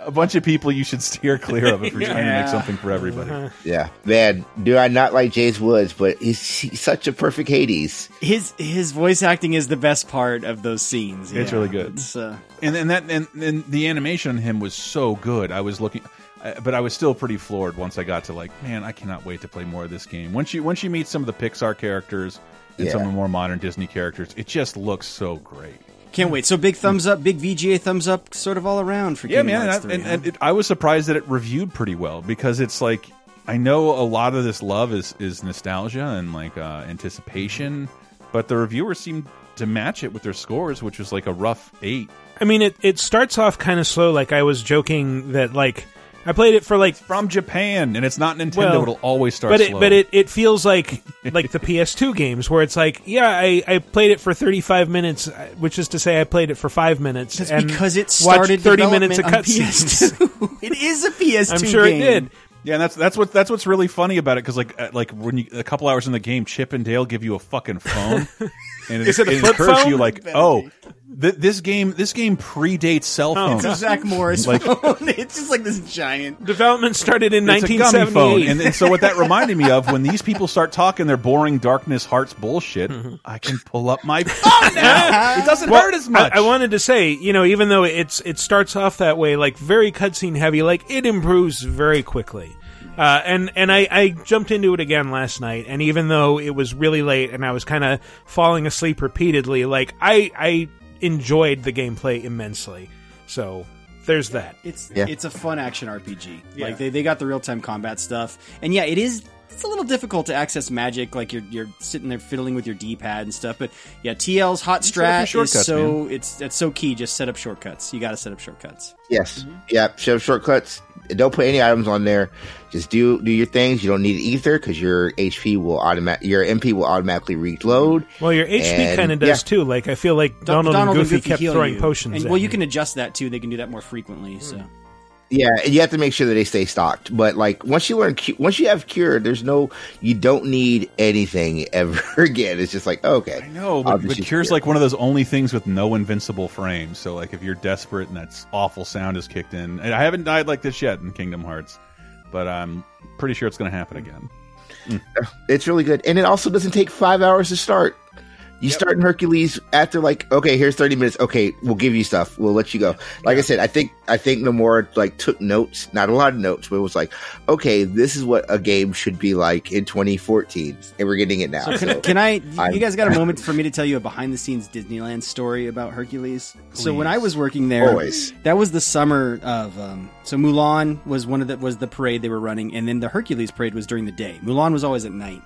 [SPEAKER 1] a bunch of people you should steer clear of if you're trying to make something for everybody.
[SPEAKER 22] Yeah. Man, do I not like James Woods, but he's, he's such a perfect Hades.
[SPEAKER 3] His his voice acting is the best part of those scenes.
[SPEAKER 1] It's
[SPEAKER 3] yeah.
[SPEAKER 1] really good.
[SPEAKER 3] It's, uh,
[SPEAKER 1] and and that and, and the animation on him was so good. I was looking, uh, but I was still pretty floored once I got to like, man, I cannot wait to play more of this game. Once you once you meet some of the Pixar characters and some of the more modern Disney characters, it just looks so great.
[SPEAKER 3] can't wait. So big thumbs up, big VGA thumbs up, sort of all around for
[SPEAKER 1] Yeah,
[SPEAKER 3] Kingdom
[SPEAKER 1] man,
[SPEAKER 3] Hearts
[SPEAKER 1] and,
[SPEAKER 3] 3,
[SPEAKER 1] and,
[SPEAKER 3] huh?
[SPEAKER 1] and it, I was surprised that it reviewed pretty well because it's like I know a lot of this love is is nostalgia and like uh, anticipation, but the reviewers seemed to match it with their scores, which was like a rough eight.
[SPEAKER 2] I mean, it, it starts off kind of slow. Like I was joking that like I played it for like
[SPEAKER 1] From Japan, and it's not Nintendo;
[SPEAKER 2] Well,
[SPEAKER 1] it'll always start
[SPEAKER 2] but it
[SPEAKER 1] slow.
[SPEAKER 2] but it, it feels like like the PS2 games where it's like yeah I, I played it for 35 minutes uh, which is to say I played it for 5 minutes
[SPEAKER 3] That's
[SPEAKER 2] and
[SPEAKER 3] because it
[SPEAKER 2] watched
[SPEAKER 3] started
[SPEAKER 2] 30 minutes of
[SPEAKER 3] development
[SPEAKER 2] cutscenes
[SPEAKER 3] PS2. it is a PS2
[SPEAKER 2] I'm sure
[SPEAKER 3] game.
[SPEAKER 2] it did
[SPEAKER 1] Yeah, and that's that's what that's what's really funny about it because like uh, like when you a couple hours in the game, Chip and Dale give you a fucking phone, and it,
[SPEAKER 2] Is it a
[SPEAKER 1] it
[SPEAKER 2] flip
[SPEAKER 1] encourages
[SPEAKER 2] phone?
[SPEAKER 1] you like, oh, th this game this game predates cell
[SPEAKER 2] Oh,
[SPEAKER 1] phones.
[SPEAKER 3] It's a Zach Morris
[SPEAKER 1] Like-
[SPEAKER 3] phone. It's just like this giant.
[SPEAKER 2] development started in
[SPEAKER 1] It's a gummy
[SPEAKER 2] 1978
[SPEAKER 1] phone, and, and so what that reminded me of when these people start talking their boring darkness hearts bullshit, mm-hmm. I can pull up my phone now. It doesn't
[SPEAKER 2] Well,
[SPEAKER 1] hurt as much.
[SPEAKER 2] I, I wanted to say, you know, even though it's it starts off that way, like very cutscene heavy, like it improves very quickly. Uh, and and I, I jumped into it again last night, and even though it was really late and I was kind of falling asleep repeatedly, like I I enjoyed the gameplay immensely. So there's that.
[SPEAKER 3] It's
[SPEAKER 22] Yeah.
[SPEAKER 3] it's a fun action RPG.
[SPEAKER 2] Yeah.
[SPEAKER 3] Like they, they got the real time combat stuff, and yeah, it is. It's a little difficult to access magic. Like you're you're sitting there fiddling with your D pad and stuff. But yeah, TL's hot
[SPEAKER 1] set
[SPEAKER 3] strat is
[SPEAKER 1] shortcuts,
[SPEAKER 3] so it's it's so key. Just set up shortcuts. You got to set up shortcuts.
[SPEAKER 22] Yes. Yeah. Shove shortcuts. Don't put any items on there. Just do do your things. You don't need ether because your HP will automatic your MP will automatically reload.
[SPEAKER 2] Well, your HP kind of does
[SPEAKER 22] yeah.
[SPEAKER 2] too. Like I feel like
[SPEAKER 3] Don-
[SPEAKER 2] Donald, and Goofy, kept throwing
[SPEAKER 3] you.
[SPEAKER 2] potions.
[SPEAKER 3] And,
[SPEAKER 2] at
[SPEAKER 3] well, you can adjust that too. They can do that more frequently. So hmm.
[SPEAKER 22] Yeah, and you have to make sure that they stay stocked. But like once you learn, once you have cure, there's no, you don't need anything ever again. It's just like oh, okay, I
[SPEAKER 1] No, but, but Cure's like one of those only things with no invincible frames. So like if you're desperate and that awful sound is kicked in, and I haven't died like this yet in Kingdom Hearts, but I'm pretty sure it's going to happen again.
[SPEAKER 22] it's really good, and it also doesn't take five hours to start. You start in Hercules after like okay, here's thirty minutes. Okay, we'll give you stuff. We'll let you go. Like I said, I think I think Nomura like took notes, not a lot of notes, but it was like, okay, this is what a game should be like in 2014, and we're getting it now.
[SPEAKER 3] So can,
[SPEAKER 22] So
[SPEAKER 3] can I?
[SPEAKER 22] I'm-
[SPEAKER 3] You guys got a moment for me to tell you a behind the scenes Disneyland story about Hercules? So when I was working there,
[SPEAKER 22] Always.
[SPEAKER 3] that was the summer of. Um, so Mulan was one of the was the parade they were running, and then the Hercules parade was during the day. Mulan was always at night,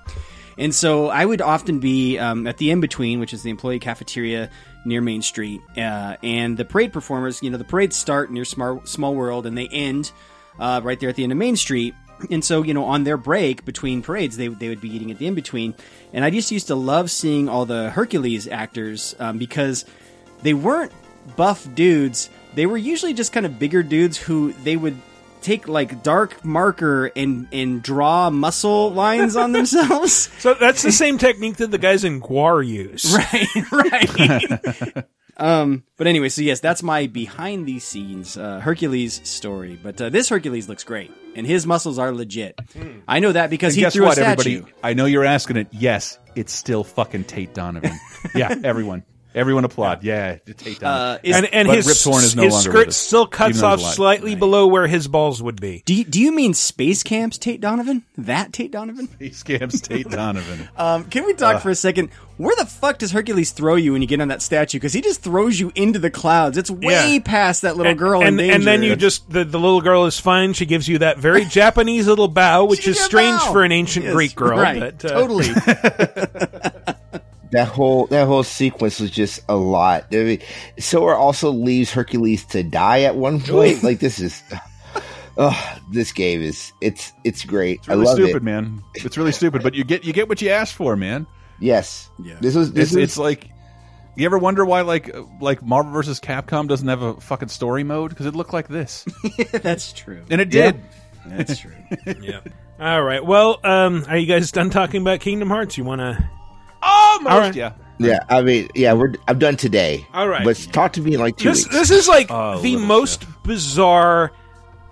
[SPEAKER 3] and so I would often be um, at the in between, which is the employee cafeteria near Main Street, uh, and the parade performers. You know, the parades start near Small, World, and they end uh, right there at the end of Main Street. And so, you know, on their break between parades, they, they would be eating at the in between. And I just used to love seeing all the Hercules actors um, because they weren't buff dudes. They were usually just kind of bigger dudes who they would take like dark marker and, and draw muscle lines on themselves.
[SPEAKER 2] So that's the same technique that the guys in Gwar use.
[SPEAKER 3] Right, right. um, but anyway, so yes, that's my behind the scenes uh, Hercules story. But uh, this Hercules looks great, and his muscles are legit. I know that because
[SPEAKER 1] And
[SPEAKER 3] he threw
[SPEAKER 1] what,
[SPEAKER 3] a statue.
[SPEAKER 1] everybody? I know you're asking it. Yes, it's still fucking Tate Donovan. yeah, everyone, everyone applaud. Yeah, Tate Donovan.
[SPEAKER 2] and and
[SPEAKER 1] But
[SPEAKER 2] his,
[SPEAKER 1] Rip Torn is no
[SPEAKER 2] his
[SPEAKER 1] longer
[SPEAKER 2] skirt still cuts off
[SPEAKER 1] he's alive.
[SPEAKER 2] slightly below where his balls would be.
[SPEAKER 3] Do you, do you mean Space Camp's Tate Donovan? That Tate Donovan?
[SPEAKER 1] Space Camp's Tate Donovan.
[SPEAKER 3] Um, can we talk
[SPEAKER 1] Uh.
[SPEAKER 3] for a second? Where the fuck does Hercules throw you when you get on that statue? Because he just throws you into the clouds. It's way
[SPEAKER 2] Yeah.
[SPEAKER 3] past that little
[SPEAKER 2] and,
[SPEAKER 3] girl
[SPEAKER 2] and,
[SPEAKER 3] in
[SPEAKER 2] and then you just the, the little girl is fine. She gives you that very Japanese little bow, which is strange
[SPEAKER 3] bow.
[SPEAKER 2] for an ancient
[SPEAKER 3] Yes,
[SPEAKER 2] Greek girl.
[SPEAKER 3] right,
[SPEAKER 2] but, uh,
[SPEAKER 3] totally.
[SPEAKER 22] that whole that whole sequence was just a lot. I mean, Sora also leaves Hercules to die at one point. like this is, oh, this game is it's it's great.
[SPEAKER 1] It's really
[SPEAKER 22] I love
[SPEAKER 1] stupid,
[SPEAKER 22] it.
[SPEAKER 1] man. It's really stupid, but you get you get what you asked for, man.
[SPEAKER 22] Yes, this was this
[SPEAKER 1] it's,
[SPEAKER 22] was
[SPEAKER 1] it's like you ever wonder why like uh, like Marvel vs. Capcom doesn't have a fucking story mode because it looked like this,
[SPEAKER 3] That's true.
[SPEAKER 1] and it did.
[SPEAKER 3] That's true.
[SPEAKER 2] yeah. All right. Well, um, are you guys done talking about Kingdom Hearts? You want to?
[SPEAKER 1] Almost.
[SPEAKER 2] All right.
[SPEAKER 1] Yeah.
[SPEAKER 22] yeah. I mean, yeah, we're I'm done today.
[SPEAKER 2] All right.
[SPEAKER 22] but talk to me in like two
[SPEAKER 2] This
[SPEAKER 22] weeks.
[SPEAKER 2] this is like
[SPEAKER 1] Oh,
[SPEAKER 2] the
[SPEAKER 1] little
[SPEAKER 2] most bizarre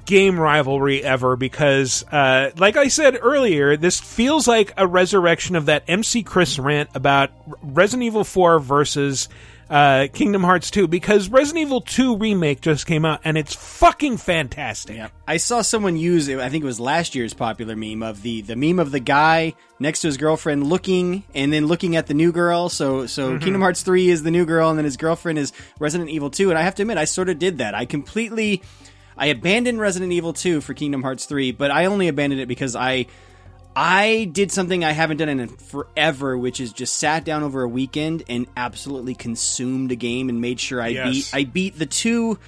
[SPEAKER 2] game rivalry ever because, uh, like I said earlier, this feels like a resurrection of that MC Chris rant about Resident Evil 4 versus uh, Kingdom Hearts 2 because Resident Evil 2 remake just came out and it's fucking fantastic.
[SPEAKER 3] Yeah. I saw someone use it. I think it was last year's popular meme of the the meme of the guy next to his girlfriend looking and then looking at the new girl. So so
[SPEAKER 2] Mhm.
[SPEAKER 3] Kingdom Hearts 3 is the new girl and then his girlfriend is Resident Evil 2 and I have to admit I sort of did that. I completely I abandoned Resident Evil 2 for Kingdom Hearts 3, but I only abandoned it because I I did something I haven't done in forever, which is just sat down over a weekend and absolutely consumed a game and made sure I
[SPEAKER 2] Yes.
[SPEAKER 3] beat I beat the two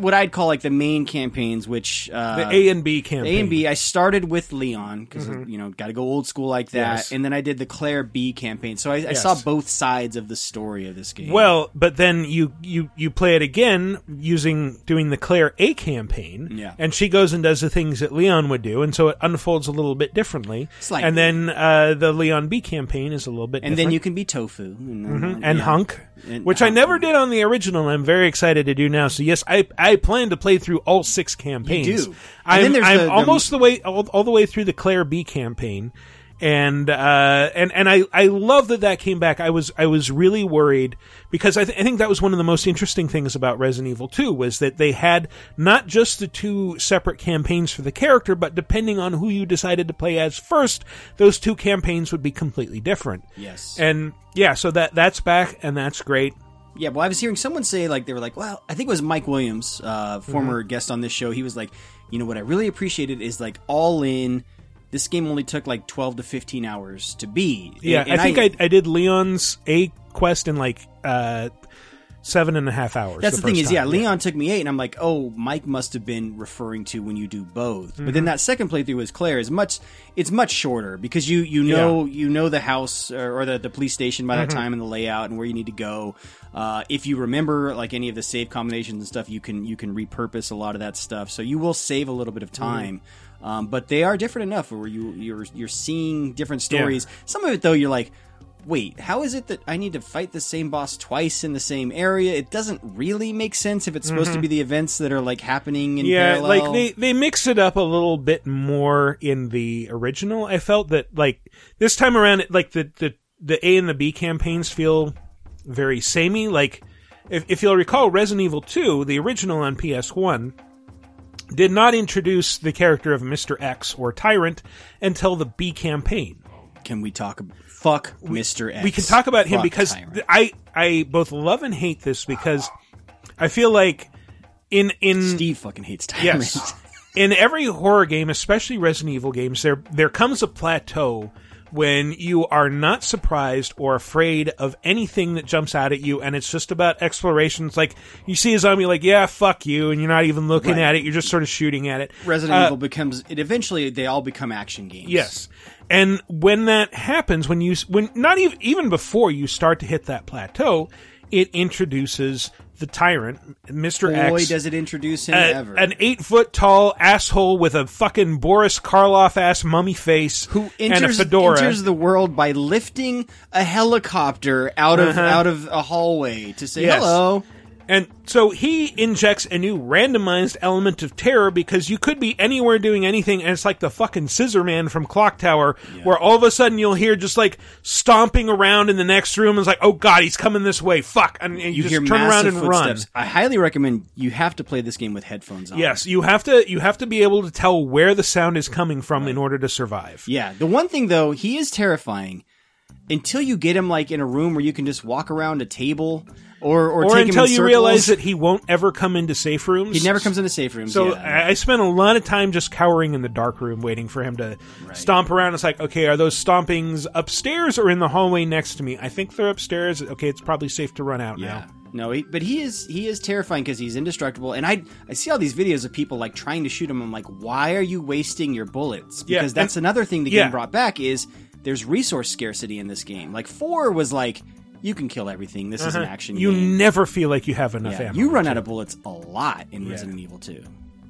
[SPEAKER 3] what I'd call like the main campaigns, which uh,
[SPEAKER 2] The A and B campaign.
[SPEAKER 3] A and B. I started with Leon because
[SPEAKER 2] Mhm.
[SPEAKER 3] you know got to go old school like that,
[SPEAKER 2] Yes.
[SPEAKER 3] and then I did the Claire B campaign. So I, I saw both sides of the story of this game.
[SPEAKER 2] Well, but then you you you play it again using doing the Claire A campaign,
[SPEAKER 3] Yeah.
[SPEAKER 2] and she goes and does the things that Leon would do, and so it unfolds a little bit differently.
[SPEAKER 3] Slightly.
[SPEAKER 2] And then uh, the Leon B campaign is a little bit,
[SPEAKER 3] and then you can be Tofu and, then,
[SPEAKER 2] Mhm. and
[SPEAKER 3] yeah.
[SPEAKER 2] Hunk,
[SPEAKER 3] And
[SPEAKER 2] which I never did on the original. I'm very excited to do now. So yes, I I plan to play through all six campaigns.
[SPEAKER 3] You do. And
[SPEAKER 2] I'm,
[SPEAKER 3] then there's
[SPEAKER 2] I'm
[SPEAKER 3] the- the-
[SPEAKER 2] almost the way all, all the way through the Claire B campaign, and uh, and and I I love that that came back. I was I was really worried because I, th- I think that was one of the most interesting things about Resident Evil 2 was that they had not just the two separate campaigns for the character, but depending on who you decided to play as first, those two campaigns would be completely different.
[SPEAKER 3] Yes.
[SPEAKER 2] And yeah, so that that's back and that's great.
[SPEAKER 3] Yeah, well, I was hearing someone say like they were like, well, I think it was Mike Williams, uh, former guest on this show. He was like, you know, what I really appreciated is like all in. This game only took like twelve to fifteen hours to beat.
[SPEAKER 2] Yeah,
[SPEAKER 3] And- and
[SPEAKER 2] I think I, I did Leon's A quest in like uh seven and a half hours.
[SPEAKER 3] That's the, thing
[SPEAKER 2] first
[SPEAKER 3] is, yeah,
[SPEAKER 2] time.
[SPEAKER 3] Leon took me eight, and I'm like, oh, Mike must have been referring to when you do both. But then
[SPEAKER 2] Mhm.
[SPEAKER 3] that second playthrough with Claire is much, it's much shorter because you you know you know the house or, or the the police station by that
[SPEAKER 2] Mhm.
[SPEAKER 3] time and the layout and where you need to go. Uh, if you remember like any of the save combinations and stuff, you can you can repurpose a lot of that stuff. So you will save a little bit of time. Um, but they are different enough where you you're you're seeing different
[SPEAKER 2] Yeah.
[SPEAKER 3] stories. Some of it though, you're like, wait, how is it that I need to fight the same boss twice in the same area? It doesn't really make sense if it's supposed to
[SPEAKER 2] Mhm.
[SPEAKER 3] be the events that are like happening in
[SPEAKER 2] yeah,
[SPEAKER 3] parallel.
[SPEAKER 2] like they they mix it up a little bit more in the original. I felt that like this time around, like the the the A and the B campaigns feel very samey. Like if if you'll recall, Resident Evil Two, the original on PS One. Did not introduce the character of Mr. X or Tyrant until the B campaign.
[SPEAKER 3] Can we talk? About, fuck Mr. X.
[SPEAKER 2] We can talk about him because
[SPEAKER 3] Tyrant.
[SPEAKER 2] I I both love and hate this because I feel like in in
[SPEAKER 3] Steve fucking hates Tyrant.
[SPEAKER 2] Yes, in every horror game, especially Resident Evil games, there there comes a plateau when you are not surprised or afraid of anything that jumps out at you, and it's just about exploration. It's like you see a zombie, like yeah, fuck you, and you're not even looking
[SPEAKER 3] Right.
[SPEAKER 2] at it; you're just sort of shooting at it.
[SPEAKER 3] Resident
[SPEAKER 2] Uh,
[SPEAKER 3] Evil becomes it. Eventually, they all become action games.
[SPEAKER 2] Yes. And when that happens, when you, when not even, even before you start to hit that plateau, it introduces the tyrant, Mr.
[SPEAKER 3] Boy,
[SPEAKER 2] X.
[SPEAKER 3] does it introduce him
[SPEAKER 2] a-
[SPEAKER 3] ever.
[SPEAKER 2] An eight foot tall asshole with a fucking Boris Karloff ass mummy face
[SPEAKER 3] Who
[SPEAKER 2] and a
[SPEAKER 3] enters,
[SPEAKER 2] fedora.
[SPEAKER 3] enters the world by lifting a helicopter out of
[SPEAKER 2] Uh-huh.
[SPEAKER 3] out of a hallway to say
[SPEAKER 2] Yes.
[SPEAKER 3] hello.
[SPEAKER 2] And so he injects a new randomized element of terror because you could be anywhere doing anything, and it's like the fucking Scissor Man from Clock Tower, where all of a sudden you'll hear just like stomping around in the next room. And it's like, oh god, he's coming this way. Fuck! And, and you,
[SPEAKER 3] You,
[SPEAKER 2] just turn around and run.
[SPEAKER 3] footsteps. I highly recommend you have to play this game with headphones on.
[SPEAKER 2] Yes, you have to. You have to be able to tell where the sound is coming from in order to survive.
[SPEAKER 3] Yeah. The one thing though, he is terrifying until you get him like in a room where you can just walk around a table or or,
[SPEAKER 2] Or
[SPEAKER 3] take
[SPEAKER 2] until
[SPEAKER 3] him in
[SPEAKER 2] you realize that he won't ever come into safe rooms.
[SPEAKER 3] He never comes into safe rooms.
[SPEAKER 2] So
[SPEAKER 3] yeah.
[SPEAKER 2] I I spent a lot of time just cowering in the dark room, waiting for him to stomp around. It's like, okay, are those stompings upstairs or in the hallway next to me? I think they're upstairs. Okay, it's probably safe to run out
[SPEAKER 3] Yeah.
[SPEAKER 2] now.
[SPEAKER 3] No, he, but he is he is terrifying because he's indestructible. And I I see all these videos of people like trying to shoot him. I'm like, why are you wasting your bullets?
[SPEAKER 2] Yeah,
[SPEAKER 3] Because that's
[SPEAKER 2] and-
[SPEAKER 3] another thing the
[SPEAKER 2] yeah.
[SPEAKER 3] game brought back is there's resource scarcity in this game. Like four was like you can kill everything. This is an
[SPEAKER 2] Uh-huh.
[SPEAKER 3] action
[SPEAKER 2] You
[SPEAKER 3] game.
[SPEAKER 2] never feel like you have enough
[SPEAKER 3] Yeah,
[SPEAKER 2] ammo.
[SPEAKER 3] you run out of bullets a lot in Resident Evil 2.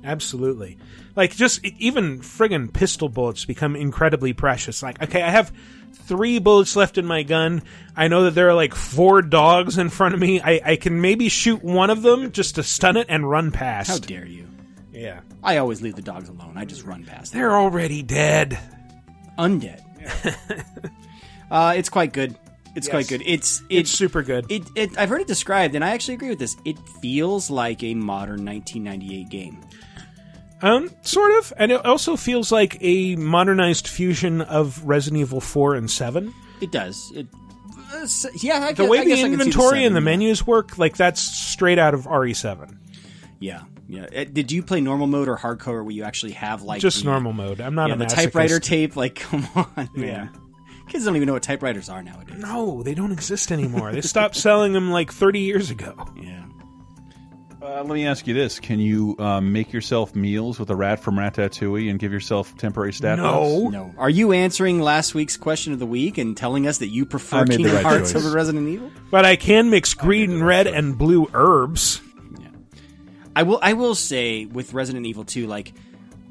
[SPEAKER 2] Absolutely. Like just even friggin' pistol bullets become incredibly precious. Like, okay, I have three bullets left in my gun. I know that there are like four dogs in front of me. I, I can maybe shoot one of them just to stun it and run past.
[SPEAKER 3] How dare you?
[SPEAKER 2] Yeah.
[SPEAKER 3] I always leave the dogs alone. I just run past them.
[SPEAKER 2] They're already dead.
[SPEAKER 3] Undead. uh, it's quite good. It's
[SPEAKER 2] Yes.
[SPEAKER 3] quite good. It's
[SPEAKER 2] It's super good.
[SPEAKER 3] It, it I've heard it described, and I actually agree with this. It feels like a modern 1998 game.
[SPEAKER 2] Um, sort of, and it also feels like a modernized fusion of Resident Evil Four and Seven.
[SPEAKER 3] It does. It. uh, yeah, I
[SPEAKER 2] the
[SPEAKER 3] guess-
[SPEAKER 2] way
[SPEAKER 3] I
[SPEAKER 2] the
[SPEAKER 3] guess I the
[SPEAKER 2] inventory and the menus work, like that's straight out of RE7.
[SPEAKER 3] Yeah, yeah. Uh, Did you play normal mode or hardcore, where you actually have like
[SPEAKER 2] Just
[SPEAKER 3] the-
[SPEAKER 2] normal mode. I'm not
[SPEAKER 3] yeah,
[SPEAKER 2] a
[SPEAKER 3] the typewriter tape. Like, come on, man.
[SPEAKER 2] Yeah.
[SPEAKER 3] Kids don't even know what typewriters are nowadays.
[SPEAKER 2] No, they don't exist anymore. they stopped selling them like 30 years ago.
[SPEAKER 3] Yeah.
[SPEAKER 1] Uh, let me ask you this: Can you um, make yourself meals with a rat from Ratatouille and give yourself temporary stat buffs?
[SPEAKER 3] no. Are you answering last week's question of the week and telling us that you prefer
[SPEAKER 1] I made the
[SPEAKER 3] Kingdom
[SPEAKER 1] right
[SPEAKER 3] Hearts
[SPEAKER 1] choice.
[SPEAKER 3] over Resident Evil?
[SPEAKER 2] But I can mix green, and red, and blue herbs. Yeah.
[SPEAKER 3] I will. I will say with Resident Evil 2, like,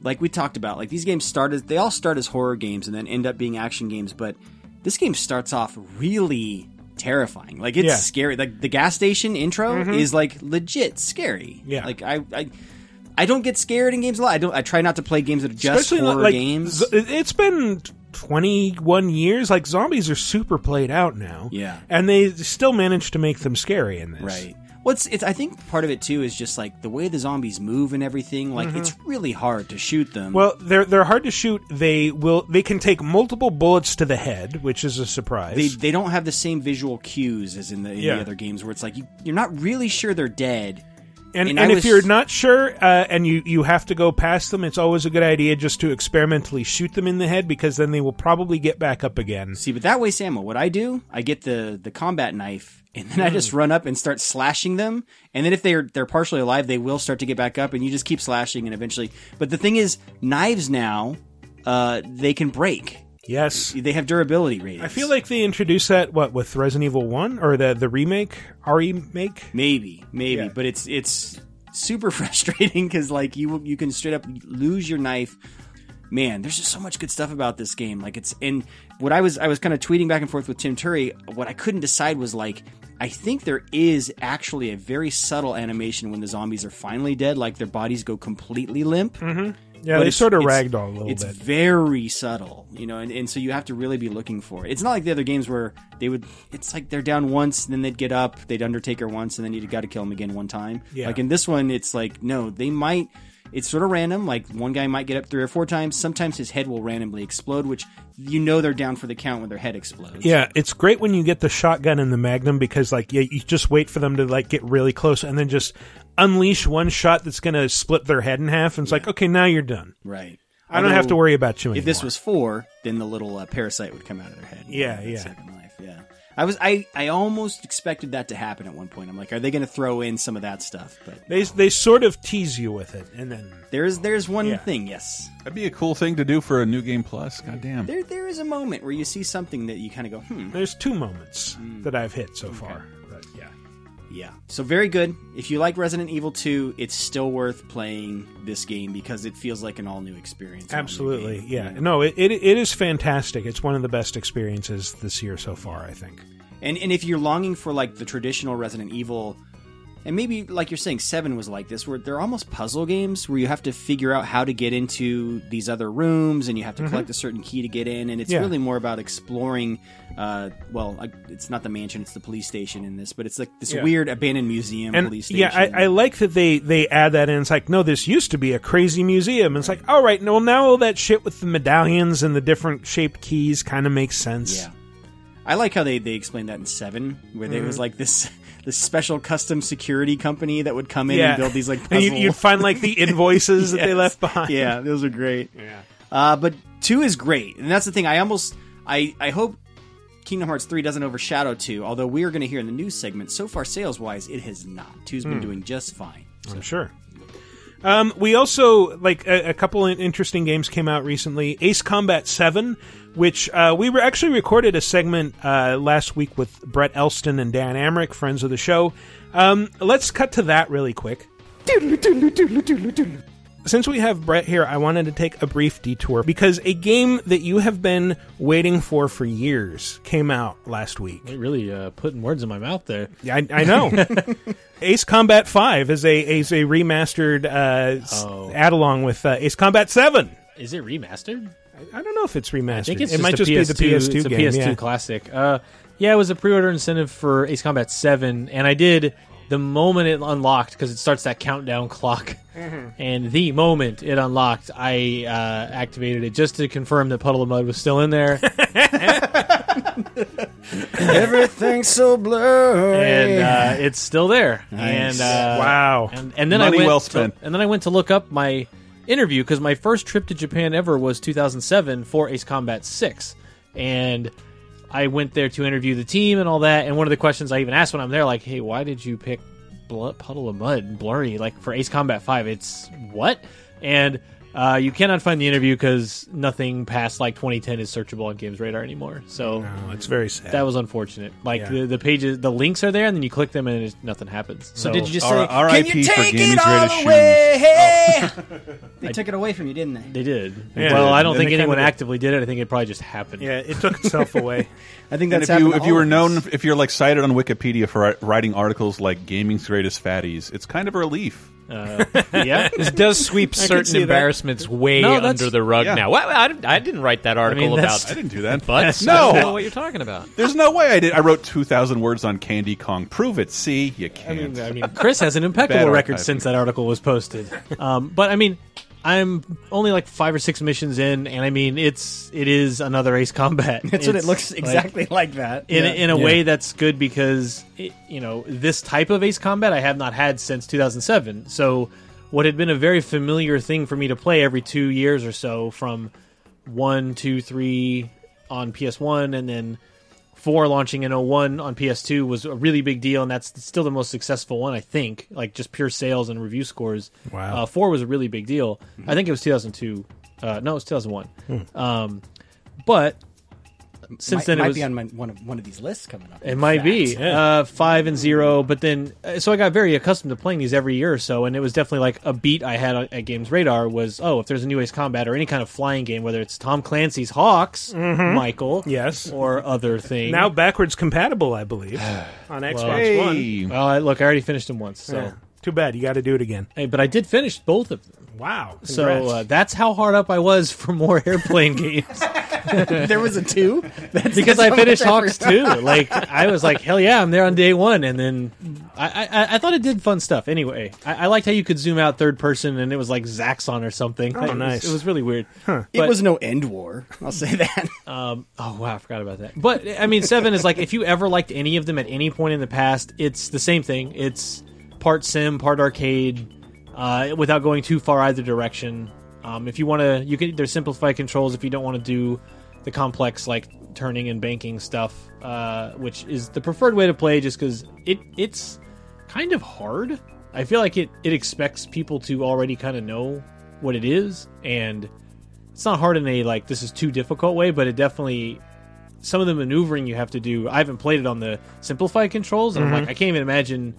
[SPEAKER 3] like we talked about, like these games started. They all start as horror games and then end up being action games. But this game starts off really terrifying. Like it's
[SPEAKER 2] Yeah.
[SPEAKER 3] scary. Like the gas station intro
[SPEAKER 2] Mhm.
[SPEAKER 3] is like legit scary.
[SPEAKER 2] Yeah.
[SPEAKER 3] Like I, I, I don't get scared in games a lot. I don't. I try not to play games that are just
[SPEAKER 2] Especially
[SPEAKER 3] horror
[SPEAKER 2] like
[SPEAKER 3] games.
[SPEAKER 2] it's been 21 years. Like zombies are super played out now.
[SPEAKER 3] Yeah.
[SPEAKER 2] and they still manage to make them scary in this.
[SPEAKER 3] Right. Well, it's. I think part of it too is just like the way the zombies move and everything. Like
[SPEAKER 2] Mhm.
[SPEAKER 3] it's really hard to shoot them.
[SPEAKER 2] Well, they're they're hard to shoot. They will they can take multiple bullets to the head, which is a surprise.
[SPEAKER 3] they they don't have the same visual cues as in the, in
[SPEAKER 2] Yeah.
[SPEAKER 3] the other games where it's like you, you're not really sure they're dead
[SPEAKER 2] And,
[SPEAKER 3] And
[SPEAKER 2] and,
[SPEAKER 3] I
[SPEAKER 2] if
[SPEAKER 3] was-
[SPEAKER 2] you're not sure uh, and you, you have to go past them, it's always a good idea just to experimentally shoot them in the head because then they will probably get back up again.
[SPEAKER 3] See, but that way, Samuel, what I do, I get the the combat knife, and then I
[SPEAKER 2] Mm.
[SPEAKER 3] just run up and start slashing them. And then if they're they're partially alive, they will start to get back up, and you just keep slashing, and eventually. But the thing is, knives now, uh, they can break.
[SPEAKER 2] Yes,
[SPEAKER 3] they have durability ratings.
[SPEAKER 2] I feel like they introduced that what with Resident Evil One or the the remake, remake.
[SPEAKER 3] Maybe, maybe,
[SPEAKER 2] Yeah.
[SPEAKER 3] but it's it's super frustrating because like you you can straight up lose your knife. Man, there's just so much good stuff about this game. Like it's and what I was I was kind of tweeting back and forth with Tim Turi. What I couldn't decide was like I think there is actually a very subtle animation when the zombies are finally dead, like their bodies go completely limp.
[SPEAKER 2] Mm-hmm. Yeah,
[SPEAKER 3] But
[SPEAKER 2] they
[SPEAKER 3] it's-
[SPEAKER 2] sort of ragdoll a little
[SPEAKER 3] it's
[SPEAKER 2] bit.
[SPEAKER 3] It's very subtle, you know, and, and so you have to really be looking for it. It's not like the other games where they would. It's like they're down once, then they'd get up, they'd Undertaker once, and then you'd got to kill them again one time.
[SPEAKER 2] Yeah.
[SPEAKER 3] Like in this one, it's like no, they might. It's sort of random. Like one guy might get up three or four times. Sometimes his head will randomly explode, which you know they're down for the count when their head explodes.
[SPEAKER 2] Yeah, it's great when you get the shotgun and the magnum because like yeah, you just wait for them to like get really close and then just unleash one shot that's going to split their head in half and it's like okay, now you're done.
[SPEAKER 3] Right.
[SPEAKER 2] I don't have to worry about you
[SPEAKER 3] If this was four, then the little uh, parasite would come out of their head.
[SPEAKER 2] Yeah, yeah.
[SPEAKER 3] Second life, yeah. I was I I almost expected that to happen at one point. I'm like, are they going to throw in some of that stuff? But
[SPEAKER 2] They they sort of tease you with it and then
[SPEAKER 3] there's there's one
[SPEAKER 2] Yeah.
[SPEAKER 3] thing, yes.
[SPEAKER 1] That'd be a cool thing to do for a new game plus. God damn.
[SPEAKER 3] There there is a moment where you see something that you kind of go, hmm.
[SPEAKER 2] There's two moments that I've hit so far. Yeah.
[SPEAKER 3] Yeah. So very good. If you like Resident Evil 2, it's still worth playing this game because it feels like an all new experience. an all-new
[SPEAKER 2] Absolutely. Yeah. No, it, it it is fantastic. It's one of the best experiences this year so far, I think.
[SPEAKER 3] And and if you're longing for like the traditional Resident Evil, and maybe like you're saying, Seven was like this, where they're almost puzzle games where you have to figure out how to get into these other rooms, and you have to
[SPEAKER 2] Mhm.
[SPEAKER 3] collect a certain key to get in, and it's
[SPEAKER 2] Yeah.
[SPEAKER 3] really more about exploring. Uh, well, it's not the mansion; it's the police station in this, but it's like this
[SPEAKER 2] Yeah.
[SPEAKER 3] weird abandoned museum
[SPEAKER 2] And
[SPEAKER 3] police station.
[SPEAKER 2] yeah, I, I like that they they add that in. It's like, no, this used to be a crazy museum. And it's like, all right, well, now all that shit with the medallions and the different shaped keys kind of makes sense.
[SPEAKER 3] Yeah. I like how they, they explained that in Seven, where there was like this this special custom security company that would come in
[SPEAKER 2] Yeah.
[SPEAKER 3] and build these like
[SPEAKER 2] And you-
[SPEAKER 3] puzzle.
[SPEAKER 2] you'd find, like, the invoices that they left behind.
[SPEAKER 3] Yeah, those are great.
[SPEAKER 2] Yeah.
[SPEAKER 3] Uh, but two is great, and that's the thing. I almost I I hope Kingdom Hearts three doesn't overshadow two. Although we are going to hear in the news segment, so far sales wise, it has not. Two's been
[SPEAKER 2] Hmm.
[SPEAKER 3] doing just fine.
[SPEAKER 2] I'm sure. Um, we also like a, a couple of interesting games came out recently. Ace Combat Seven, which uh, we were actually recorded a segment uh, last week with Brett Elston and Dan Amrich, friends of the show. Um, let's cut to that really quick. Since we have Brett here, I wanted to take a brief detour because a game that you have been waiting for for years came out last week.
[SPEAKER 6] You're really uh, putting words in my mouth there.
[SPEAKER 2] Yeah, I, I know. Ace Combat Five is a is a remastered uh,
[SPEAKER 6] Oh.
[SPEAKER 2] add along with uh, Ace Combat Seven.
[SPEAKER 6] Is it remastered?
[SPEAKER 2] I, I don't know if it's remastered.
[SPEAKER 6] I think it's
[SPEAKER 2] it might just
[SPEAKER 6] PS2,
[SPEAKER 2] be the PS2
[SPEAKER 6] it's a
[SPEAKER 2] game.
[SPEAKER 6] PS2
[SPEAKER 2] yeah.
[SPEAKER 6] classic. Uh, yeah, it was a pre-order incentive for Ace Combat Seven, and I did the moment it unlocked because it starts that countdown clock.
[SPEAKER 2] Mhm.
[SPEAKER 6] And the moment it unlocked, I uh, activated it just to confirm that Puddle of Mudd was still in there.
[SPEAKER 3] Everything's so blurry,
[SPEAKER 6] and uh, it's still there.
[SPEAKER 3] Nice.
[SPEAKER 6] And uh,
[SPEAKER 2] Wow.
[SPEAKER 6] And, and then
[SPEAKER 1] Money
[SPEAKER 6] I went
[SPEAKER 1] well
[SPEAKER 6] to- and then I went to look up my interview because my first trip to Japan ever was 2007 for Ace Combat Six, and I went there to interview the team and all that. And one of the questions I even asked when I'm there, like, "Hey, why did you pick Bl- Puddle of Mudd Blurry like for Ace Combat Five? It's what?" And uh, you cannot find the interview because nothing past like 2010 is searchable on Games Radar anymore. So
[SPEAKER 2] No, it's very sad.
[SPEAKER 6] that was unfortunate. Like
[SPEAKER 2] Yeah.
[SPEAKER 6] the, the pages, the links are there, and then you click them, and it's, nothing happens.
[SPEAKER 3] So did you just
[SPEAKER 1] R-
[SPEAKER 3] say,
[SPEAKER 1] R.I.P.
[SPEAKER 3] "Can you
[SPEAKER 1] for
[SPEAKER 3] take
[SPEAKER 1] gaming's
[SPEAKER 3] it all
[SPEAKER 1] greatest
[SPEAKER 3] away?" they took it away from you, didn't they?
[SPEAKER 6] They did.
[SPEAKER 2] Yeah.
[SPEAKER 6] well, I don't think anyone
[SPEAKER 2] kinda
[SPEAKER 6] actively did it. I think it probably just happened.
[SPEAKER 2] Yeah, it took itself away.
[SPEAKER 3] I think
[SPEAKER 1] And
[SPEAKER 3] that's
[SPEAKER 1] if you
[SPEAKER 3] to
[SPEAKER 1] if you were known if you're like cited on Wikipedia for writing articles like gaming's greatest fatties, it's kind of a relief.
[SPEAKER 6] Uh, yeah.
[SPEAKER 20] This does sweep certain
[SPEAKER 2] embarrassments that.
[SPEAKER 20] way
[SPEAKER 6] No,
[SPEAKER 20] under the rug
[SPEAKER 1] yeah.
[SPEAKER 20] now. Well, I, didn't- I didn't write that article
[SPEAKER 6] mean, that's-
[SPEAKER 20] about.
[SPEAKER 1] I didn't do that.
[SPEAKER 20] But
[SPEAKER 1] No.
[SPEAKER 20] Don't what you're talking about.
[SPEAKER 1] There's no way I did. I wrote two thousand words on Candy Kong. Prove it. See, you can't.
[SPEAKER 6] mean, I mean, Chris has an impeccable record since that article was posted. Um, but I mean, I'm only like five or six missions in, and I mean it's it is another Ace Combat.
[SPEAKER 3] That's what it
[SPEAKER 6] It's
[SPEAKER 3] looks
[SPEAKER 6] like-
[SPEAKER 3] exactly like that.
[SPEAKER 6] in
[SPEAKER 3] Yeah.
[SPEAKER 6] a, in a
[SPEAKER 3] Yeah.
[SPEAKER 6] way that's good because it, you know this type of Ace Combat I have not had since 2007. So what had been a very familiar thing for me to play every two years or so from one, two, three on PS1, and then four launching in 01 on PS2 was a really big deal, and that's still the most successful one I think. Like just pure sales and review scores.
[SPEAKER 2] Wow.
[SPEAKER 6] Uh, four was a really big deal. I think it was 2002. Uh, no, it was 2001.
[SPEAKER 2] Hmm.
[SPEAKER 6] Um, but since
[SPEAKER 3] might,
[SPEAKER 6] then
[SPEAKER 3] might
[SPEAKER 6] it was
[SPEAKER 3] be on my, one of one of these lists coming up.
[SPEAKER 6] it might be
[SPEAKER 3] Fact.
[SPEAKER 6] uh, five and zero, but then uh, so I got very accustomed to playing these every year or so, and it was definitely like a beat I had at Games Radar was oh if there's a new Ace Combat or any kind of flying game, whether it's Tom Clancy's H.A.W.X,
[SPEAKER 2] Mhm.
[SPEAKER 6] Michael,
[SPEAKER 2] yes,
[SPEAKER 6] or other thing.
[SPEAKER 2] Now backwards compatible, I believe, on Xbox One.
[SPEAKER 6] Well, I, look, I already finished them once, so
[SPEAKER 2] Yeah. Too bad you got to do it again.
[SPEAKER 6] hey, but I did finish both of them.
[SPEAKER 2] Wow!
[SPEAKER 6] So uh, that's how hard up I was for more airplane games.
[SPEAKER 3] there was a two That's-
[SPEAKER 6] because I finished Hawks
[SPEAKER 3] effort.
[SPEAKER 6] too. Like I was like, hell yeah, I'm there on day one, and then I I, I thought it did fun stuff. Anyway, I, I liked how you could zoom out third person, and it was like Zaxxon or something.
[SPEAKER 2] Oh,
[SPEAKER 6] It was-
[SPEAKER 2] nice.
[SPEAKER 6] It was really weird.
[SPEAKER 2] Huh.
[SPEAKER 3] It was no EndWar. I'll say that.
[SPEAKER 6] Um, oh wow, I forgot about that. But I mean, seven is like if you ever liked any of them at any point in the past, it's the same thing. It's part sim, part arcade, uh, without going too far either direction. Um, if you want to, you can. There's simplified controls if you don't want to do the complex like turning and banking stuff, uh, which is the preferred way to play, just because it it's kind of hard. I feel like it it expects people to already kind of know what it is, and it's not hard in a like this is too difficult way, but it definitely some of the maneuvering you have to do. I haven't played it on the simplified controls, and I'm
[SPEAKER 2] Mhm.
[SPEAKER 6] like, I can't even imagine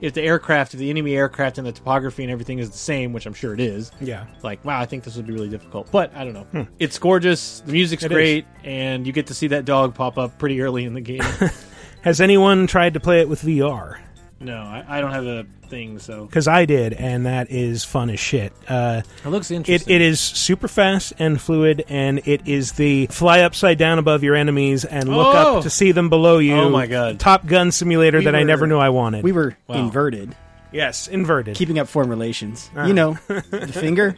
[SPEAKER 6] if the aircraft, if the enemy aircraft, and the topography and everything is the same, which I'm sure it is.
[SPEAKER 2] Yeah.
[SPEAKER 6] Like, wow, I think this would be really difficult, but I don't know.
[SPEAKER 2] Hmm.
[SPEAKER 6] It's gorgeous, the music's
[SPEAKER 2] It
[SPEAKER 6] great, and you get to see that dog pop up pretty early in the game.
[SPEAKER 2] Has anyone tried to play it with VR?
[SPEAKER 6] no, I, I don't have a thing, so
[SPEAKER 2] Because I did, and that is fun as shit. Uh,
[SPEAKER 6] It looks
[SPEAKER 2] it,
[SPEAKER 6] interesting.
[SPEAKER 2] it is super fast and fluid, and it is the fly upside down above your enemies and look
[SPEAKER 6] Oh!
[SPEAKER 2] up to see them below you.
[SPEAKER 6] Oh my God.
[SPEAKER 2] Top Gun simulator
[SPEAKER 3] We
[SPEAKER 2] that I never knew I wanted.
[SPEAKER 3] We were
[SPEAKER 6] Wow.
[SPEAKER 3] inverted,
[SPEAKER 2] yes, inverted.
[SPEAKER 3] keeping up foreign relations.
[SPEAKER 2] Ah.
[SPEAKER 3] You know, the finger.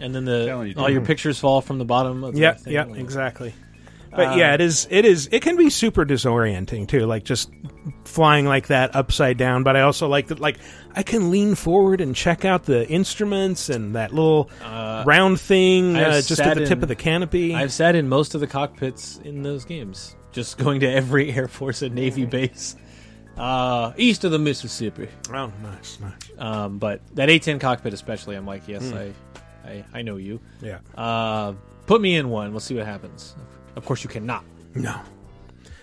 [SPEAKER 6] and then the
[SPEAKER 1] you,
[SPEAKER 6] all your pictures fall from the bottom. Of the
[SPEAKER 2] Yeah,
[SPEAKER 6] thing.
[SPEAKER 2] yeah,
[SPEAKER 6] Like-
[SPEAKER 2] exactly. But
[SPEAKER 6] Um,
[SPEAKER 2] yeah, it is. It is. It can be super disorienting too, like just flying like that upside down. But I also like that. Like I can lean forward and check out the instruments and that little
[SPEAKER 6] Uh,
[SPEAKER 2] round thing uh, just at the tip
[SPEAKER 6] in-
[SPEAKER 2] of the canopy.
[SPEAKER 6] I've sat in most of the cockpits in those games, just going to every Air Force and Navy base uh, east of the Mississippi.
[SPEAKER 2] oh, nice, nice.
[SPEAKER 6] Um, but that A10 cockpit, especially, I'm like, yes,
[SPEAKER 2] Hmm.
[SPEAKER 6] I, I, I know you.
[SPEAKER 2] Yeah.
[SPEAKER 6] Uh, put me in one. We'll see what happens. Of course, you cannot.
[SPEAKER 2] No.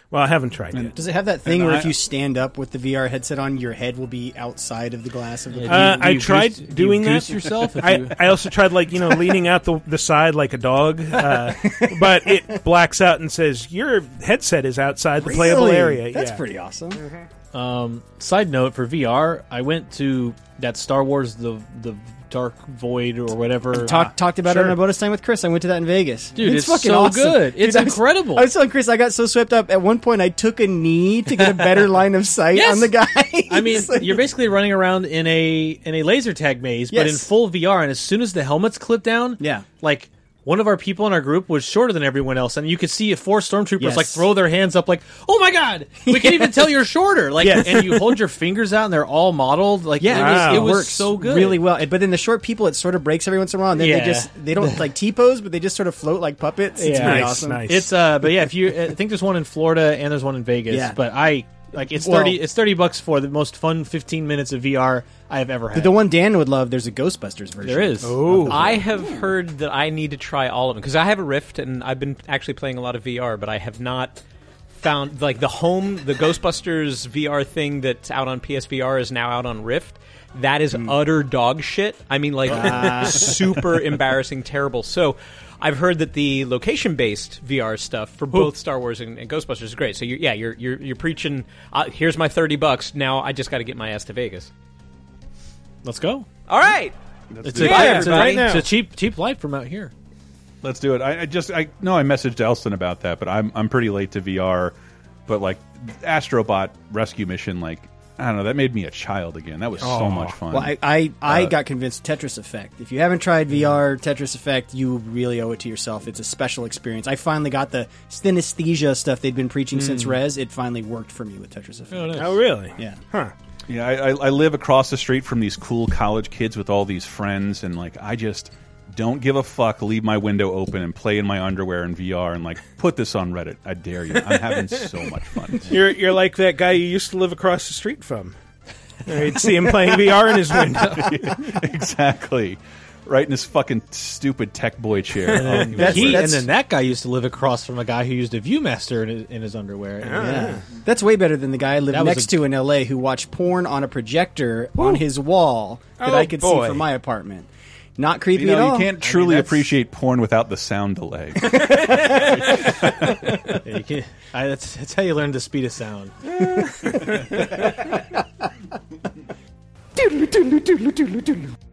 [SPEAKER 2] Well, I haven't tried yet.
[SPEAKER 3] Does it have that thing
[SPEAKER 1] And
[SPEAKER 3] where
[SPEAKER 1] I-
[SPEAKER 3] if you stand up with the VR headset on, your head will be outside of the glass of the?
[SPEAKER 6] Yeah,
[SPEAKER 2] Uh,
[SPEAKER 6] do you
[SPEAKER 2] I
[SPEAKER 6] goose-
[SPEAKER 2] tried
[SPEAKER 6] do you
[SPEAKER 2] doing
[SPEAKER 6] goose
[SPEAKER 2] that.
[SPEAKER 6] yourself if
[SPEAKER 2] I,
[SPEAKER 6] you-
[SPEAKER 2] I also tried like you know leaning out the the side like a dog, uh, but it blacks out and says your headset is outside the playable
[SPEAKER 3] Really?
[SPEAKER 2] area.
[SPEAKER 3] That's
[SPEAKER 2] yeah.
[SPEAKER 3] pretty awesome.
[SPEAKER 6] Um, side note for VR, I went to that Star Wars the the Dark Void or whatever.
[SPEAKER 3] Talk, ah, talked about
[SPEAKER 2] sure.
[SPEAKER 3] it on a bonus time with Chris. I went to that in Vegas.
[SPEAKER 6] Dude, it's fucking so good. It's
[SPEAKER 3] I was-
[SPEAKER 6] incredible.
[SPEAKER 3] I was telling Chris, I got so swept up. At one point, I took a knee to get a better line of sight
[SPEAKER 6] Yes.
[SPEAKER 3] on the guy.
[SPEAKER 6] I mean,
[SPEAKER 3] like-
[SPEAKER 6] you're basically running around in a in a laser tag maze, but in full VR. And as soon as the helmets clip down,
[SPEAKER 3] Yeah.
[SPEAKER 6] like one of our people in our group was shorter than everyone else, and you could see four stormtroopers
[SPEAKER 3] Yes.
[SPEAKER 6] like throw their hands up, like, "Oh my god, we can't even tell you're shorter!" Like,
[SPEAKER 3] Yes.
[SPEAKER 6] and you hold your fingers out, and they're all modeled. Like,
[SPEAKER 3] Yeah,
[SPEAKER 6] it was, it
[SPEAKER 3] works
[SPEAKER 6] so good,
[SPEAKER 3] really well. But then the short people, it sort of breaks every once in a while, and then
[SPEAKER 6] Yeah.
[SPEAKER 3] they just they don't like T pose, but they just sort of float like puppets. It's
[SPEAKER 6] Yeah.
[SPEAKER 3] pretty
[SPEAKER 2] Nice,
[SPEAKER 3] awesome.
[SPEAKER 2] nice.
[SPEAKER 6] It's uh, but yeah, if you, I think there's one in Florida and there's one in Vegas.
[SPEAKER 3] Yeah.
[SPEAKER 6] But I like it's
[SPEAKER 3] Well-
[SPEAKER 6] thirty, it's thirty bucks for the most fun 15 minutes of VR I have ever
[SPEAKER 3] The,
[SPEAKER 6] had.
[SPEAKER 3] the one Dan would love. There's a Ghostbusters version.
[SPEAKER 6] there is.
[SPEAKER 2] Oh,
[SPEAKER 20] I have heard that I need to try all of them because I have a Rift and I've been actually playing a lot of VR, but I have not found like the home, the Ghostbusters VR thing that's out on PSVR is now out on Rift. That is hmm. utter dog shit. I mean, like ah. super embarrassing, terrible. So. I've heard that the location-based VR stuff for both Star Wars and, and Ghostbusters is great. So you're, yeah, you're you're, you're preaching. Uh, here's my thirty bucks. Now I just got to get my ass to Vegas.
[SPEAKER 6] Let's go.
[SPEAKER 20] All right.
[SPEAKER 6] It's
[SPEAKER 20] do
[SPEAKER 6] a,
[SPEAKER 20] it. Bye,
[SPEAKER 6] it's, a,
[SPEAKER 20] everybody.
[SPEAKER 6] it's a cheap cheap flight from out here.
[SPEAKER 1] Let's do it. I, I just I know I messaged Elston about that, but I'm I'm pretty late to VR. But like Astrobot rescue mission, like I don't know. That made me a child again. That was so much fun.
[SPEAKER 3] Well, I I, I
[SPEAKER 1] Uh,
[SPEAKER 3] got convinced Tetris Effect. If you haven't tried VR Tetris Effect, you really owe it to yourself. It's a special experience. I finally got the synesthesia stuff they'd been preaching since
[SPEAKER 1] Mm.
[SPEAKER 3] Rez. It finally worked for me with Tetris Effect.
[SPEAKER 2] Oh, really?
[SPEAKER 3] Yeah.
[SPEAKER 2] Huh.
[SPEAKER 1] Yeah, I, I, I live across the street from these cool college kids with all these friends, and like I just don't give a fuck. Leave my window open and play in my underwear and VR, and like put this on Reddit. I dare you. I'm having so much fun.
[SPEAKER 2] You're you're like that guy you used to live across the street from. You'd see him playing VR in his window.
[SPEAKER 1] exactly. Right in his fucking stupid tech boy chair.
[SPEAKER 6] And
[SPEAKER 1] Oh,
[SPEAKER 6] then,
[SPEAKER 1] he was
[SPEAKER 6] he-
[SPEAKER 1] great.
[SPEAKER 6] and then that guy used to live across from a guy who used a ViewMaster in his, in his underwear. Ah.
[SPEAKER 3] Yeah. That's way better than the guy I lived next
[SPEAKER 6] a-
[SPEAKER 3] to in LA who watched porn on a projector on his wall that
[SPEAKER 1] Oh,
[SPEAKER 3] I could
[SPEAKER 1] boy.
[SPEAKER 3] see from my apartment. Not creepy
[SPEAKER 1] you know,
[SPEAKER 3] at all.
[SPEAKER 1] you can't truly appreciate porn without the sound delay.
[SPEAKER 6] Yeah, you can- I- that's, that's how you learn the speed of sound.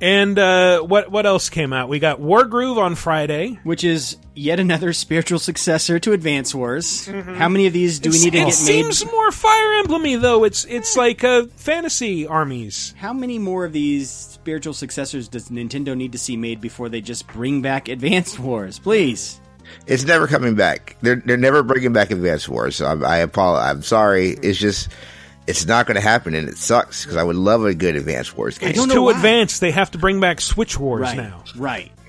[SPEAKER 2] And uh, what what else came out? We got Wargroove on Friday,
[SPEAKER 3] which is yet another spiritual successor to Advance Wars. How many of these do we need to get made?
[SPEAKER 2] it seems more Fire Emblemy though. It's it's like uh, fantasy armies.
[SPEAKER 3] How many more of these spiritual successors does Nintendo need to see made before they just bring back Advance Wars? Please.
[SPEAKER 22] It's never coming back. They're they're never bringing back Advance Wars. So I'm, I apologize. I'm sorry. It's just it's not going to happen, and it sucks because I would love a good Advance Wars game.
[SPEAKER 2] It's too advanced. They have to bring back Switch Wars
[SPEAKER 3] Right.
[SPEAKER 2] now.
[SPEAKER 3] Right.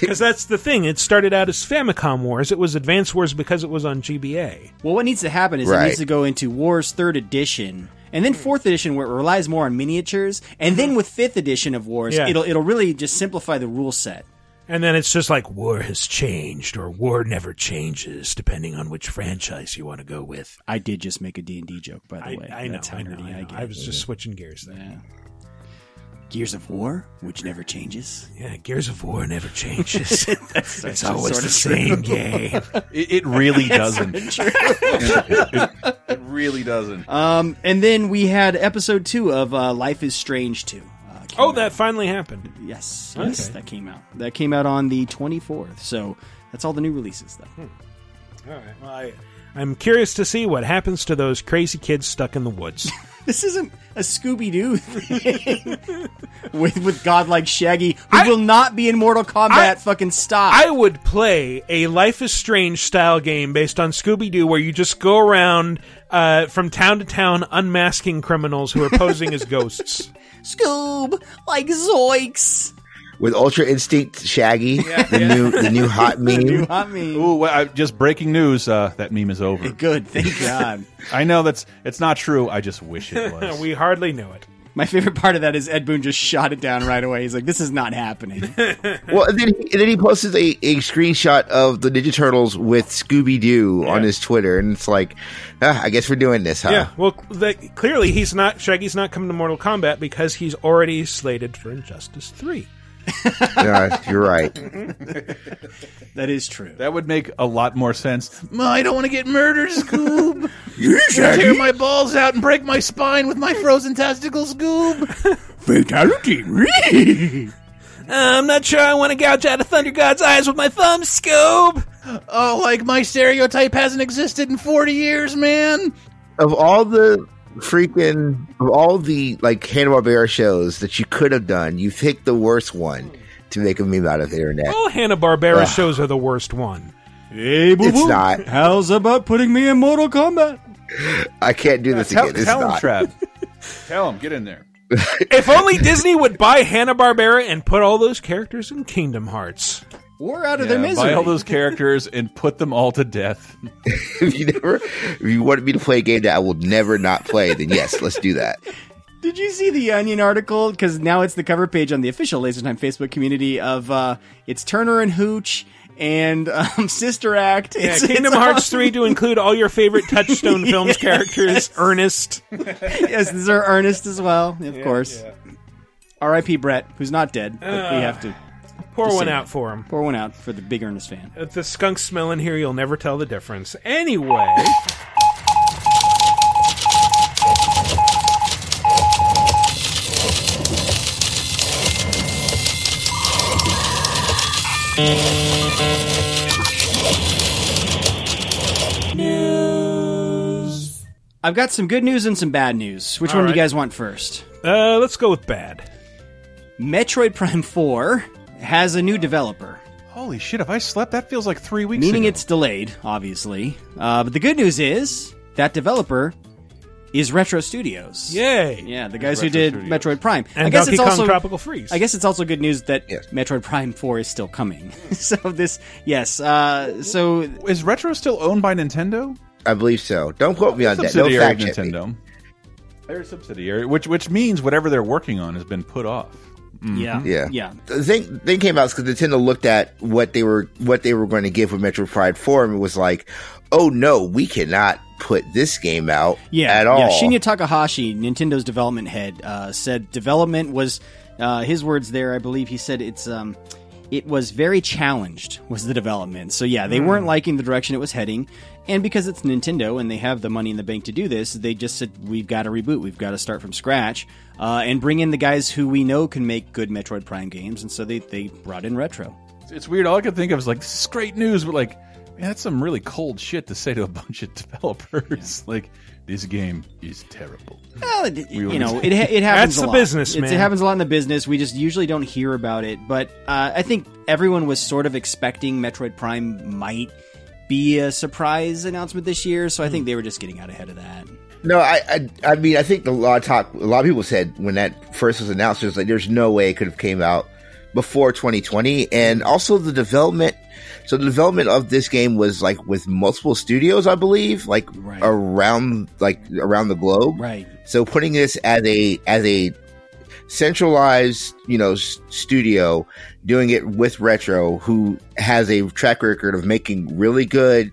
[SPEAKER 2] Because that's the thing. It started out as Famicom Wars. It was Advance Wars because it was on GBA.
[SPEAKER 3] Well, what needs to happen is it needs to go into Wars Third Edition, and then Fourth Edition, where it relies more on miniatures, and then with Fifth Edition of Wars,
[SPEAKER 2] Yeah.
[SPEAKER 3] it'll it'll really just simplify the rule set.
[SPEAKER 2] And then it's just like war has changed or war never changes, depending on which franchise you want to go with.
[SPEAKER 3] I did just make a D&D joke, by the
[SPEAKER 2] I,
[SPEAKER 3] way.
[SPEAKER 2] I know, I know, I, know.
[SPEAKER 3] I,
[SPEAKER 2] I was just switching gears there. Yeah.
[SPEAKER 3] Gears of War, which never changes.
[SPEAKER 2] Yeah, Gears of War never changes. it's always the same game.
[SPEAKER 1] It, it really doesn't. it, it, really doesn't.
[SPEAKER 3] Um, and then we had episode two of uh, Life is Strange 2.
[SPEAKER 2] Oh,
[SPEAKER 3] out.
[SPEAKER 2] that finally happened.
[SPEAKER 3] Yes,
[SPEAKER 2] Okay.
[SPEAKER 3] yes, that came out. That came out on the twenty fourth. So that's all the new releases, though. Hmm.
[SPEAKER 2] All right. Well, I, I'm curious to see what happens to those crazy kids stuck in the woods.
[SPEAKER 3] This isn't a Scooby Doo thing with with godlike Shaggy, who will not be in Mortal Kombat. fucking stop!
[SPEAKER 2] I would play a Life is Strange style game based on Scooby Doo, where you just go around uh, from town to town unmasking criminals who are posing as ghosts.
[SPEAKER 3] Scoob like Zoinks.
[SPEAKER 22] With Ultra Instinct Shaggy, the new the new hot meme.
[SPEAKER 3] hot meme.
[SPEAKER 1] Ooh, well, I, just breaking news. Uh, that meme is over.
[SPEAKER 3] Good, thank God.
[SPEAKER 1] I know that's it's not true. I just wish it was.
[SPEAKER 2] we hardly knew it.
[SPEAKER 3] My favorite part of that is Ed Boon just shot it down right away. He's like, "This is not happening."
[SPEAKER 22] Well, and then, he, and then he posted a, a screenshot of the Ninja Turtles with Scooby Doo on his Twitter, and it's like, ah, I guess we're doing this, huh?
[SPEAKER 2] Yeah, well, the, clearly he's not Shaggy's not coming to Mortal Kombat because he's already slated for Injustice Three.
[SPEAKER 22] Yeah, you're right. Mm-hmm.
[SPEAKER 3] that is true.
[SPEAKER 1] That would make a lot more sense. I don't want to get murdered, Scoob.
[SPEAKER 22] you
[SPEAKER 1] tear my balls out and break my spine with my frozen testicles, Scoob.
[SPEAKER 22] Fatality.
[SPEAKER 2] Uh, I'm not sure I want to gouge out a Thunder God's eyes with my thumb, Scoob.
[SPEAKER 1] Oh, like my stereotype hasn't existed in 40 years, man.
[SPEAKER 22] Of all the freaking, of all the like Hanna Barbera shows that you could have done, you picked the worst one to make a meme out of the internet.
[SPEAKER 2] All Hanna Barbera shows are the worst one.
[SPEAKER 3] Hey,
[SPEAKER 22] boo-boo. It's not.
[SPEAKER 3] How's about putting me in Mortal Kombat?
[SPEAKER 22] I can't do this
[SPEAKER 1] tell,
[SPEAKER 22] again. It's
[SPEAKER 1] tell him,
[SPEAKER 22] not.
[SPEAKER 1] Trav. tell him, get in there.
[SPEAKER 2] if only Disney would buy Hanna Barbera and put all those characters in Kingdom Hearts.
[SPEAKER 3] Or out of
[SPEAKER 1] Yeah,
[SPEAKER 3] their misery.
[SPEAKER 1] buy all those characters and put them all to death.
[SPEAKER 22] if you never, if you want me to play a game that I will never not play, then yes, let's do that.
[SPEAKER 3] Did you see the Onion article? Because now it's the cover page on the official LaserTime Facebook community of uh, it's Turner and Hooch and um, Sister Act.
[SPEAKER 2] Yeah,
[SPEAKER 3] It's,
[SPEAKER 2] Kingdom
[SPEAKER 3] it's
[SPEAKER 2] Hearts
[SPEAKER 3] awesome.
[SPEAKER 2] 3 to include all your favorite Touchstone Films characters. Ernest.
[SPEAKER 3] yes, these are Ernest as well, of course. R.I.P. Brett, who's not dead, but we
[SPEAKER 2] Uh,
[SPEAKER 3] have to
[SPEAKER 2] Pour one out for him.
[SPEAKER 3] Pour one out for the big Ernest fan.
[SPEAKER 2] If the skunk smell in here, you'll never tell the difference. Anyway. News.
[SPEAKER 3] I've got some good news and some bad news. Which
[SPEAKER 2] All
[SPEAKER 3] one do
[SPEAKER 2] right.
[SPEAKER 3] you guys want first?
[SPEAKER 2] Uh, let's go with bad.
[SPEAKER 3] Metroid Prime 4 has a new developer.
[SPEAKER 1] Holy shit! If I slept, that feels like three weeks.
[SPEAKER 3] meaning
[SPEAKER 1] ago.
[SPEAKER 3] it's delayed, obviously. Uh, but the good news is that developer is Retro Studios.
[SPEAKER 2] Yay!
[SPEAKER 3] Yeah, the guys who
[SPEAKER 2] Retro
[SPEAKER 3] did
[SPEAKER 2] Studios.
[SPEAKER 3] Metroid Prime.
[SPEAKER 2] And
[SPEAKER 3] I guess
[SPEAKER 2] Donkey
[SPEAKER 3] it's
[SPEAKER 2] Kong
[SPEAKER 3] also
[SPEAKER 2] Tropical Freeze.
[SPEAKER 3] I guess it's also good news that Metroid Prime Four is still coming. so this, yes. Uh, so
[SPEAKER 1] is Retro still owned by Nintendo?
[SPEAKER 22] I believe so. Don't quote me on that. No
[SPEAKER 1] subsidiary
[SPEAKER 22] fact
[SPEAKER 1] of
[SPEAKER 22] check me.
[SPEAKER 1] Nintendo. They're a subsidiary, which which means whatever they're working on has been put off. Mhm.
[SPEAKER 22] yeah. Yeah, yeah. The thing thing came out because Nintendo looked at what they were what they were going to give with Metroid Prime Four and was like, "Oh no, we cannot put this game out
[SPEAKER 3] yeah,
[SPEAKER 22] at all."
[SPEAKER 3] yeah. Shinya Takahashi, Nintendo's development head, uh, said development was uh, his words. There, I believe he said it's. Um, it was very challenged was the development so yeah they
[SPEAKER 2] Hmm.
[SPEAKER 3] weren't liking the direction it was heading and because it's nintendo and they have the money in the bank to do this they just said we've got to reboot we've got to start from scratch uh, and bring in the guys who we know can make good metroid prime games and so they, they brought in retro
[SPEAKER 1] It's weird. All I could think of is like, this is great news, but like, man, that's some really cold shit to say to a bunch of developers. like, this game is terrible.
[SPEAKER 3] Well, it,
[SPEAKER 1] We
[SPEAKER 3] you know, it, it happens
[SPEAKER 2] That's
[SPEAKER 3] a
[SPEAKER 2] the
[SPEAKER 3] lot.
[SPEAKER 2] business,
[SPEAKER 3] It's- It happens a lot in the business. We just usually don't hear about it. But uh, I think everyone was sort of expecting Metroid Prime might be a surprise announcement this year. So I
[SPEAKER 2] Hmm.
[SPEAKER 3] think they were just getting out ahead of that.
[SPEAKER 22] No, I, I, I mean, I think a lot of talk, a lot of people said when that first was announced, it was like, there's no way it could have came out before 2020, and also the development. So the development of this game was like with multiple studios, I believe, like around, like around the globe.
[SPEAKER 3] Right.
[SPEAKER 22] So putting this as a as a centralized, you know, s- studio, doing it with Retro, who has a track record of making really good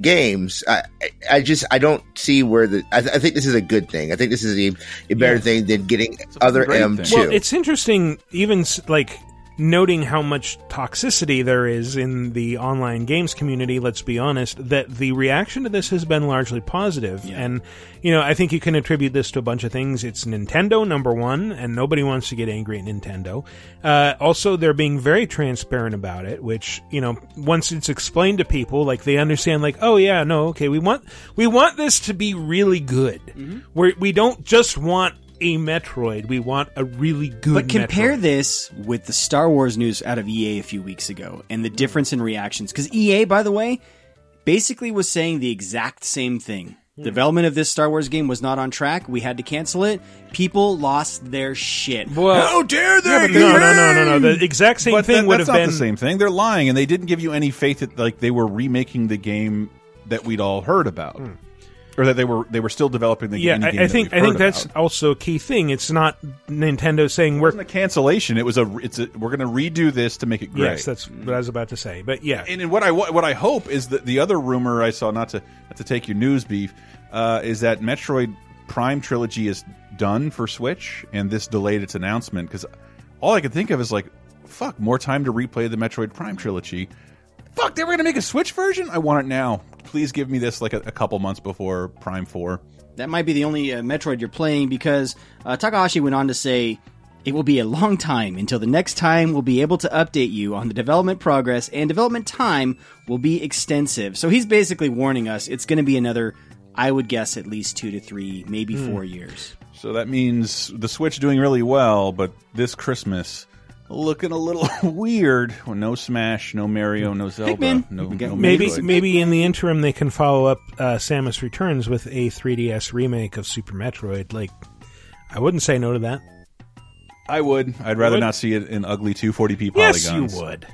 [SPEAKER 22] games. I, I- I just I don't see where the. I, th- I think this is a good thing. I think this is a, a better
[SPEAKER 2] Yeah.
[SPEAKER 22] thing than getting other M two.
[SPEAKER 2] Well, it's interesting, even like noting how much toxicity there is in the online games community. Let's be honest, that the reaction to this has been largely positive, and you know I think you can attribute this to a bunch of things. It's Nintendo number one, and nobody wants to get angry at Nintendo. Uh, also, they're being very transparent about it, which you know once it's explained to people, like they understand, like oh yeah, no, okay, we want we want this to be really good. We're, we don't just want a Metroid. We want a really good.
[SPEAKER 3] But compare
[SPEAKER 2] Metroid.
[SPEAKER 3] this with the Star Wars news out of EA a few weeks ago and the difference in reactions. Because EA, by the way, basically was saying the exact same thing.
[SPEAKER 2] Hmm.
[SPEAKER 3] Development of this Star Wars game was not on track. We had to cancel it. People lost their shit.
[SPEAKER 2] Well,
[SPEAKER 1] How dare they?
[SPEAKER 2] Yeah, but no, no, no, no, no. The exact same
[SPEAKER 1] But
[SPEAKER 2] thing
[SPEAKER 1] that-
[SPEAKER 2] would have been
[SPEAKER 1] the same thing. They're lying, and they didn't give you any faith that like they were remaking the game that we'd all heard about, or that they were they were still developing the.
[SPEAKER 2] Yeah,
[SPEAKER 1] game
[SPEAKER 2] I, I think I think that's
[SPEAKER 1] about.
[SPEAKER 2] also a key thing. It's not Nintendo saying
[SPEAKER 1] It
[SPEAKER 2] we're
[SPEAKER 1] a cancellation. It was a it's a, we're going to redo this to make it great.
[SPEAKER 2] yes, that's what I was about to say. But yeah,
[SPEAKER 1] and, and what I what I hope is that the other rumor I saw, not to not to take your news beef, uh, is that Metroid Prime trilogy is done for Switch, and this delayed its announcement because all I could think of is like, fuck, more time to replay the Metroid Prime trilogy. Fuck, they were gonna make a Switch version. I want it now. Please give me this like a, a couple months before Prime Four.
[SPEAKER 3] That might be the only uh, Metroid you're playing because uh, Takahashi went on to say it will be a long time until the next time we'll be able to update you on the development progress and development time will be extensive. So he's basically warning us it's going to be another, I would guess, at least two to three, maybe
[SPEAKER 1] Hmm.
[SPEAKER 3] four years.
[SPEAKER 1] So that means the Switch doing really well, but this Christmas looking a little weird. Well, no Smash, no Mario, no Zelda,
[SPEAKER 3] Pikmin.
[SPEAKER 1] no, no
[SPEAKER 2] maybe
[SPEAKER 1] Metroid.
[SPEAKER 2] maybe in the interim they can follow up uh, Samus Returns with a 3DS remake of Super Metroid. Like, I wouldn't say no to that.
[SPEAKER 1] I would. I'd rather
[SPEAKER 2] Would?
[SPEAKER 1] not see it in ugly 240p polygons.
[SPEAKER 2] Yes,
[SPEAKER 1] polygons.
[SPEAKER 2] you would.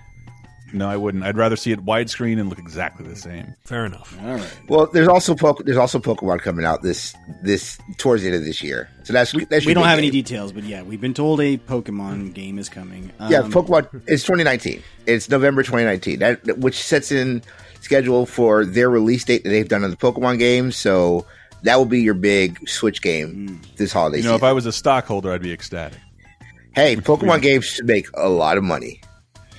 [SPEAKER 1] No, I wouldn't. I'd rather see it widescreen and look exactly the same.
[SPEAKER 2] Fair enough.
[SPEAKER 3] All right.
[SPEAKER 22] Well, there's also Poke- there's also Pokemon coming out this this towards the end of this year. So that's that
[SPEAKER 3] We don't have
[SPEAKER 22] a
[SPEAKER 3] any details, but yeah, we've been told a Pokemon game is coming.
[SPEAKER 22] yeah,
[SPEAKER 3] Um,
[SPEAKER 22] Pokemon. It's 2019. It's November 2019. That which sets in schedule for their release date that they've done on the Pokemon game. So that will be your big Switch game this holiday
[SPEAKER 1] You know,
[SPEAKER 22] season.
[SPEAKER 1] if I was a stockholder, I'd be ecstatic.
[SPEAKER 22] hey, Pokemon games should make a lot of money.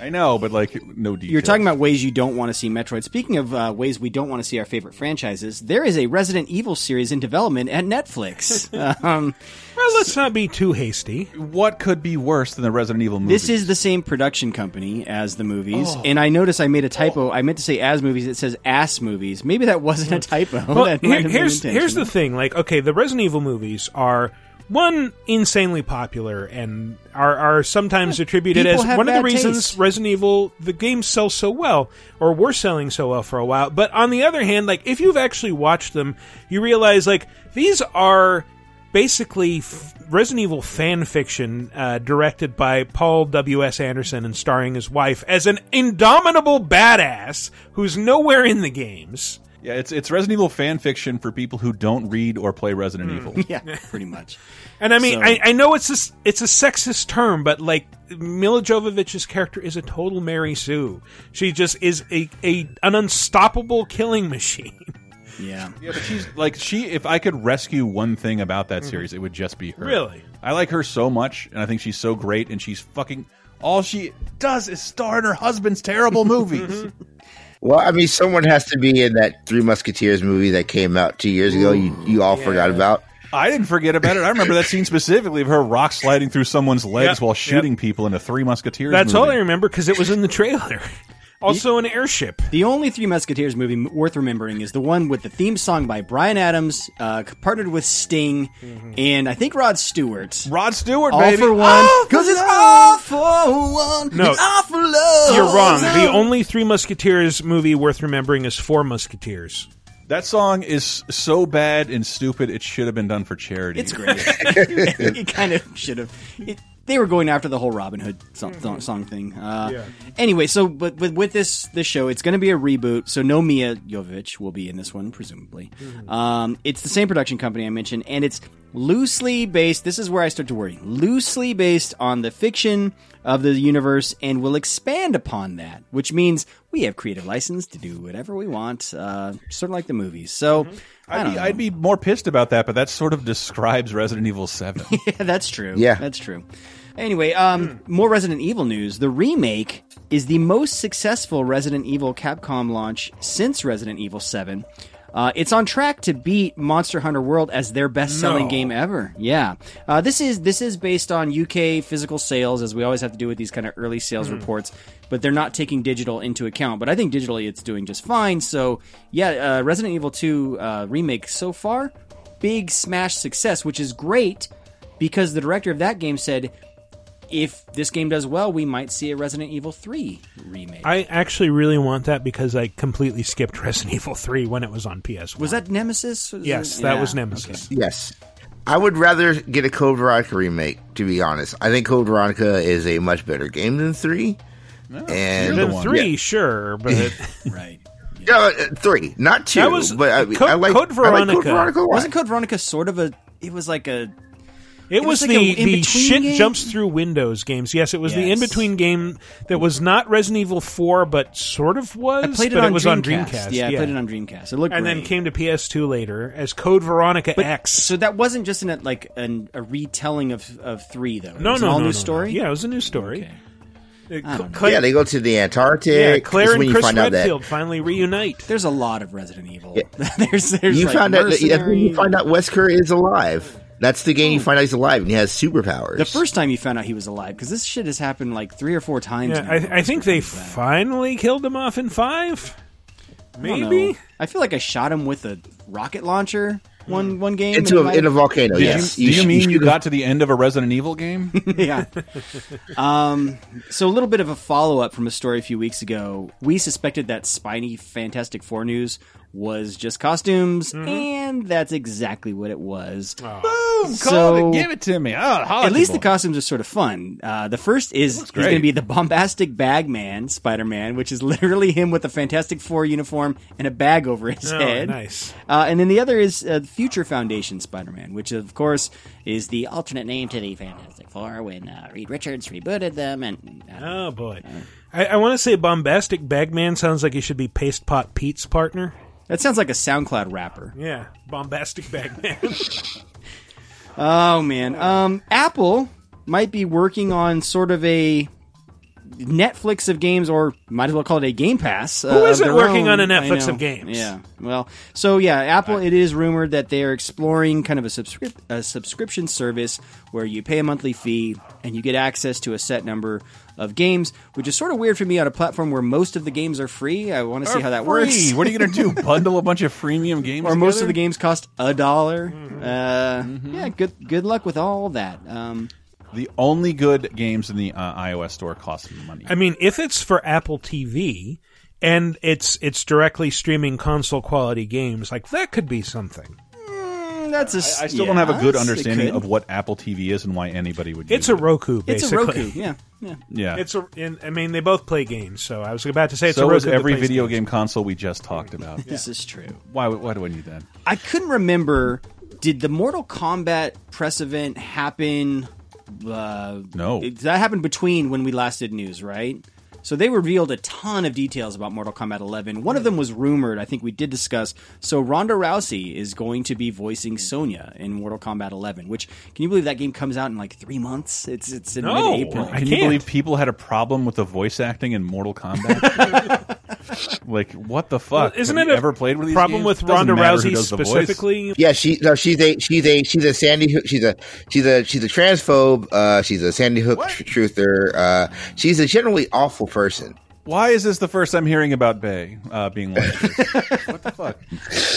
[SPEAKER 1] I know, but like no details.
[SPEAKER 3] You're talking about ways you don't want to see Metroid. Speaking of uh, ways we don't want to see our favorite franchises, there is a Resident Evil series in development at Netflix. um,
[SPEAKER 2] well, let's not be too hasty.
[SPEAKER 1] What could be worse than the Resident Evil movies?
[SPEAKER 3] This is the same production company as the movies,
[SPEAKER 2] Oh.
[SPEAKER 3] and I noticed I made a typo. I meant to say as movies. It says ass movies. Maybe that wasn't a typo.
[SPEAKER 2] Well,
[SPEAKER 3] that
[SPEAKER 2] here-
[SPEAKER 3] might have been
[SPEAKER 2] here's here's the thing. Like, okay, the Resident Evil movies are one insanely popular and are are sometimes attributed as one of the reasons
[SPEAKER 3] taste.
[SPEAKER 2] Resident Evil the games sell so well or were selling so well for a while. But on the other hand, like if you've actually watched them, you realize like these are basically f- Resident Evil fan fiction uh, directed by Paul W. S. Anderson and starring his wife as an indomitable badass who's nowhere in the games.
[SPEAKER 1] Yeah, it's it's Resident Evil fan fiction for people who don't read or play Resident hmm. Evil.
[SPEAKER 3] yeah, pretty much.
[SPEAKER 2] And I mean,
[SPEAKER 3] So-
[SPEAKER 2] I, I know it's a, s- it's a sexist term, but like Milla Jovovich's character is a total Mary Sue. She just is a, a an unstoppable killing machine.
[SPEAKER 3] Yeah.
[SPEAKER 1] Yeah, but she's like she. If I could rescue one thing about that mm-hmm. series, it would just be her.
[SPEAKER 2] Really?
[SPEAKER 1] I like her so much, and I think she's so great, and she's fucking. All she does is star in her husband's terrible movies. Mm-hmm.
[SPEAKER 22] Well, I mean, someone has to be in that Three Musketeers movie that came out two years ago. You you all forgot about.
[SPEAKER 1] I didn't forget about it. I remember that scene specifically of her rock sliding through someone's legs
[SPEAKER 2] Yep,
[SPEAKER 1] while
[SPEAKER 2] yep.
[SPEAKER 1] shooting people in a Three Musketeers.
[SPEAKER 2] That's
[SPEAKER 1] movie.
[SPEAKER 2] all I remember because it was in the trailer. Also, an airship.
[SPEAKER 3] The only Three Musketeers movie worth remembering is the one with the theme song by Bryan Adams, uh, partnered with Sting, and I think Rod Stewart.
[SPEAKER 1] Rod Stewart,
[SPEAKER 3] all
[SPEAKER 1] baby.
[SPEAKER 3] for one, because it's all for one.
[SPEAKER 2] No.
[SPEAKER 3] it's all for love.
[SPEAKER 2] You're wrong. The only Three Musketeers movie worth remembering is Four Musketeers.
[SPEAKER 1] That song is so bad and stupid. It should have been done for charity.
[SPEAKER 3] It's great. it kind of should have. It, they were going after the whole Robin Hood song, song, song thing. Uh,
[SPEAKER 2] Yeah.
[SPEAKER 3] Anyway, so but with, with this this show, it's going to be a reboot. So no Mia Jovovich will be in this one, presumably. Um, it's the same production company I mentioned, and it's loosely based. This is where I start to worry. Loosely based on the fiction of the universe, and will expand upon that, which means we have creative license to do whatever we want, uh, sort of like the movies. So. I
[SPEAKER 1] I'd be. I'd be more pissed about that, but that sort of describes Resident Evil Seven.
[SPEAKER 3] yeah, that's true.
[SPEAKER 1] Yeah.
[SPEAKER 3] that's true. Anyway, um, more Resident Evil news. The remake is the most successful Resident Evil Capcom launch since Resident Evil 7. Uh, it's on track to beat Monster Hunter World as their best-selling
[SPEAKER 2] No.
[SPEAKER 3] game ever. Yeah, uh, this is this is based on UK physical sales, as we always have to do with these kind of early sales
[SPEAKER 2] Hmm.
[SPEAKER 3] reports. But they're not taking digital into account. But I think digitally it's doing just fine. So yeah, uh, Resident Evil 2 uh, remake so far, big smash success, which is great because the director of that game said if this game does well, we might see a Resident Evil 3 remake.
[SPEAKER 2] I actually really want that because I completely skipped Resident Evil 3 when it was on PS1.
[SPEAKER 3] Was that Nemesis? Was
[SPEAKER 2] Yes,
[SPEAKER 3] it-
[SPEAKER 2] that
[SPEAKER 3] yeah,
[SPEAKER 2] was Nemesis.
[SPEAKER 22] Yes. I would rather get a Code Veronica remake, to be honest. I think Code Veronica is a much better game than 3. and
[SPEAKER 2] Then 3, sure, but.
[SPEAKER 3] right.
[SPEAKER 22] Yeah, uh, 3, not 2.
[SPEAKER 2] That was-
[SPEAKER 22] but I, mean,
[SPEAKER 2] Code-
[SPEAKER 22] I like
[SPEAKER 2] Code
[SPEAKER 22] I like
[SPEAKER 2] Veronica.
[SPEAKER 22] Code Veronica. a lot.
[SPEAKER 3] Wasn't Code Veronica sort of a. It was like a.
[SPEAKER 2] It, was,
[SPEAKER 3] like
[SPEAKER 2] the,
[SPEAKER 3] a
[SPEAKER 2] the shit
[SPEAKER 3] game?
[SPEAKER 2] jumps through windows games. Yes, it was the in between game that was not Resident Evil 4, but sort of was.
[SPEAKER 3] I played it
[SPEAKER 2] but
[SPEAKER 3] on
[SPEAKER 2] it was
[SPEAKER 3] Dreamcast.
[SPEAKER 2] on Dreamcast.
[SPEAKER 3] Yeah, I played it on Dreamcast. It looked
[SPEAKER 2] and then came to PS2 later as Code Veronica
[SPEAKER 3] But-
[SPEAKER 2] X.
[SPEAKER 3] So that wasn't just in a, like an, a retelling of, of 3, though. It
[SPEAKER 2] No,
[SPEAKER 3] was
[SPEAKER 2] no,
[SPEAKER 3] an all
[SPEAKER 2] no,
[SPEAKER 3] new
[SPEAKER 2] no,
[SPEAKER 3] story?
[SPEAKER 2] No. Yeah, it was a new story. Uh,
[SPEAKER 3] I
[SPEAKER 2] Cl-
[SPEAKER 3] don't know.
[SPEAKER 2] Claire-
[SPEAKER 22] yeah, they go to the Antarctic.
[SPEAKER 2] yeah, Claire and
[SPEAKER 22] when
[SPEAKER 2] Chris
[SPEAKER 22] find out that
[SPEAKER 2] Redfield finally reunite.
[SPEAKER 3] There's a lot of Resident Evil. there's, there's
[SPEAKER 22] you
[SPEAKER 3] like
[SPEAKER 22] found out that, that's when
[SPEAKER 3] Mercenary.
[SPEAKER 22] you find out Wesker is alive. That's the game you find out he's alive and he has superpowers.
[SPEAKER 3] The first time you found out he was alive, because this shit has happened like three or four times.
[SPEAKER 2] Yeah,
[SPEAKER 3] now.
[SPEAKER 2] I, I think they finally killed him off in 5. Maybe?
[SPEAKER 3] know. I feel like I shot him with a rocket launcher one one game
[SPEAKER 22] Into
[SPEAKER 3] and
[SPEAKER 22] a-
[SPEAKER 3] it
[SPEAKER 22] in a volcano,
[SPEAKER 1] Did
[SPEAKER 22] yes.
[SPEAKER 1] you, do you
[SPEAKER 22] You
[SPEAKER 1] mean
[SPEAKER 22] you
[SPEAKER 1] you got to the end of a Resident Evil game?
[SPEAKER 3] yeah. Um, so a little bit of a follow up from a story a few weeks ago. We suspected that spiny Fantastic Four news was just costumes,
[SPEAKER 1] Mm-hmm.
[SPEAKER 3] and that's exactly what it was.
[SPEAKER 1] Boom!
[SPEAKER 3] So-
[SPEAKER 1] Call it. Give it to me. Oh,
[SPEAKER 3] At least the costumes are sort of fun. Uh, the first is he's
[SPEAKER 1] great.
[SPEAKER 3] going to be the bombastic bag man, Spider Man, which is literally him with a Fantastic Four uniform and a bag over his
[SPEAKER 2] Oh,
[SPEAKER 3] head.
[SPEAKER 2] nice.
[SPEAKER 3] Uh, and then the other is uh, Future Foundation Spider Man, which of course is the alternate name to the Fantastic Four when uh, Reed Richards rebooted them. And uh,
[SPEAKER 2] Oh, boy. I, I want to say Bombastic Bagman sounds like he should be Paste Pot Pete's partner.
[SPEAKER 3] That sounds like a SoundCloud rapper.
[SPEAKER 2] Yeah, Bombastic Bagman.
[SPEAKER 3] Oh man, um, Apple might be working on sort of a Netflix of games, or might as well call it a Game Pass. uh,
[SPEAKER 2] Who
[SPEAKER 3] of
[SPEAKER 2] isn't working
[SPEAKER 3] own.
[SPEAKER 2] on a Netflix of games?
[SPEAKER 3] Yeah. Well, so yeah, Apple. It is rumored that they are exploring kind of a, subscrip- a subscription service where you pay a monthly fee and you get access to a set number of games, which is sort of weird for me on a platform where most of the games are free. I want to see how that
[SPEAKER 1] free.
[SPEAKER 3] works.
[SPEAKER 1] What are you going to do? Bundle a bunch of freemium games?
[SPEAKER 3] or most of the games cost a dollar.
[SPEAKER 2] Mm-hmm.
[SPEAKER 3] Uh, Yeah, good good luck with all that. Um,
[SPEAKER 1] The only good games in the uh, iOS store cost money.
[SPEAKER 2] I mean, if it's for Apple TV and it's it's directly streaming console quality games, like that could be something.
[SPEAKER 3] That's a.
[SPEAKER 1] I, I still don't have a good
[SPEAKER 3] yes, it
[SPEAKER 1] understanding
[SPEAKER 3] could.
[SPEAKER 1] of what Apple TV is and why anybody would.
[SPEAKER 2] It's
[SPEAKER 1] use
[SPEAKER 2] a
[SPEAKER 1] it.
[SPEAKER 2] Roku,
[SPEAKER 3] It's a. Roku, yeah, yeah.
[SPEAKER 1] Yeah.
[SPEAKER 2] It's a. And, I mean, they both play games, so I was about to say it's
[SPEAKER 1] so
[SPEAKER 2] a Roku.
[SPEAKER 1] is
[SPEAKER 2] that
[SPEAKER 1] every
[SPEAKER 2] plays
[SPEAKER 1] video
[SPEAKER 2] games.
[SPEAKER 1] game console we just talked about.
[SPEAKER 3] This is true.
[SPEAKER 1] Why? Why do I need that?
[SPEAKER 3] I couldn't remember. Did the Mortal Kombat press event happen? Uh,
[SPEAKER 1] No.
[SPEAKER 3] it- that happened between when we last did news, right? So they revealed a ton of details about Mortal Kombat 11. One of them was rumored. I think we did discuss. So Ronda Rousey is going to be voicing Sonya in Mortal Kombat 11. Which can you believe that game comes out in like three months? It's it's in
[SPEAKER 2] No,
[SPEAKER 3] mid-April.
[SPEAKER 2] I
[SPEAKER 1] Can you
[SPEAKER 2] can't.
[SPEAKER 1] believe people had a problem with the voice acting in Mortal Kombat? like, what the fuck?
[SPEAKER 2] Isn't
[SPEAKER 1] Have
[SPEAKER 2] it
[SPEAKER 1] you
[SPEAKER 2] a
[SPEAKER 1] ever played with these
[SPEAKER 2] problem
[SPEAKER 1] games?
[SPEAKER 2] with
[SPEAKER 1] Doesn't
[SPEAKER 2] Ronda Rousey
[SPEAKER 1] does voice.
[SPEAKER 2] specifically?
[SPEAKER 22] Yeah, she no, she's a she's a she's a Sandy Hook. She's a she's a she's a transphobe. Uh, she's a Sandy Hook tr- truther. Uh, she's a generally awful person.
[SPEAKER 1] Why is this the first I'm hearing about Bay uh, being like this? what the fuck?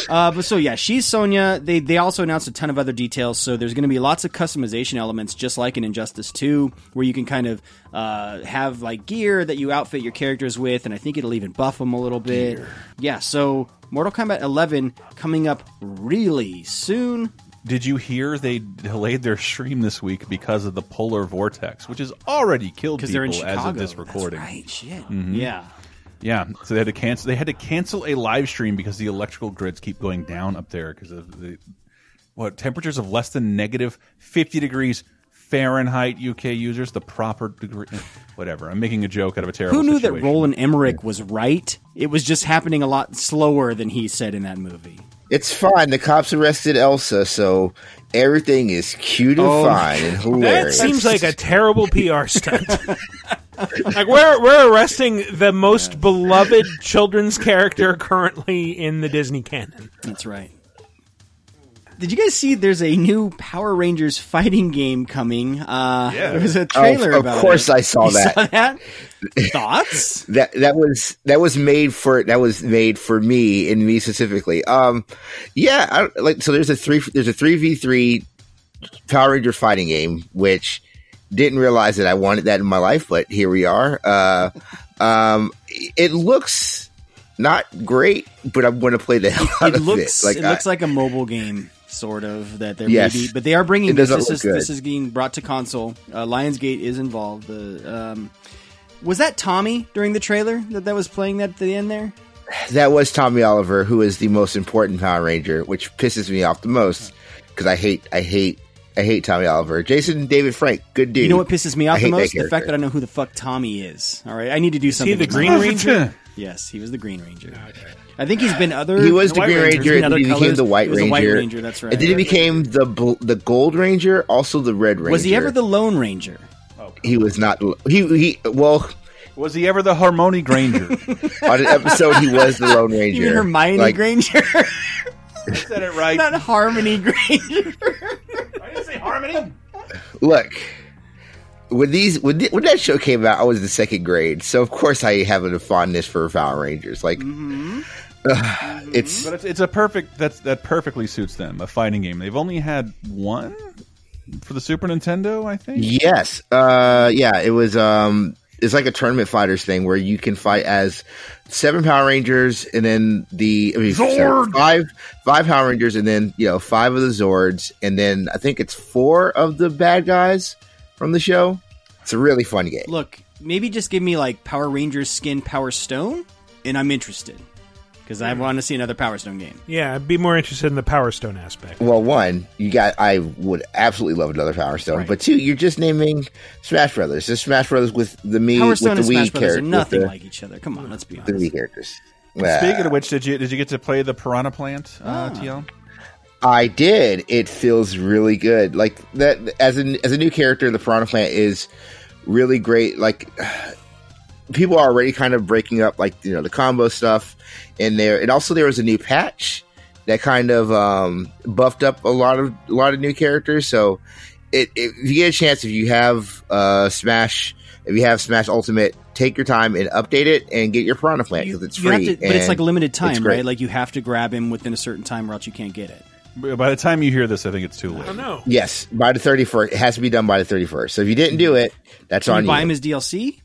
[SPEAKER 3] Uh, but so yeah, she's Sonya. They they also announced a ton of other details. So there's going to be lots of customization elements, just like in Injustice 2, where you can kind of uh, have like gear that you outfit your characters with, and I think it'll even buff them a little bit. Yeah. So Mortal Kombat 11 coming up really soon.
[SPEAKER 1] Did you hear they delayed their stream this week because of the polar vortex, which has already killed people as of this
[SPEAKER 3] That's
[SPEAKER 1] recording?
[SPEAKER 3] right. Shit.
[SPEAKER 1] Mhm.
[SPEAKER 3] Yeah.
[SPEAKER 1] Yeah, so they had to cancel. They had to cancel a live stream because the electrical grids keep going down up there because of the what temperatures of less than negative fifty degrees Fahrenheit. UK users the proper degree. Whatever. I'm making a joke out of a terrible.
[SPEAKER 3] Who knew that. Roland Emmerich was right? It was just happening a lot slower than he said in that movie.
[SPEAKER 22] It's fine. The cops arrested Elsa, so everything is cute and
[SPEAKER 3] Oh,
[SPEAKER 22] fine and hilarious.
[SPEAKER 2] That
[SPEAKER 22] hilarious.
[SPEAKER 2] seems like a terrible PR stunt. like we're we're arresting the most beloved children's character currently in the Disney canon.
[SPEAKER 3] That's right. Did you guys see there's a new Power Rangers fighting game coming? Uh,
[SPEAKER 22] Yeah.
[SPEAKER 3] There was a
[SPEAKER 22] Oh,
[SPEAKER 3] trailer
[SPEAKER 22] of
[SPEAKER 3] about
[SPEAKER 22] course
[SPEAKER 3] it.
[SPEAKER 22] I saw
[SPEAKER 3] You
[SPEAKER 22] that.
[SPEAKER 3] Saw that? Thoughts?
[SPEAKER 22] that that was that was made for that was made for me and me specifically. Um, yeah, I, like so. There's a three there's a three v three Power Ranger fighting game, which didn't realize that I wanted that in my life, but here we are. Uh, um, it looks not great, but I'm going to play the hell out
[SPEAKER 3] It
[SPEAKER 22] of
[SPEAKER 3] looks
[SPEAKER 22] it.
[SPEAKER 3] it looks like a mobile game, sort of. That they're
[SPEAKER 22] Yes.
[SPEAKER 3] maybe, but they are bringing this. This is this is being brought to console. Uh, Lionsgate is involved. The um, was that Tommy during the trailer that that was playing that at the end there?
[SPEAKER 22] that was Tommy Oliver, who is the most important Power Ranger, which pisses me off the most because I hate, I hate, I hate Tommy Oliver. Jason David Frank, good dude.
[SPEAKER 3] You know what pisses me
[SPEAKER 22] I
[SPEAKER 3] off the most? The fact that I know who the fuck Tommy is. All right, I need to do
[SPEAKER 2] Is he
[SPEAKER 3] something.
[SPEAKER 2] the Green. Ranger?
[SPEAKER 3] yes, he was the Green Ranger. I think he's been other.
[SPEAKER 22] He was the
[SPEAKER 3] White
[SPEAKER 22] Green
[SPEAKER 3] Ranger.
[SPEAKER 22] Ranger, and then he became
[SPEAKER 3] colors.
[SPEAKER 22] the White
[SPEAKER 3] He was
[SPEAKER 22] Ranger.
[SPEAKER 3] The White Ranger. That's right.
[SPEAKER 22] And then he became the the Gold Ranger, also the Red Ranger.
[SPEAKER 3] Was he ever the Lone Ranger?
[SPEAKER 22] He was not. He he. Well,
[SPEAKER 1] Was he ever the Harmony Granger?
[SPEAKER 22] on an episode, he was the Lone Ranger.
[SPEAKER 3] You mean Hermione
[SPEAKER 22] Like,
[SPEAKER 3] Granger?
[SPEAKER 1] said it right.
[SPEAKER 3] Not Harmony Granger.
[SPEAKER 1] I didn't say Harmony.
[SPEAKER 22] Look, when these when, th- when that show came out, I was in second grade, so of course I have a fondness for Power Rangers. Like,
[SPEAKER 3] Mm-hmm.
[SPEAKER 22] ugh, it's
[SPEAKER 1] But it's, it's a perfect that's that perfectly suits them. A fighting game. They've only had one for the Super Nintendo, I think.
[SPEAKER 22] Yes. Uh yeah, it was um it's like a tournament fighters thing where you can fight as seven Power Rangers and then the I mean,
[SPEAKER 1] Zord!
[SPEAKER 22] seven- five five Power Rangers and then, you know, five of the Zords and then I think it's four of the bad guys from the show. It's a really fun game.
[SPEAKER 3] Look, maybe just give me like Power Rangers skin Power Stone, and I'm interested because I want to see another Power Stone game.
[SPEAKER 2] Yeah, I'd be more interested in the Power Stone aspect.
[SPEAKER 22] Well, one, you got I would absolutely love another Power Stone, but two, you're just naming Smash Brothers. Just Smash Brothers with the me
[SPEAKER 3] Power
[SPEAKER 22] with
[SPEAKER 3] Stone
[SPEAKER 22] the
[SPEAKER 3] and
[SPEAKER 22] Wii
[SPEAKER 3] Smash Brothers are
[SPEAKER 22] character.
[SPEAKER 3] nothing
[SPEAKER 22] the,
[SPEAKER 3] like each other. Come on, let's be
[SPEAKER 22] the
[SPEAKER 3] honest.
[SPEAKER 22] Wii characters.
[SPEAKER 1] Speaking of which, did you did you get to play the Piranha Plant, uh,
[SPEAKER 3] Ah.
[SPEAKER 1] TL?
[SPEAKER 22] I did. It feels really good. Like that as a as a new character, the Piranha Plant is really great. Like people are already kind of breaking up like you know the combo stuff in there, and also there was a new patch that kind of um, buffed up a lot of a lot of new characters. So, it, if you get a chance, if you have uh, Smash, if you have Smash Ultimate, take your time and update it and get your Piranha Plant because it's free.
[SPEAKER 3] to, but it's
[SPEAKER 22] and
[SPEAKER 3] like limited time, right? Like you have to grab him within a certain time, or else you can't get it.
[SPEAKER 1] By the time you hear this, I think it's too late.
[SPEAKER 2] Oh no.
[SPEAKER 22] Yes, by the thirty first, it has to be done by the thirty first. So if you didn't do it, that's
[SPEAKER 3] Can
[SPEAKER 22] on
[SPEAKER 3] you buy
[SPEAKER 22] you.
[SPEAKER 3] him as DLC?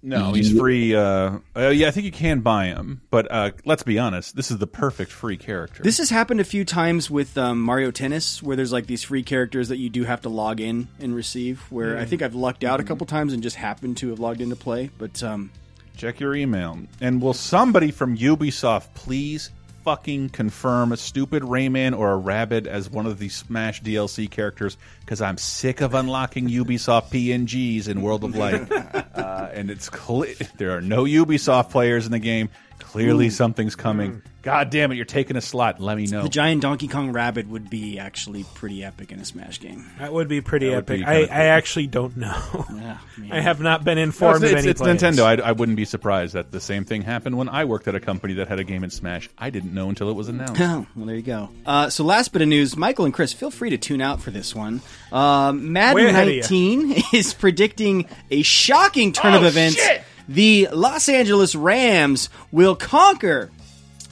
[SPEAKER 1] No, he's free. Uh, uh, yeah, I think you can buy him, but uh, let's be honest. This is the perfect free character.
[SPEAKER 3] This has happened a few times with um, Mario Tennis, where there's like these free characters that you do have to log in and receive. Where I
[SPEAKER 1] Mm.
[SPEAKER 3] think I've lucked out a couple times and just happened to have logged into play. But um,
[SPEAKER 1] Check your email. And will somebody from Ubisoft please fucking confirm a stupid Rayman or a Rabbid as one of the Smash DLC characters? Because I'm sick of unlocking Ubisoft PNGs in World of Light. uh, and it's clear there are no Ubisoft players in the game. Clearly,
[SPEAKER 3] Ooh.
[SPEAKER 1] something's coming. God damn it, you're taking a slot. Let me know.
[SPEAKER 3] the giant Donkey Kong Rabbid would be actually pretty epic in a Smash game.
[SPEAKER 2] That would be pretty
[SPEAKER 1] That would
[SPEAKER 2] epic.
[SPEAKER 1] be
[SPEAKER 2] I,
[SPEAKER 1] kinda
[SPEAKER 2] I actually don't know.
[SPEAKER 3] Yeah,
[SPEAKER 2] I have not been
[SPEAKER 1] No,
[SPEAKER 2] informed
[SPEAKER 1] it's,
[SPEAKER 2] of
[SPEAKER 1] it's,
[SPEAKER 2] any
[SPEAKER 1] it's
[SPEAKER 2] plans.
[SPEAKER 1] Nintendo. I, I wouldn't be surprised that the same thing happened when I worked at a company that had a game in Smash. I didn't know until it was announced.
[SPEAKER 3] Oh, well, there you go. Uh, so, last bit of news Michael and Chris, feel free to tune out for this one. Um,
[SPEAKER 2] Way
[SPEAKER 3] Madden
[SPEAKER 2] ahead of ya.
[SPEAKER 3] 19 is predicting a shocking turn of
[SPEAKER 2] Oh,
[SPEAKER 3] events.
[SPEAKER 2] shit!
[SPEAKER 3] The Los Angeles Rams will conquer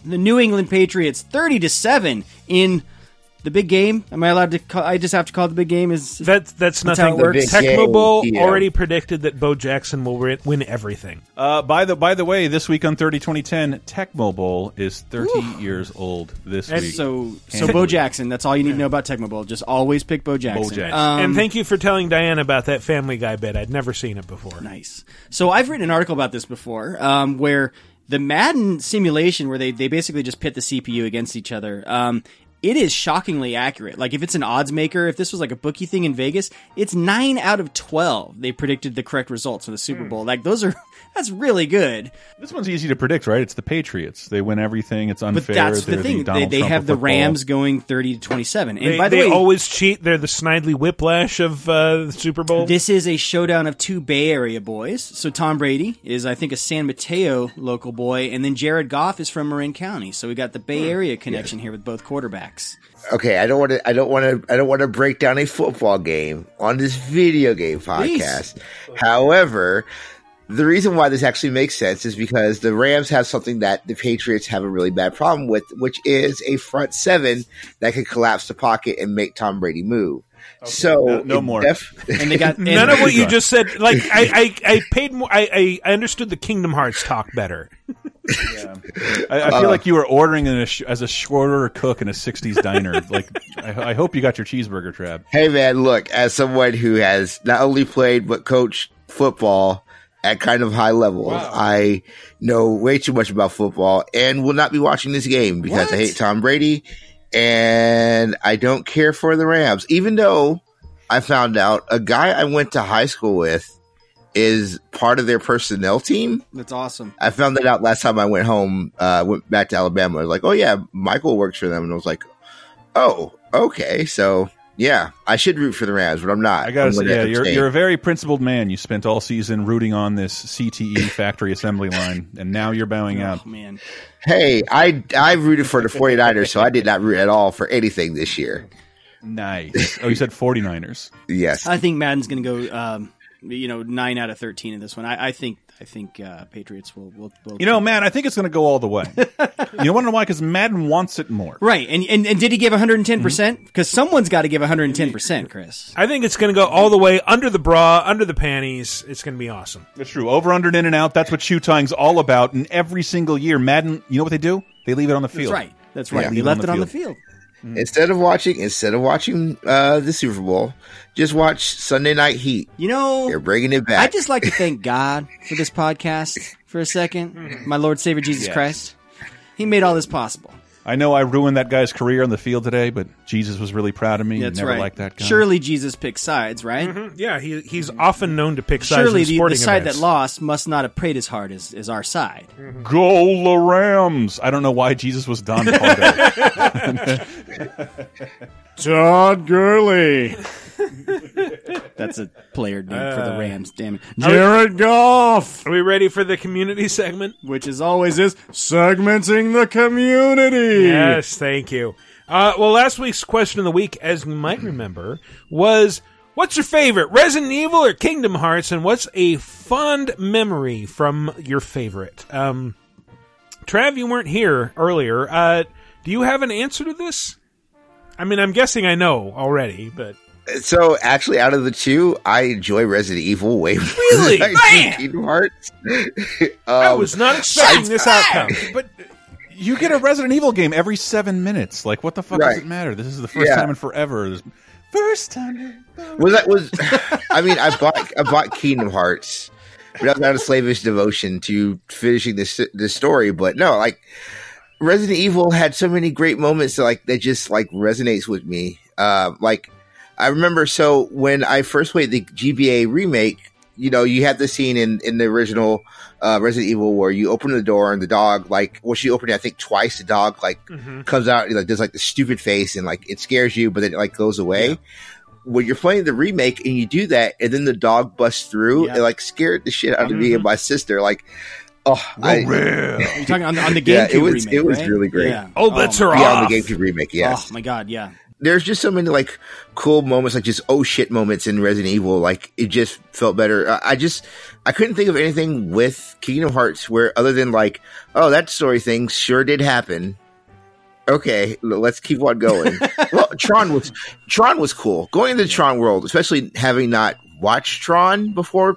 [SPEAKER 3] the New England Patriots 30 to 7 in the big game. Am I allowed to call I just have to call it the big game? Is
[SPEAKER 2] That's that's
[SPEAKER 3] That's how
[SPEAKER 2] nothing.
[SPEAKER 3] it works?
[SPEAKER 2] Tecmo Bowl
[SPEAKER 1] yeah.
[SPEAKER 2] already predicted that Bo Jackson will win everything.
[SPEAKER 1] Uh, by the by the way, this week on 30 2010, Tecmo Bowl is 30 years old this
[SPEAKER 3] That's
[SPEAKER 1] week.
[SPEAKER 3] so so Bo Jackson. That's all you need to know about Tecmo Bowl. Just always pick Bo Jackson.
[SPEAKER 1] Jackson.
[SPEAKER 3] Um,
[SPEAKER 2] and thank you for telling Diane about that Family Guy bit. I'd never seen it before.
[SPEAKER 3] Nice. So I've written an article about this before, um, where the Madden simulation, where they, they basically just pit the CPU against each other, um, it is shockingly accurate. Like if it's an odds maker, if this was like a bookie thing in Vegas, it's nine out of twelve. They predicted the correct results for the Super Bowl. Like those are that's really good.
[SPEAKER 1] This one's easy to predict, right? It's the Patriots. They win everything. It's unfair.
[SPEAKER 3] But that's the
[SPEAKER 1] They're
[SPEAKER 3] thing. they they have the
[SPEAKER 1] football.
[SPEAKER 3] Rams going thirty to twenty seven. And
[SPEAKER 2] They,
[SPEAKER 3] by the
[SPEAKER 2] they
[SPEAKER 3] way,
[SPEAKER 2] always cheat. They're the Snidely Whiplash of uh, the Super Bowl.
[SPEAKER 3] This is a showdown of two Bay Area boys. So Tom Brady is, I think, a San Mateo local boy, and then Jared Goff is from Marin County. So we got the Bay Area connection here with both quarterbacks.
[SPEAKER 22] Okay, I don't want to. I don't want to. I don't want to break down a football game on this video game podcast. However, the reason why this actually makes sense is because the Rams have something that the Patriots have a really bad problem with, which is a front seven that can collapse the pocket and make Tom Brady move. So
[SPEAKER 1] No- no more.
[SPEAKER 22] def-
[SPEAKER 3] And they got
[SPEAKER 2] None of what you just said. Like I, I, I paid more. I, I understood the Kingdom Hearts talk better.
[SPEAKER 1] I, I feel
[SPEAKER 22] Uh,
[SPEAKER 1] like you were ordering in a sh as a shorter cook in a 60s diner. like, I, I hope you got your cheeseburger trap.
[SPEAKER 22] Hey man, look, as someone who has not only played but coached football at kind of high levels, I know way too much about football and will not be watching this game because I hate Tom Brady and I don't care for the Rams. Even though I found out a guy I went to high school with is part of their personnel team.
[SPEAKER 3] That's awesome.
[SPEAKER 22] I found that out last time I went home, uh, went back to Alabama. I was like, oh yeah, Michael works for them. And I was like, oh, okay. So yeah, I should root for the Rams, but I'm not.
[SPEAKER 1] I gotta say,
[SPEAKER 22] gonna
[SPEAKER 1] yeah, you're, you're a very principled man. You spent all season rooting on this CTE factory assembly line, and now you're bowing out.
[SPEAKER 3] Oh, man.
[SPEAKER 22] Hey, I, I rooted for the 49ers, so I did not root at all for anything this year.
[SPEAKER 1] Nice. Oh, you said 49ers.
[SPEAKER 22] Yes.
[SPEAKER 3] I think Madden's going to go, um, you know, nine out of thirteen in this one. I, I think I think uh, Patriots will, will, will.
[SPEAKER 1] You know, man, I think it's going to go all the way. you want to know why? Because Madden wants it more.
[SPEAKER 3] right? And, and and did he give one hundred and ten percent? Because someone's got to give one hundred and ten percent, Chris.
[SPEAKER 2] I think it's going to go all the way under the bra, under the panties. It's going to be awesome.
[SPEAKER 1] That's true. Over, under, and in and out. That's what shoe tying's all about. And every single year, Madden, you know what they do? They leave it on the
[SPEAKER 3] That's
[SPEAKER 1] field.
[SPEAKER 3] right. That's right.
[SPEAKER 22] Yeah.
[SPEAKER 3] He left it on the field.
[SPEAKER 22] Instead of watching, instead of watching uh, the Super Bowl, just watch Sunday Night Heat.
[SPEAKER 3] You know,
[SPEAKER 22] They're bringing it back.
[SPEAKER 3] I just like to thank God for this podcast for a second. My Lord Savior Jesus
[SPEAKER 1] Yes.
[SPEAKER 3] Christ. He made all this possible.
[SPEAKER 1] I know I ruined that guy's career on the field today, but Jesus was really proud of me.
[SPEAKER 3] That's
[SPEAKER 1] Never
[SPEAKER 3] right.
[SPEAKER 1] liked that guy.
[SPEAKER 3] Surely Jesus picks sides, right?
[SPEAKER 2] Mm-hmm. Yeah, he, he's often known to pick sides
[SPEAKER 3] Surely
[SPEAKER 2] in
[SPEAKER 3] the, the
[SPEAKER 2] sporting
[SPEAKER 3] side
[SPEAKER 2] events.
[SPEAKER 3] that lost must not have prayed as hard as, as our side.
[SPEAKER 1] Go the Rams! I don't know why Jesus was Don Pardo.
[SPEAKER 14] Todd Gurley.
[SPEAKER 3] That's a player name for the
[SPEAKER 2] Uh,
[SPEAKER 3] Rams. Damn it,
[SPEAKER 2] Jared
[SPEAKER 3] Goff.
[SPEAKER 2] Are we ready for the community segment?
[SPEAKER 3] Which is always is segmenting the community.
[SPEAKER 2] Yes, thank you. Uh, well, last week's question of the week, as you might remember, was what's your favorite, Resident Evil or Kingdom Hearts, and what's a fond memory from your favorite? Um, Trav, you weren't here earlier. Uh, do you have an answer to this? I mean, I'm guessing I know already, but
[SPEAKER 22] So actually, out of the two, I enjoy Resident Evil way more
[SPEAKER 2] Really?
[SPEAKER 22] than I
[SPEAKER 2] Man!
[SPEAKER 22] do Kingdom Hearts.
[SPEAKER 2] I
[SPEAKER 22] Um,
[SPEAKER 2] was not expecting this outcome.
[SPEAKER 1] But you get a Resident Evil game every seven minutes. Like, what the fuck does it matter? This is the first
[SPEAKER 22] Yeah.
[SPEAKER 1] time in forever. This- First time.
[SPEAKER 22] was that was I mean I bought I bought Kingdom Hearts, but I was out of slavish devotion to finishing this this story. But no, like Resident Evil had so many great moments that like that just like resonates with me. Uh, like I remember so when I first played the GBA remake, you know, you have the scene in in the original uh, Resident Evil where you open the door and the dog like well she opened it I think twice the dog like
[SPEAKER 2] Mhm.
[SPEAKER 22] comes out like does like the stupid face and like it scares you but then it like goes away. When you're playing the remake and you do that and then the dog busts through, it like scared the shit out of me and my sister. Like, oh, I,
[SPEAKER 3] You're talking on, on the GameCube
[SPEAKER 22] yeah, it was
[SPEAKER 3] remake,
[SPEAKER 22] it was
[SPEAKER 3] right?
[SPEAKER 22] really great.
[SPEAKER 3] Yeah.
[SPEAKER 2] Oh, bets are
[SPEAKER 22] yeah,
[SPEAKER 2] off.
[SPEAKER 22] on the GameCube remake. Yes,
[SPEAKER 3] Oh my god, yeah.
[SPEAKER 22] There's just so many like cool moments, like just oh shit moments in Resident Evil. Like it just felt better. I, I just I couldn't think of anything with Kingdom Hearts where other than like oh that story thing sure did happen. Okay, let's keep on going. well, Tron was Tron was cool. Going into the Tron world, especially having not watched Tron before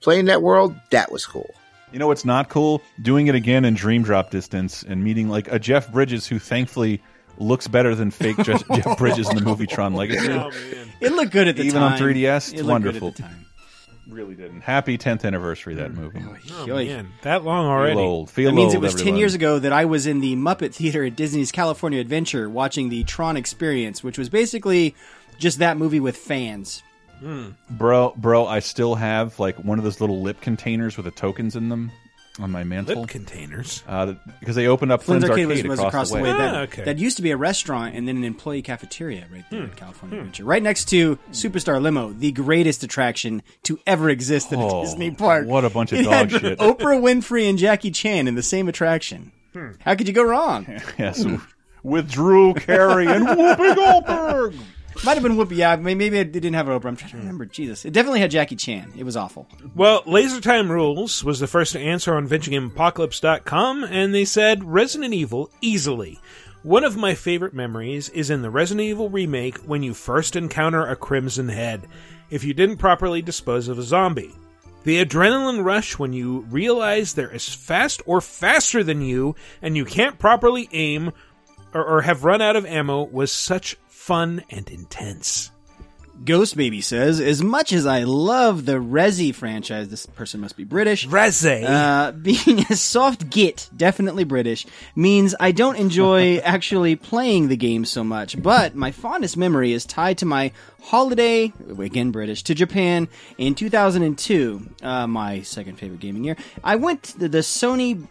[SPEAKER 22] playing that world, that was cool.
[SPEAKER 1] You know what's not cool? Doing it again in Dream Drop distance and meeting like a Jeff Bridges who thankfully looks better than fake Jeff, Jeff Bridges in the movie Tron Legacy.
[SPEAKER 3] Oh, It looked good at the
[SPEAKER 1] Even
[SPEAKER 3] time.
[SPEAKER 1] on 3DS,
[SPEAKER 3] It
[SPEAKER 1] it's
[SPEAKER 3] looked good at
[SPEAKER 1] wonderful.
[SPEAKER 3] the time.
[SPEAKER 1] Really didn't. Happy 10th anniversary of that mm. movie.
[SPEAKER 2] Oh, oh man, that long already.
[SPEAKER 1] Feel old. Feel
[SPEAKER 3] that means
[SPEAKER 1] old,
[SPEAKER 3] it was 10 years ago that I was in the Muppet Theater at Disney's California Adventure watching the Tron Experience, which was basically just that movie with fans. Hmm.
[SPEAKER 1] Bro, bro, I still have like one of those little lip containers with the tokens in them on my mantle.
[SPEAKER 2] Lip containers?
[SPEAKER 1] Uh, because they opened up
[SPEAKER 3] Flynn's
[SPEAKER 1] Flynn's
[SPEAKER 3] Arcade
[SPEAKER 1] Arcade,
[SPEAKER 3] was, was
[SPEAKER 1] across,
[SPEAKER 3] across the way. That,
[SPEAKER 2] Ah, okay.
[SPEAKER 3] that used to be a restaurant and then an employee cafeteria right there
[SPEAKER 2] Hmm.
[SPEAKER 3] at California Adventure. Right next to Superstar Limo, the greatest attraction to ever exist at
[SPEAKER 1] Oh,
[SPEAKER 3] a Disney park.
[SPEAKER 1] what a bunch of
[SPEAKER 3] It
[SPEAKER 1] dog
[SPEAKER 3] had
[SPEAKER 1] shit.
[SPEAKER 3] Oprah Winfrey and Jackie Chan in the same attraction.
[SPEAKER 2] Hmm.
[SPEAKER 3] How could you go wrong?
[SPEAKER 1] Yes, with Drew Carey and Whoopi Goldberg.
[SPEAKER 3] Might have been Whoopi. Yeah, may- maybe it didn't have Oprah. I'm trying to remember. Jesus, it definitely had Jackie Chan. It was awful.
[SPEAKER 2] Well, Laser Time Rules was the first to answer on VidjagameApocalypse.com, and they said Resident Evil easily. One of my favorite memories is in the Resident Evil remake when you first encounter a Crimson Head, if you didn't properly dispose of a zombie. The adrenaline rush when you realize they're as fast or faster than you and you can't properly aim or have run out of ammo was such fun and intense.
[SPEAKER 3] Ghost Baby says, as much as I love the Resi franchise, this person must be British.
[SPEAKER 2] Resi.
[SPEAKER 3] Uh, being a soft git, definitely British, means I don't enjoy actually playing the game so much. But my fondest memory is tied to my holiday, again British, to Japan in 2002, uh, my second favorite gaming year. I went to the Sony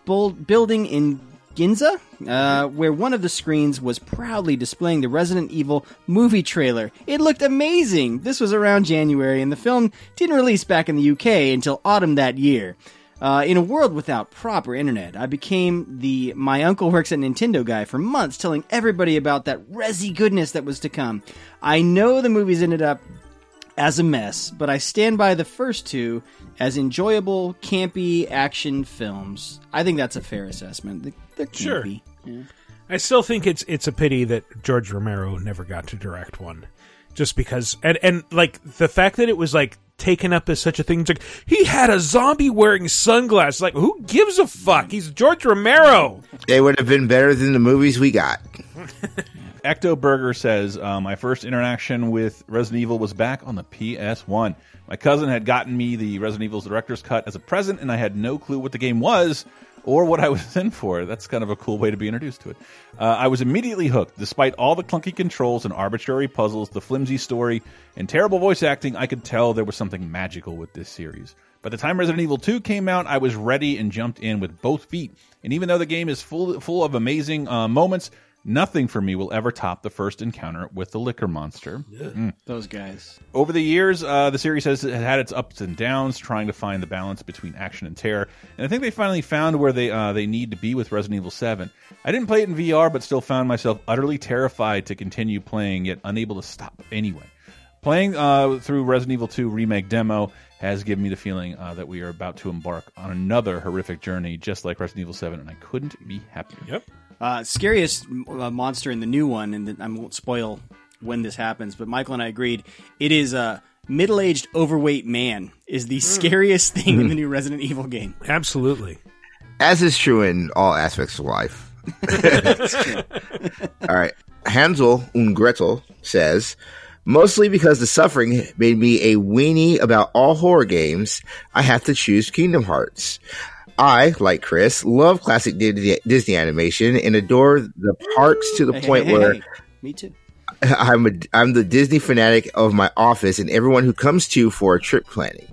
[SPEAKER 3] building in Ginza, uh, where one of the screens was proudly displaying the Resident Evil movie trailer. It looked amazing. This was around January, and the film didn't release back in the UK until autumn that year. Uh, in a world without proper internet, I became the my uncle works at Nintendo guy for months, telling everybody about that resi goodness that was to come. I know the movies ended up as a mess, but I stand by the first two as enjoyable, campy action films. I think that's a fair assessment. They- They're
[SPEAKER 2] Sure.
[SPEAKER 3] Yeah.
[SPEAKER 2] I still think it's it's a pity that George Romero never got to direct one, just because and and like the fact that it was like taken up as such a thing. It's like he had a zombie wearing sunglasses. Like who gives a fuck? He's George Romero.
[SPEAKER 22] They would have been better than the movies we got.
[SPEAKER 1] Ecto Burger says, uh, My first interaction with Resident Evil was back on the PS1. My cousin had gotten me the Resident Evil's Director's Cut as a present, and I had no clue what the game was or what I was in for. That's kind of a cool way to be introduced to it. Uh, I was immediately hooked. Despite all the clunky controls and arbitrary puzzles, the flimsy story, and terrible voice acting, I could tell there was something magical with this series. By the time Resident Evil 2 came out, I was ready and jumped in with both feet. And even though the game is full full of amazing uh, moments, Nothing for me will ever top the first encounter with the Licker monster. Mm.
[SPEAKER 3] Those guys.
[SPEAKER 1] Over the years, uh, the series has had its ups and downs, trying to find the balance between action and terror. And I think they finally found where they uh, they need to be with Resident Evil 7. I didn't play it in VR, but still found myself utterly terrified to continue playing, yet unable to stop anyway. Playing uh, through Resident Evil 2 remake demo has given me the feeling uh, that we are about to embark on another horrific journey, just like Resident Evil 7, and I couldn't be happier.
[SPEAKER 2] Yep.
[SPEAKER 3] Uh, scariest uh, monster in the new one, and I won't spoil when this happens, but Michael and I agreed it is a middle-aged, overweight man is the scariest thing in the new Resident Evil game.
[SPEAKER 2] Absolutely.
[SPEAKER 22] As is true in all aspects of life. all right. Hansel und Gretel says, mostly because the suffering made me a weenie about all horror games, I have to choose Kingdom Hearts. I, like Chris, love classic Disney, animation and adore the parks to the
[SPEAKER 3] Hey, hey,
[SPEAKER 22] point
[SPEAKER 3] hey,
[SPEAKER 22] where
[SPEAKER 3] hey. Me too.
[SPEAKER 22] I'm a, I'm the Disney fanatic of my office and everyone who comes to for a trip planning.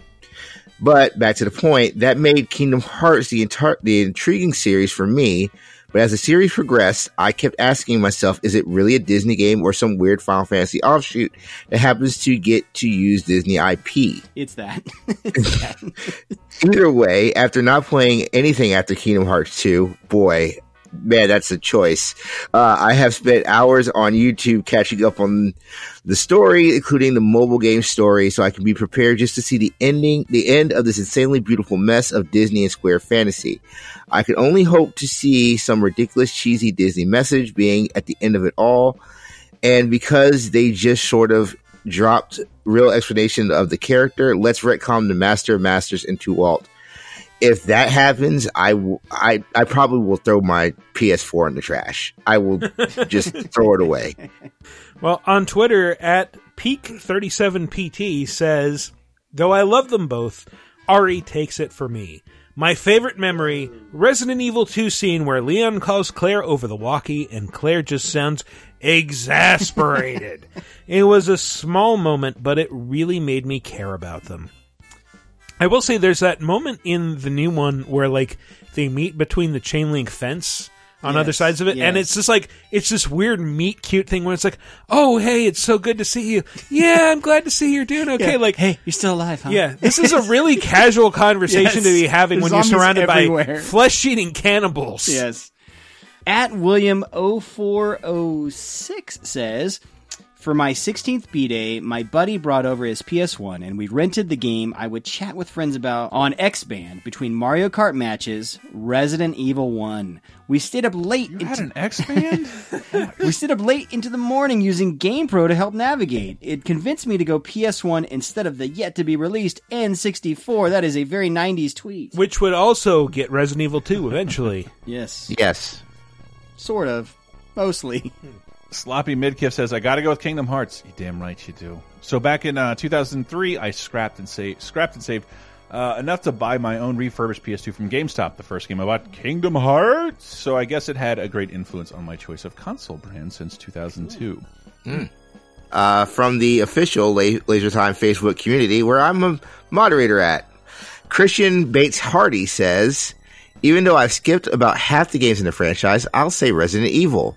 [SPEAKER 22] But back to the point, that made Kingdom Hearts the entire the intriguing series for me. But as the series progressed, I kept asking myself, is it really a Disney game or some weird Final Fantasy offshoot that happens to get to use Disney IP?
[SPEAKER 3] It's that.
[SPEAKER 22] Either way, after not playing anything after Kingdom Hearts 2, boy, man, that's a choice. Uh, I have spent hours on YouTube catching up on the story, including the mobile game story, so I can be prepared just to see the ending, the end of this insanely beautiful mess of Disney and Square fantasy. I can only hope to see some ridiculous, cheesy Disney message being at the end of it all. And because they just sort of dropped real explanation of the character, let's retcon the Master of Masters into Walt. If that happens, I will, I, I probably will throw my PS4 in the trash. I will just throw it away.
[SPEAKER 2] Well, on Twitter, at Peak37PT says, Though I love them both, RE takes it for me. My favorite memory Resident Evil 2 scene where Leon calls Claire over the walkie and Claire just sounds exasperated. it was a small moment, but it really made me care about them. I will say there's that moment in the new one where like they meet between the chain link fence on other sides of it, and it's just like it's this weird meet cute thing where it's like, oh hey, it's so good to see you. Yeah, I'm glad to see you're doing okay.
[SPEAKER 3] Yeah.
[SPEAKER 2] Like,
[SPEAKER 3] hey, you're still alive, huh?
[SPEAKER 2] Yeah, this is a really casual conversation
[SPEAKER 3] Yes.
[SPEAKER 2] to be having
[SPEAKER 3] There's
[SPEAKER 2] when you're surrounded
[SPEAKER 3] everywhere.
[SPEAKER 2] by flesh eating cannibals.
[SPEAKER 3] Yes. At William 0406 says, For my 16th B Day, my buddy brought over his PS1 and we rented the game I would chat with friends about on X Band between Mario Kart matches, Resident Evil 1. We stayed up late. You
[SPEAKER 1] had an X Band?
[SPEAKER 3] we stayed up late into the morning using GamePro to help navigate. It convinced me to go PS1 instead of the yet to be released N64. That is a very 90s tweet.
[SPEAKER 2] Which would also get Resident Evil 2 eventually.
[SPEAKER 3] Yes.
[SPEAKER 22] Yes.
[SPEAKER 3] Sort of. Mostly. Hmm.
[SPEAKER 1] Sloppy Midkiff says, I gotta go with Kingdom Hearts. You damn right you do. So back in uh, 2003, I scrapped and saved, scrapped and saved uh, enough to buy my own refurbished PS2 from GameStop. The first game I bought, Kingdom Hearts. So I guess it had a great influence on my choice of console brand since 2002.
[SPEAKER 22] uh, from the official La- Laser Time Facebook community, where I'm a moderator at. Christian Bates Hardy says, even though I've skipped about half the games in the franchise, I'll say Resident Evil.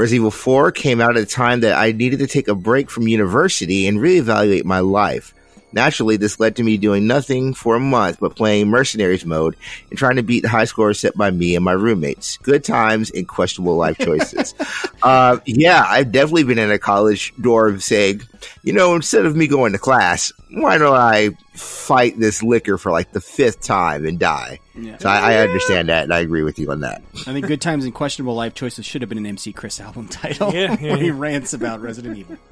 [SPEAKER 22] Resident Evil 4 came out at a time that I needed to take a break from university and reevaluate my life. Naturally, this led to me doing nothing for a month but playing Mercenaries mode and trying to beat the high scores set by me and my roommates. Good times and questionable life choices. uh, yeah, I've definitely been in a college dorm saying, you know, instead of me going to class, why don't I fight this Licker for like the fifth time and die?
[SPEAKER 3] Yeah.
[SPEAKER 22] So I, I understand that and I agree with you on that.
[SPEAKER 3] I think Good Times and Questionable Life Choices should have been an MC Chris album title
[SPEAKER 2] Yeah, yeah,
[SPEAKER 3] where he rants about Resident Evil.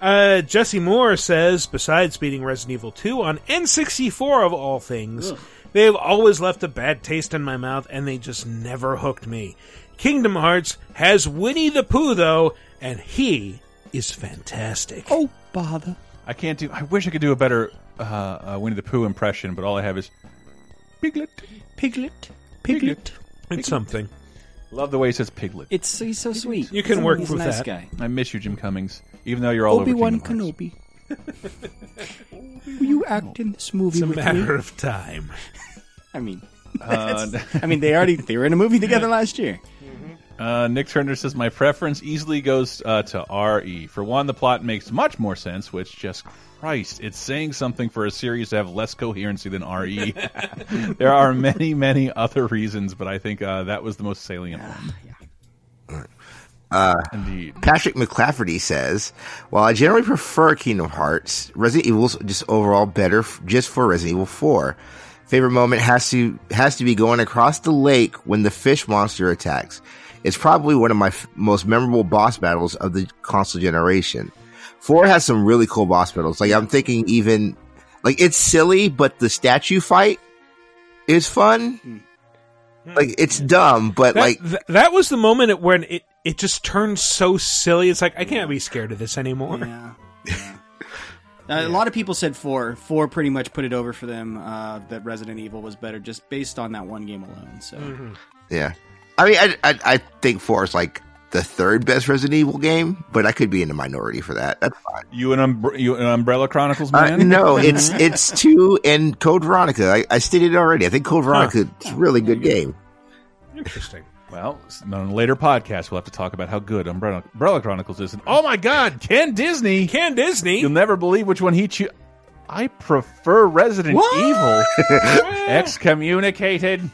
[SPEAKER 2] Uh, Jesse Moore says, besides beating Resident Evil 2 on N64 of all things, they've always left a bad taste in my mouth and they just never hooked me. Kingdom Hearts has Winnie the Pooh though, and he is fantastic.
[SPEAKER 3] Oh, bother.
[SPEAKER 1] I can't do. I wish I could do a better uh, uh, Winnie the Pooh impression, but all I have is Piglet.
[SPEAKER 3] Piglet. Piglet.
[SPEAKER 2] It's something.
[SPEAKER 1] Love the way he says Piglet.
[SPEAKER 3] It's he's so sweet.
[SPEAKER 2] You can
[SPEAKER 3] He's a-
[SPEAKER 2] work
[SPEAKER 3] he's a
[SPEAKER 2] with
[SPEAKER 3] nice
[SPEAKER 2] that.
[SPEAKER 3] guy.
[SPEAKER 1] I miss you, Jim Cummings. Even though you're all
[SPEAKER 3] Obi
[SPEAKER 1] over
[SPEAKER 3] Wan Kenobi. Will you act in this movie
[SPEAKER 2] It's a
[SPEAKER 3] with
[SPEAKER 2] matter
[SPEAKER 3] me?
[SPEAKER 2] of time.
[SPEAKER 3] I mean,
[SPEAKER 1] Uh,
[SPEAKER 3] I mean, they already they were in a movie together last year.
[SPEAKER 1] Uh, Nick Turner says my preference easily goes uh, to RE. For one, the plot makes much more sense. Which just Christ, it's saying something for a series to have less coherency than RE. there are many, many other reasons, but I think uh, that was the most salient one.
[SPEAKER 22] Uh,
[SPEAKER 1] Indeed.
[SPEAKER 22] Patrick McClafferty says, "While I generally prefer Kingdom Hearts, Resident Evil's just overall better f- just for Resident Evil 4. Favorite moment has to has to be going across the lake when the fish monster attacks. It's probably one of my f- most memorable boss battles of the console generation. 4 has some really cool boss battles. Like I'm thinking even like it's silly, but the statue fight is fun. Like it's dumb, but
[SPEAKER 2] That,
[SPEAKER 22] like
[SPEAKER 2] th- that was the moment when it it just turned so silly. It's like I can't be scared of this anymore.
[SPEAKER 3] Yeah. Uh, A lot of people said four. Four pretty much put it over for them. Uh, that Resident Evil was better just based on that one game alone. So
[SPEAKER 22] Yeah. I mean, I, I, I think 4 is like the third best Resident Evil game, but I could be in the minority for that. That's fine.
[SPEAKER 1] You an, umbre- you an Umbrella Chronicles
[SPEAKER 22] Uh,
[SPEAKER 1] man?
[SPEAKER 22] no, it's it's two and Code Veronica. I, I stated it already. I think Code Veronica is a really good game.
[SPEAKER 2] Interesting.
[SPEAKER 1] Well, on a later podcast, we'll have to talk about how good Umbrella, Umbrella Chronicles is. And, oh my God, Ken Disney!
[SPEAKER 2] Ken Disney!
[SPEAKER 1] You'll never believe which one he chose. I prefer Resident Evil. Excommunicated.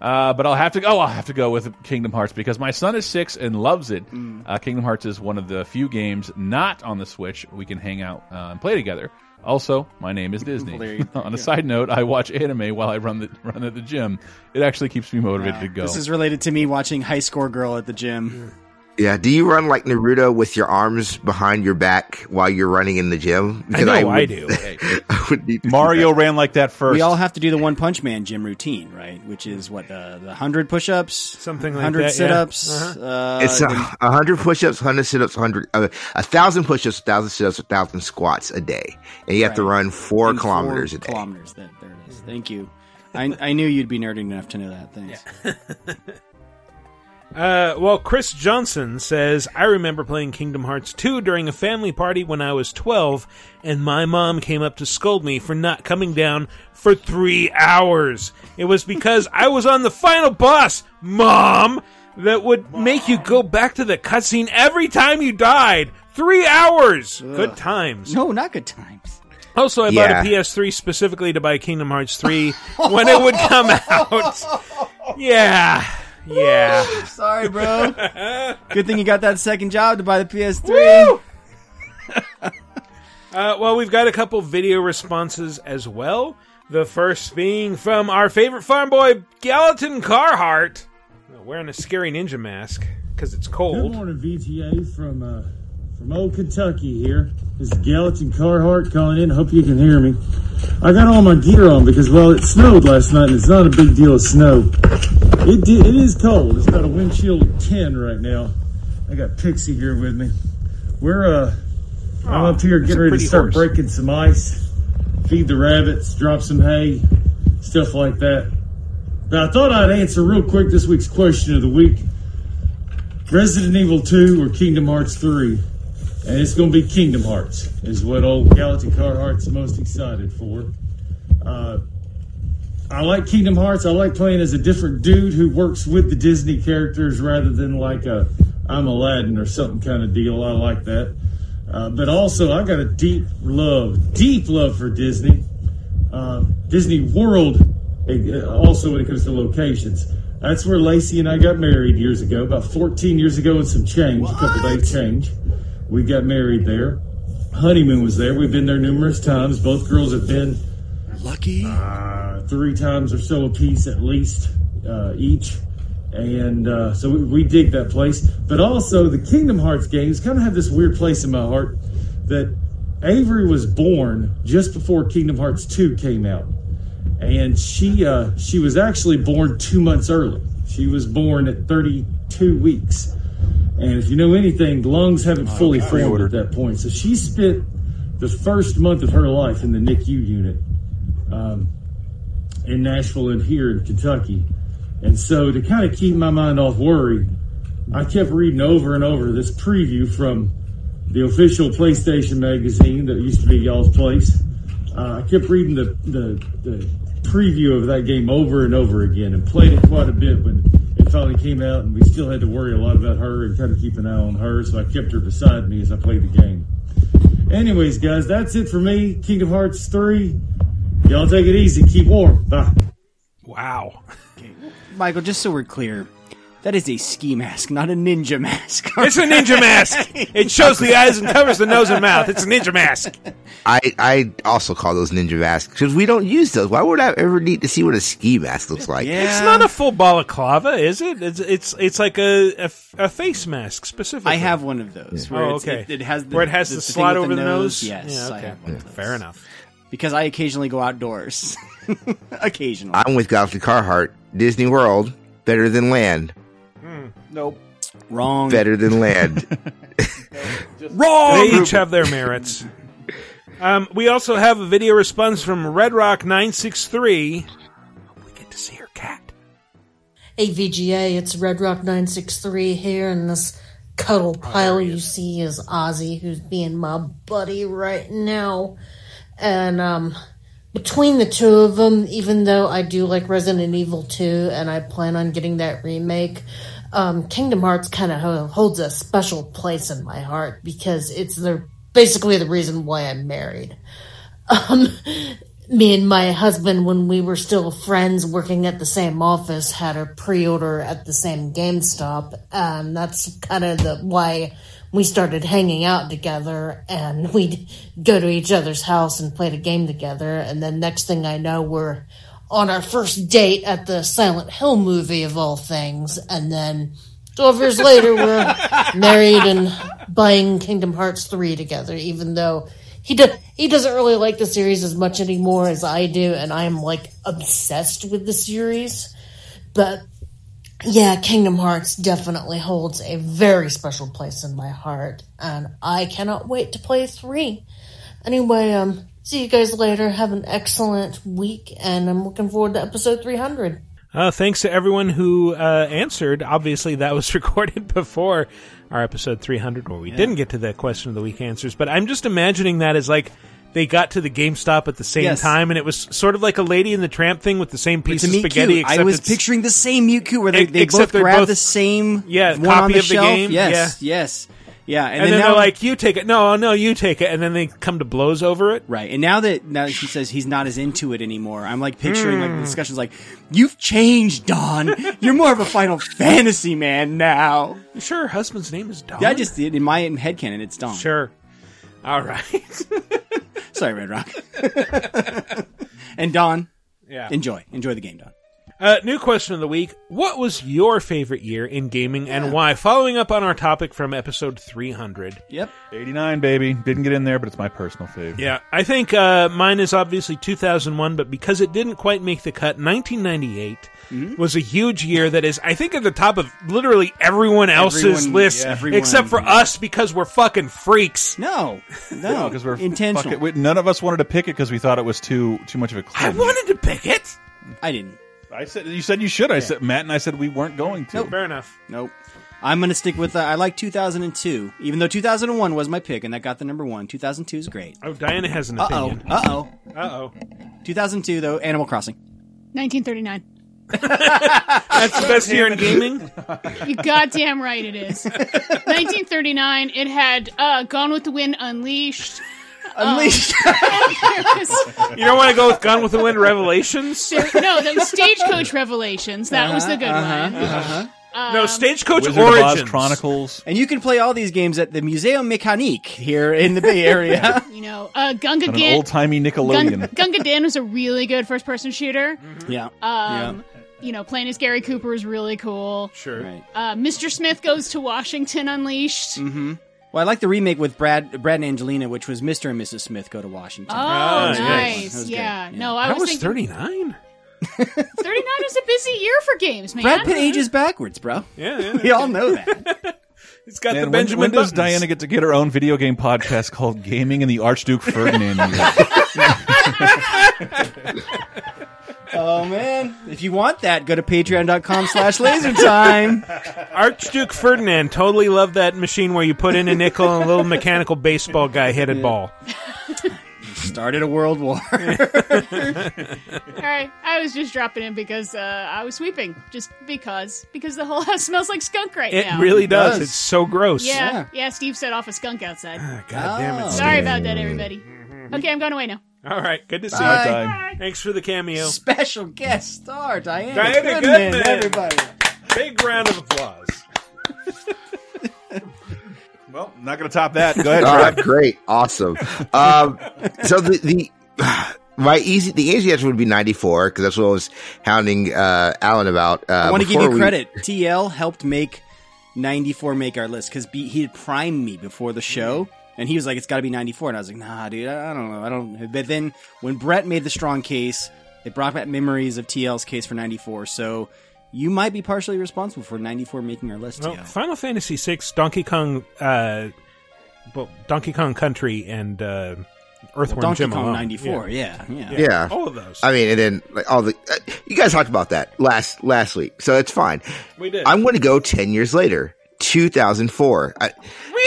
[SPEAKER 1] Uh, but I'll have to go. Oh, I'll have to go with Kingdom Hearts because my son is six and loves it. Uh, Kingdom Hearts is one of the few games not on the Switch we can hang out uh, and play together. Also, my name is Disney. On a side note, I watch anime while I run the run at the gym. It actually keeps me motivated to go.
[SPEAKER 3] this is related to me watching High Score Girl at the gym.
[SPEAKER 22] Yeah. Do you run like Naruto with your arms behind your back while you're running in the gym?
[SPEAKER 2] I know I,
[SPEAKER 22] would-
[SPEAKER 2] do.
[SPEAKER 22] I would need to do
[SPEAKER 1] Mario
[SPEAKER 22] that.
[SPEAKER 1] ran like that first.
[SPEAKER 3] We all have to do the One Punch Man gym routine, right? Which is what the the hundred push-ups,
[SPEAKER 2] Something like
[SPEAKER 3] hundred
[SPEAKER 2] that, yeah.
[SPEAKER 3] sit-ups.
[SPEAKER 2] Uh-huh.
[SPEAKER 3] Uh,
[SPEAKER 22] It's a,
[SPEAKER 3] then-
[SPEAKER 22] a hundred push-ups, hundred sit-ups, hundred uh, a thousand push-ups, a thousand sit-ups, a thousand squats a day, and you have to run four
[SPEAKER 3] in
[SPEAKER 22] kilometers
[SPEAKER 3] four
[SPEAKER 22] a day.
[SPEAKER 3] Kilometers. That, there it is. Thank you. I, I knew you'd be nerding enough to know that. Thanks.
[SPEAKER 2] Uh, well, Chris Johnson says, I remember playing Kingdom Hearts 2 during a family party when I was 12, and my mom came up to scold me for not coming down for three hours. It was because I was on the final boss, Mom, that would make you go back to the cutscene every time you died. Three hours! Good times.
[SPEAKER 3] No, not good times.
[SPEAKER 2] Also, I
[SPEAKER 22] Yeah.
[SPEAKER 2] bought a PS3 specifically to buy Kingdom Hearts 3 when it would come out. Yeah. Yeah.
[SPEAKER 3] Sorry, bro. Good thing you got that second job to buy the PS3.
[SPEAKER 2] Uh, well, we've got a couple video responses as well. The first being from our favorite farm boy, Gallatin Carhart, wearing a scary ninja mask because it's cold.
[SPEAKER 23] Good
[SPEAKER 2] cold.
[SPEAKER 23] morning, VTA from uh, from old Kentucky here. This is Gallatin Carhart calling in. Hope you can hear me. I got all my gear on because well, it snowed last night, and it's not a big deal of snow. It it is cold. It's got a wind chill of ten right now. I got Pixie here with me. We're uh, I'm up here getting ready to start
[SPEAKER 2] horse.
[SPEAKER 23] breaking some ice, feed the rabbits, drop some hay, stuff like that. But I thought I'd answer real quick this week's question of the week. Resident Evil 2 or Kingdom Hearts 3? And it's going to be Kingdom Hearts, is what old Gallatin Carhart's most excited for. Uh, I like Kingdom Hearts. I like playing as a different dude who works with the Disney characters rather than like a I'm Aladdin or something kind of deal. I like that. Uh, but also, I got a deep love, deep love for Disney. Uh, Disney World, uh, also when it comes to locations. That's where Lacey and I got married years ago, about 14 years ago and some change, a couple days change. We got married there. Honeymoon was there. We've been there numerous times. Both girls have been
[SPEAKER 14] lucky
[SPEAKER 23] uh, three times or so apiece at least uh, each. And uh, so we, we dig that place. But also, the Kingdom Hearts games kind of have this weird place in my heart that Avery was born just before Kingdom Hearts 2 came out. And she uh, she was actually born two months early. She was born at 32 weeks. And if you know anything, the lungs haven't fully formed at that point. So she spent the first month of her life in the NICU unit um, in Nashville and here in Kentucky. And so to kind of keep my mind off worry, I kept reading over and over this preview from the official PlayStation magazine that used to be y'all's place. Uh, I kept reading the, the, the preview of that game over and over again and played it quite a bit when finally came out, and we still had to worry a lot about her and kind of keep an eye on her, so I kept her beside me as I played the game. Anyways, guys, that's it for me. Kingdom Hearts 3. Y'all take it easy. Keep warm. Bye.
[SPEAKER 2] Wow.
[SPEAKER 3] Michael, just so we're clear, that is a ski mask, not a ninja mask.
[SPEAKER 2] It's a ninja mask. It shows the eyes and covers the nose and mouth. It's a ninja mask.
[SPEAKER 22] I, I also call those ninja masks because we don't use those. Why would I ever need to see what a ski mask looks like? Yeah.
[SPEAKER 2] It's not a full balaclava, is it? It's it's, it's like a, a, a face mask specifically.
[SPEAKER 3] I have one of those. Where
[SPEAKER 2] oh, okay.
[SPEAKER 3] It, it has the,
[SPEAKER 2] where it has the,
[SPEAKER 3] the, thing
[SPEAKER 2] slot over the nose.
[SPEAKER 3] Yes.
[SPEAKER 2] Yeah,
[SPEAKER 3] I have one of those.
[SPEAKER 2] Fair enough.
[SPEAKER 3] Because I occasionally go outdoors. occasionally.
[SPEAKER 22] I'm with Gallatin Carhart. Disney World, better than land.
[SPEAKER 1] Nope.
[SPEAKER 3] Wrong.
[SPEAKER 22] Better than land.
[SPEAKER 2] Wrong. They each have their merits. Um, we also have a video response from Red Rock nine six three.
[SPEAKER 24] Hey VGA, it's Red Rock 963 here, and this cuddle pile you see is Ozzy, who's being my buddy right now. And um, between the two of them, even though I do like Resident Evil 2 and I plan on getting that remake, um, Kingdom Hearts kind of holds a special place in my heart because it's the basically the reason why I'm married. Um, me and my husband, when we were still friends working at the same office, had a pre-order at the same GameStop, and that's kind of the why we started hanging out together. And we'd go to each other's house and play the game together. And then next thing I know, we're on our first date at the Silent Hill movie of all things, and then. 12 years later, we're married and buying Kingdom Hearts 3 together, even though he does he doesn't really like the series as much anymore as I do, and I am like obsessed with the series. But yeah, Kingdom Hearts definitely holds a very special place in my heart, and I cannot wait to play three. Anyway, um, see you guys later. Have an excellent week, and I'm looking forward to episode 300.
[SPEAKER 2] Uh, thanks to everyone who uh, answered. Obviously, that was recorded before our episode 300, where we didn't get to the question of the week answers. But I'm just imagining that as like they got to the GameStop at the same
[SPEAKER 3] Yes.
[SPEAKER 2] time, and it was sort of like a Lady in the Tramp thing with the same piece
[SPEAKER 3] It's
[SPEAKER 2] of spaghetti.
[SPEAKER 3] cute. I was
[SPEAKER 2] it's-
[SPEAKER 3] picturing the same mute cute where they, they both
[SPEAKER 2] they're
[SPEAKER 3] grab
[SPEAKER 2] both-
[SPEAKER 3] the same
[SPEAKER 2] yeah
[SPEAKER 3] one
[SPEAKER 2] copy
[SPEAKER 3] on the
[SPEAKER 2] of the
[SPEAKER 3] shelf.
[SPEAKER 2] game.
[SPEAKER 3] Yes,
[SPEAKER 2] yeah.
[SPEAKER 3] yes, yeah. And,
[SPEAKER 2] And, then,
[SPEAKER 3] now,
[SPEAKER 2] they're like, "You take it." No, no, you take it. And then they come to blows over it.
[SPEAKER 3] Right. And now that now that she says he's not as into it anymore, I'm like picturing like
[SPEAKER 2] Hmm.
[SPEAKER 3] the discussions like, You've changed, Don. You're more of a Final Fantasy man now.
[SPEAKER 2] You sure her husband's name is Don?
[SPEAKER 3] Yeah, I just in my headcanon it's Don.
[SPEAKER 2] Sure. All right.
[SPEAKER 3] Sorry, Red Rock. and Don,
[SPEAKER 2] Yeah.
[SPEAKER 3] enjoy. Enjoy the game, Don.
[SPEAKER 2] Uh, new question of the week. What was your favorite year in gaming and why? Following up on our topic from episode 300.
[SPEAKER 3] Yep.
[SPEAKER 1] 89, baby. Didn't get in there, but it's my personal favorite.
[SPEAKER 2] Yeah, I think uh, mine is obviously 2001, but because it didn't quite make the cut, 1998
[SPEAKER 3] Mm-hmm.
[SPEAKER 2] was a huge year that is, I think, at the top of literally everyone else's
[SPEAKER 3] Everyone-
[SPEAKER 2] list,
[SPEAKER 3] yeah, everyone-
[SPEAKER 2] except for us because we're fucking freaks.
[SPEAKER 3] No,
[SPEAKER 1] No, because we're
[SPEAKER 3] intentional.
[SPEAKER 1] fuck it. We- none of us wanted to pick it because we thought it was too too much of a.
[SPEAKER 2] I wanted to pick it.
[SPEAKER 3] I didn't.
[SPEAKER 1] I said you said you should. I said Matt and I said we weren't going to.
[SPEAKER 2] Nope. Fair enough.
[SPEAKER 3] Nope. I'm going to stick with uh, I like 2002, even though 2001 was my pick and that got the number one. 2002 is great.
[SPEAKER 2] Oh, Diana has an
[SPEAKER 3] Uh oh.
[SPEAKER 2] opinion.
[SPEAKER 3] Uh oh.
[SPEAKER 2] Uh oh.
[SPEAKER 3] 2002 though, Animal Crossing.
[SPEAKER 21] 1939.
[SPEAKER 2] That's the best year in gaming.
[SPEAKER 21] You goddamn right it is. 1939. It had uh, Gone with the Wind Unleashed.
[SPEAKER 3] Unleashed.
[SPEAKER 2] You don't want to go with Gun with the Wind Revelations?
[SPEAKER 21] There- no, that was Stagecoach Revelations. That was the good one.
[SPEAKER 3] Uh-huh.
[SPEAKER 2] no, Stagecoach
[SPEAKER 1] Wizard of Oz
[SPEAKER 2] Origins.
[SPEAKER 1] Chronicles.
[SPEAKER 3] And you can play all these games at the Musée Mécanique here in the Bay Area.
[SPEAKER 21] You know, uh, Gunga
[SPEAKER 1] On an
[SPEAKER 21] Din.
[SPEAKER 1] old timey
[SPEAKER 21] Gun-
[SPEAKER 1] Nickelodeon.
[SPEAKER 21] Gunga Din was a really good first person shooter.
[SPEAKER 3] yeah.
[SPEAKER 21] Um, You know, playing as Gary Cooper is really cool.
[SPEAKER 2] Sure.
[SPEAKER 3] Right.
[SPEAKER 21] Uh, Mr. Smith Goes to Washington Unleashed.
[SPEAKER 3] Mm-hmm. Well, I like the remake with Brad, Brad and Angelina, which was Mr. and Mrs. Smith Go to Washington.
[SPEAKER 21] Oh, nice.
[SPEAKER 3] was good.
[SPEAKER 21] Yeah. No, I
[SPEAKER 2] That
[SPEAKER 21] was,
[SPEAKER 2] was
[SPEAKER 21] thinking
[SPEAKER 2] 39?
[SPEAKER 21] 39 was a busy year for games, man.
[SPEAKER 3] Brad Pitt ages backwards, bro.
[SPEAKER 2] Yeah, yeah.
[SPEAKER 3] We all know that.
[SPEAKER 2] It's got
[SPEAKER 1] Man,
[SPEAKER 2] the
[SPEAKER 1] when,
[SPEAKER 2] Benjamin
[SPEAKER 1] when does Diana get to get her own video game podcast called Gaming in the Archduke Ferdinand Year?
[SPEAKER 3] Oh man! If you want that, go to patreon.com slash lasertime.
[SPEAKER 2] Archduke Ferdinand totally loved that machine where you put in a nickel and a little mechanical baseball guy hit a ball.
[SPEAKER 3] Started a world war.
[SPEAKER 21] All right, I was just dropping in because uh, I was sweeping, just because, because the whole house smells like skunk right
[SPEAKER 2] It
[SPEAKER 21] now.
[SPEAKER 2] It really does. It's so gross.
[SPEAKER 21] Yeah, yeah. Steve set off a skunk outside.
[SPEAKER 2] God damn it.
[SPEAKER 21] Sorry
[SPEAKER 2] Steve.
[SPEAKER 21] about that, everybody. Okay, I'm going away now.
[SPEAKER 2] All right. Good to see
[SPEAKER 3] Bye.
[SPEAKER 2] you.
[SPEAKER 3] Bye.
[SPEAKER 2] Thanks for the cameo.
[SPEAKER 3] Special guest star Diana,
[SPEAKER 2] Diana
[SPEAKER 3] Goodman,
[SPEAKER 2] Goodman.
[SPEAKER 3] everybody.
[SPEAKER 2] Big round of applause.
[SPEAKER 1] Well, not going to top that. Go ahead,
[SPEAKER 22] All right, great, awesome. Um, so the the my easy the easy answer would be ninety four because that's what I was hounding uh, Alan about. Uh,
[SPEAKER 3] I want to give you
[SPEAKER 22] we-
[SPEAKER 3] credit. TL helped make 94 make our list because he had primed me before the show. And he was like, it's got to be 94. And I was like, nah, dude, I I don't know. I don't. But then when Brett made the strong case, it brought back memories of TL's case for 94. So you might be partially responsible for 94 making our list,
[SPEAKER 2] Well,
[SPEAKER 3] TL.
[SPEAKER 2] Final Fantasy VI, Donkey Kong, uh, well, Donkey Kong Country, and uh, Earthworm
[SPEAKER 3] Donkey
[SPEAKER 2] Jim
[SPEAKER 3] Kong
[SPEAKER 2] alone.
[SPEAKER 3] 94, yeah, yeah.
[SPEAKER 22] Yeah,
[SPEAKER 2] all of those.
[SPEAKER 22] I mean, and then like all the uh, you guys talked about that last last week, so it's fine.
[SPEAKER 2] We did.
[SPEAKER 22] I'm going to go ten years later, 2004.
[SPEAKER 2] Really?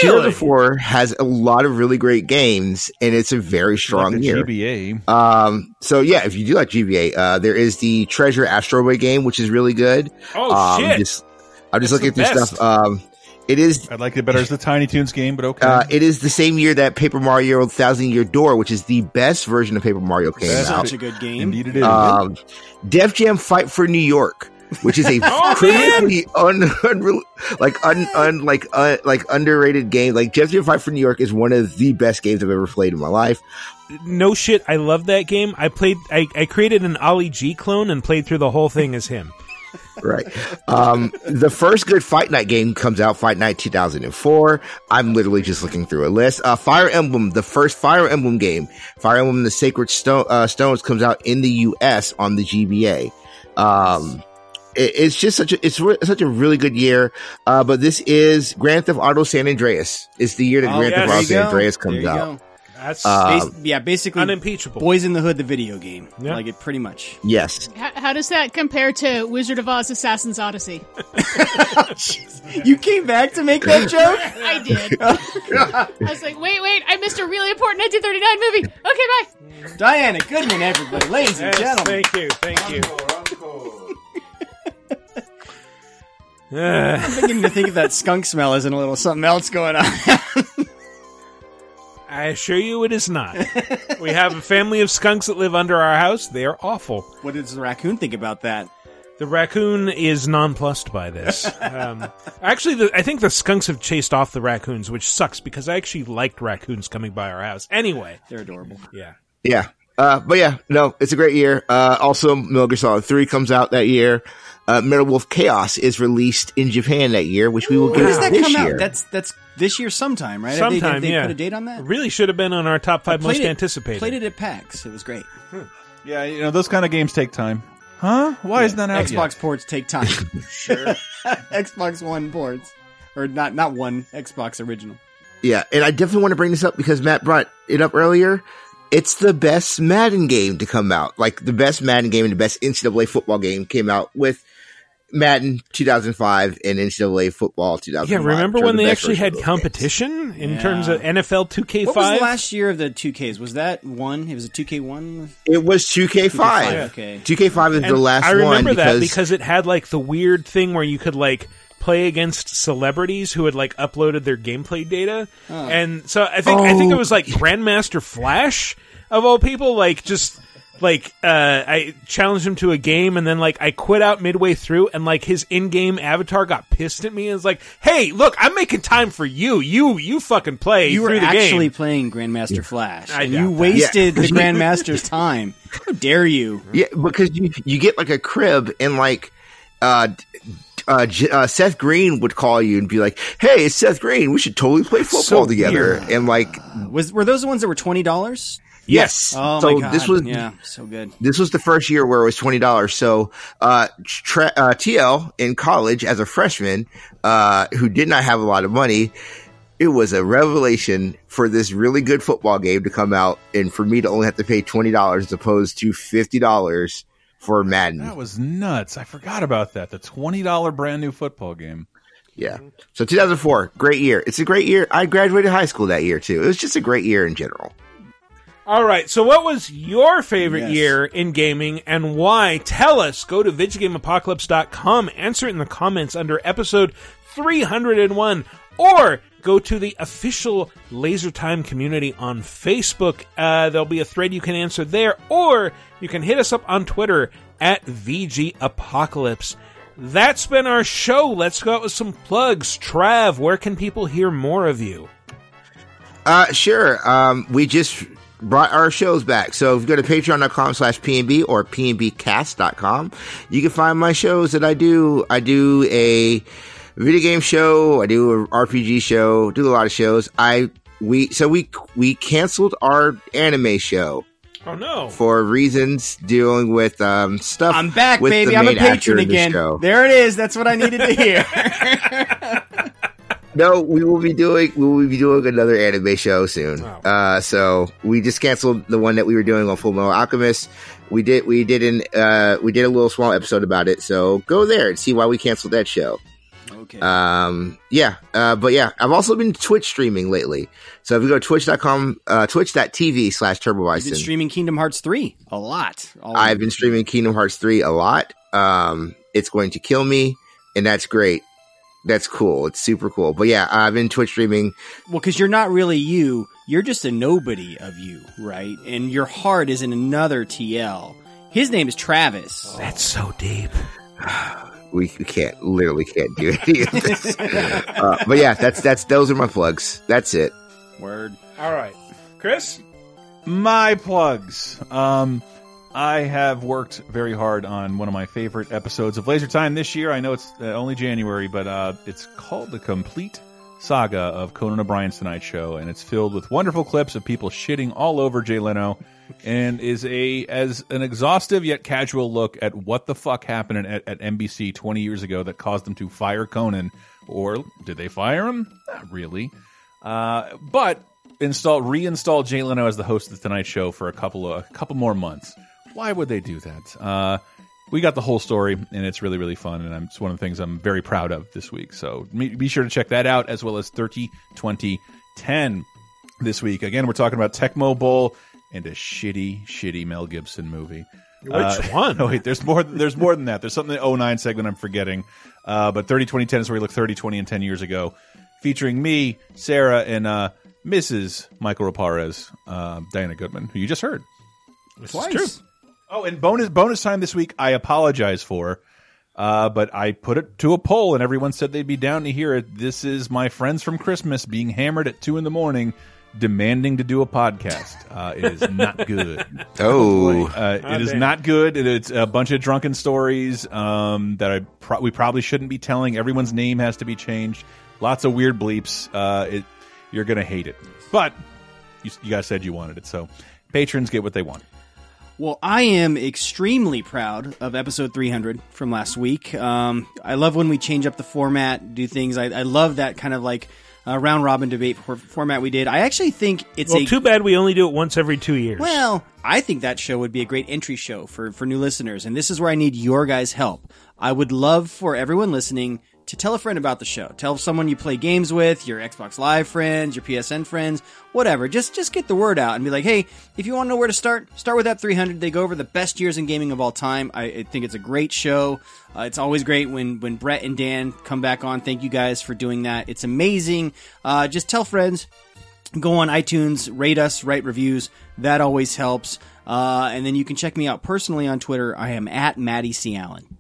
[SPEAKER 22] 2004 has a lot of really great games, and it's a very strong
[SPEAKER 1] Like
[SPEAKER 22] year.
[SPEAKER 1] GBA.
[SPEAKER 22] Um, so yeah, if you do like GBA, uh, there is the Treasure Astro Boy game, which is really good.
[SPEAKER 1] Oh,
[SPEAKER 22] um,
[SPEAKER 1] shit.
[SPEAKER 22] Just, I'm just
[SPEAKER 1] That's
[SPEAKER 22] looking
[SPEAKER 1] the
[SPEAKER 22] through
[SPEAKER 1] best.
[SPEAKER 22] stuff. Um, it is.
[SPEAKER 1] I like it better as the Tiny Toons game, but okay.
[SPEAKER 22] Uh, it is the same year that Paper Mario Thousand Year Door, which is the best version of Paper Mario, came
[SPEAKER 3] Such
[SPEAKER 22] out.
[SPEAKER 3] a good game.
[SPEAKER 1] Indeed, it is.
[SPEAKER 22] Um, Def Jam Fight for New York, which is a
[SPEAKER 1] Oh,
[SPEAKER 22] critically un, unreal like un, un like uh, like underrated game. Like Jam Fight for New York is one of the best games I've ever played in my life.
[SPEAKER 2] No shit, I love that game. I played, I, I created an Ali G clone and played through the whole thing as him.
[SPEAKER 22] Right. Um, the first good Fight Night game comes out Fight Night 2004. I'm literally just looking through a list. Uh, Fire Emblem, the first Fire Emblem game, Fire Emblem: The Sacred Stone, uh, Stones comes out in the U.S. on the GBA. Um, it's just such a it's re- such a really good year. Uh, but this is Grand Theft Auto San Andreas. It's the year that
[SPEAKER 3] Oh,
[SPEAKER 22] Grand
[SPEAKER 3] yes.
[SPEAKER 22] Theft Auto San
[SPEAKER 3] go.
[SPEAKER 22] Andreas comes out.
[SPEAKER 3] go.
[SPEAKER 2] That's
[SPEAKER 22] Um,
[SPEAKER 3] Bas- yeah, basically
[SPEAKER 2] unimpeachable.
[SPEAKER 3] Boys in the Hood, the video game.
[SPEAKER 2] Yeah.
[SPEAKER 3] Like it pretty much.
[SPEAKER 22] Yes.
[SPEAKER 21] How, how does that compare to Wizard of Oz: Assassin's Odyssey?
[SPEAKER 3] You came back to make that joke?
[SPEAKER 21] I did. I was like, wait, wait, I missed a really important 1939 movie. Okay, bye.
[SPEAKER 3] Diana Goodman, everybody, ladies and gentlemen.
[SPEAKER 2] Thank you, thank you.
[SPEAKER 3] I'm beginning to think of that skunk smell isn't a little something else going on.
[SPEAKER 2] I assure you it is not. we have a family of skunks that live under our house. They are awful.
[SPEAKER 3] What does the raccoon think about that?
[SPEAKER 2] The raccoon is nonplussed by this. Um, actually, the, I think the skunks have chased off the raccoons, which sucks because I actually liked raccoons coming by our house. Anyway,
[SPEAKER 3] They're adorable.
[SPEAKER 2] yeah.
[SPEAKER 22] Yeah. Uh, but yeah, no, it's a great year. Uh, also Metal Gear Solid 3 comes out that year. Uh, Metal Wolf Chaos is released in Japan that year, which we will
[SPEAKER 3] When does
[SPEAKER 22] get
[SPEAKER 3] that
[SPEAKER 22] this
[SPEAKER 3] come
[SPEAKER 22] year.
[SPEAKER 3] out? That's that's this year sometime, right? Have they-
[SPEAKER 2] Sometime,
[SPEAKER 3] they,
[SPEAKER 2] yeah.
[SPEAKER 3] put a date on that?
[SPEAKER 2] Really should have been on our top five most
[SPEAKER 3] it-
[SPEAKER 2] anticipated.
[SPEAKER 3] Played it at PAX. It was great.
[SPEAKER 1] yeah, you know those kind of games take time. Huh? Why isn't that out
[SPEAKER 3] Xbox
[SPEAKER 1] yet?
[SPEAKER 3] ports take time. sure. Xbox One ports, or not? Not one. Xbox original.
[SPEAKER 22] Yeah, and I definitely want to bring this up because Matt brought it up earlier. It's the best Madden game to come out. Like the best Madden game and the best NCAA football game came out with Madden 2005 and NCAA football 2005.
[SPEAKER 2] yeah, remember when
[SPEAKER 22] the
[SPEAKER 2] they actually had
[SPEAKER 22] of those
[SPEAKER 2] competition in
[SPEAKER 3] Yeah.
[SPEAKER 2] terms of NFL 2K5?
[SPEAKER 3] What was the last year of the two Ks? Was that one? It was a two K one.
[SPEAKER 22] It was 2K5.
[SPEAKER 3] Okay.
[SPEAKER 22] 2K5 is the
[SPEAKER 2] And
[SPEAKER 22] last
[SPEAKER 2] I remember
[SPEAKER 22] one
[SPEAKER 2] that
[SPEAKER 22] because,
[SPEAKER 2] because it had like the weird thing where you could like play against celebrities who had like uploaded their gameplay data,
[SPEAKER 3] Oh.
[SPEAKER 2] and so I think I think it
[SPEAKER 22] Oh.
[SPEAKER 2] was like Grandmaster Flash of all people, like just like uh I challenged him to a game and then like I quit out midway through and like his in-game avatar got pissed at me and was like, "Hey, look, I'm making time for you. You you fucking play
[SPEAKER 3] You were
[SPEAKER 2] through the
[SPEAKER 3] actually
[SPEAKER 2] game."
[SPEAKER 3] playing Grandmaster Flash,
[SPEAKER 2] I
[SPEAKER 3] and you
[SPEAKER 2] that.
[SPEAKER 3] wasted
[SPEAKER 22] Yeah.
[SPEAKER 3] the Grandmaster's time. How dare you?
[SPEAKER 22] Yeah, because you you get like a crib and like uh uh, J- uh Seth Green would call you and be like, "Hey, it's Seth Green. We should totally play football
[SPEAKER 3] So
[SPEAKER 22] together."
[SPEAKER 3] weird.
[SPEAKER 22] And like,
[SPEAKER 3] Was were those the ones that were twenty dollars?
[SPEAKER 22] Yes.
[SPEAKER 3] Oh
[SPEAKER 22] so
[SPEAKER 3] my god!
[SPEAKER 22] this was
[SPEAKER 3] yeah, so good.
[SPEAKER 22] this was the first year where it was twenty dollars. So uh, tra- uh TL in college as a freshman, uh, who did not have a lot of money. It was a revelation for this really good football game to come out, and for me to only have to pay twenty dollars as opposed to fifty dollars for Madden.
[SPEAKER 1] That was nuts. I forgot about that. The twenty dollar brand new football game.
[SPEAKER 22] Yeah. So 2004, great year. It's a great year. I graduated high school that year too. It was just a great year in general.
[SPEAKER 2] All right. So, what was your favorite
[SPEAKER 22] Yes.
[SPEAKER 2] year in gaming and why? Tell us. Go to VidjagameApocalypse.com, answer it in the comments under episode 301, or go to the official Laser Time community on Facebook. Uh, there'll be a thread you can answer there, or you can hit us up on Twitter at VG Apocalypse. That's been our show. Let's go out with some plugs. Trav, where can people hear more of you?
[SPEAKER 22] Uh, sure. Um, we just brought our shows back. So if you go to patreon.com slash PNB or PNBcast.com, you can find my shows that I do. I do a video game show. I do a RPG show, do a lot of shows. I, we, so we, we canceled our anime show
[SPEAKER 2] Oh, no.
[SPEAKER 22] for reasons dealing with, um, stuff.
[SPEAKER 3] I'm back,
[SPEAKER 22] with
[SPEAKER 3] baby.
[SPEAKER 22] the
[SPEAKER 3] I'm a patron
[SPEAKER 22] in the
[SPEAKER 3] again. There it is. That's what I needed to hear.
[SPEAKER 22] No, we will be doing we will be doing another anime show soon. Uh, so we just canceled the one that we were doing on Full Metal Alchemist. We did we did an uh, we did a little small episode about it. So go there and see why we canceled that show.
[SPEAKER 3] Okay.
[SPEAKER 22] Um, yeah, uh, but yeah, I've also been Twitch streaming lately. So if you go to twitch.com, uh, twitch.tv slash turbo
[SPEAKER 3] You've been
[SPEAKER 22] bison,
[SPEAKER 3] streaming Kingdom Hearts 3 a lot.
[SPEAKER 22] I've been streaming Kingdom Hearts 3 a lot. Um, it's going to kill me, and that's great. That's cool. It's super cool. But yeah, I've been Twitch streaming.
[SPEAKER 3] Well, because you're not really you. You're just a nobody of you, right? And your heart is in another TL. His name is Travis.
[SPEAKER 2] That's so deep.
[SPEAKER 22] We, we can't, literally can't do any of this. uh, but yeah, that's that's those are my plugs. That's it.
[SPEAKER 3] Word.
[SPEAKER 2] All right. Chris?
[SPEAKER 1] My plugs. Um, I have worked very hard on one of my favorite episodes of Laser Time this year. I know it's uh, only January, but uh, it's called The Complete Saga of Conan O'Brien's Tonight Show, and it's filled with wonderful clips of people shitting all over Jay Leno, and is a as an exhaustive yet casual look at what the fuck happened at, at NBC 20 years ago that caused them to fire Conan, or did they fire him? Not really. Uh, but install reinstall Jay Leno as the host of the Tonight Show for a couple of a couple more months. Why would they do that? Uh, we got the whole story, and it's really really fun, and I'm, it's one of the things I'm very proud of this week. So be sure to check that out as well as 30 20 10 this week. Again, we're talking about Tecmo Bowl and a shitty shitty Mel Gibson movie.
[SPEAKER 2] Which one?
[SPEAKER 1] Oh wait, there's more. There's more than that. There's something in the 09 segment I'm forgetting. Uh, but 30 20 10 is where we look 30 20 and 10 years ago, featuring me, Sarah, and uh, Mrs. Michael Raparez, uh, Diana Goodman, who you just heard.
[SPEAKER 2] This
[SPEAKER 1] Twice.
[SPEAKER 2] Is true.
[SPEAKER 1] Oh, and bonus bonus time this week. I apologize for, uh, but I put it to a poll, and everyone said they'd be down to hear it. This is my friends from Christmas being hammered at two in the morning, demanding to do a podcast. Uh, it is not good.
[SPEAKER 22] Oh.
[SPEAKER 1] uh,
[SPEAKER 22] Oh,
[SPEAKER 1] it is
[SPEAKER 22] damn.
[SPEAKER 1] not good. It's a bunch of drunken stories um, that I pro we probably shouldn't be telling. Everyone's name has to be changed. Lots of weird bleeps. Uh, it, you're gonna hate it, but you, you guys said you wanted it, so patrons get what they want.
[SPEAKER 3] Well, I am extremely proud of episode 300 from last week. Um, I love when we change up the format, do things. I, I love that kind of like uh, round robin debate for, format we did. I actually think it's
[SPEAKER 2] well,
[SPEAKER 3] a
[SPEAKER 2] too bad we only do it once every two years.
[SPEAKER 3] Well, I think that show would be a great entry show for, for new listeners, and this is where I need your guys' help. I would love for everyone listening to tell a friend about the show. Tell someone you play games with, your Xbox Live friends, your PSN friends, whatever. Just just get the word out and be like, hey, if you want to know where to start, start with that 300. They go over the best years in gaming of all time. I, I think it's a great show. Uh, it's always great when when Brett and Dan come back on. Thank you guys for doing that. It's amazing. Uh, just tell friends go on iTunes, rate us, write reviews. That always helps. Uh, and then you can check me out personally on Twitter. I am at Maddie C. Allen.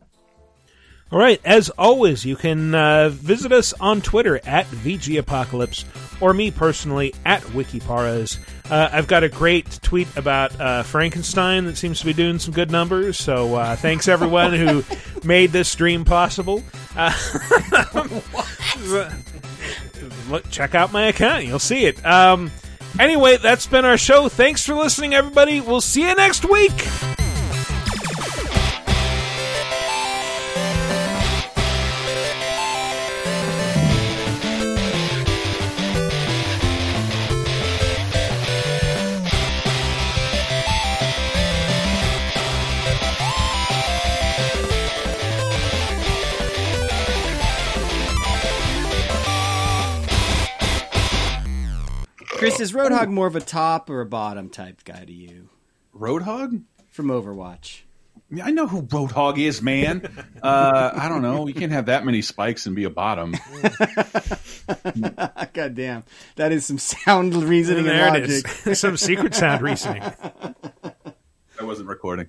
[SPEAKER 2] All right, as always, you can uh, visit us on Twitter at VG Apocalypse or me personally at Wikiparas. Uh, I've got a great tweet about uh, Frankenstein that seems to be doing some good numbers. So uh, thanks everyone who made this stream possible. Uh, look, check out my account; you'll see it. Um, anyway, that's been our show. Thanks for listening, everybody. We'll see you next week.
[SPEAKER 3] Chris, is Roadhog more of a top or a bottom type guy to you?
[SPEAKER 1] Roadhog
[SPEAKER 3] from Overwatch.
[SPEAKER 1] I know who Roadhog is, man. uh, I don't know. You can't have that many spikes and be a bottom.
[SPEAKER 3] God damn, that is some sound reasoning and
[SPEAKER 2] There it
[SPEAKER 3] logic.
[SPEAKER 2] is. Some secret sound reasoning.
[SPEAKER 1] I wasn't recording.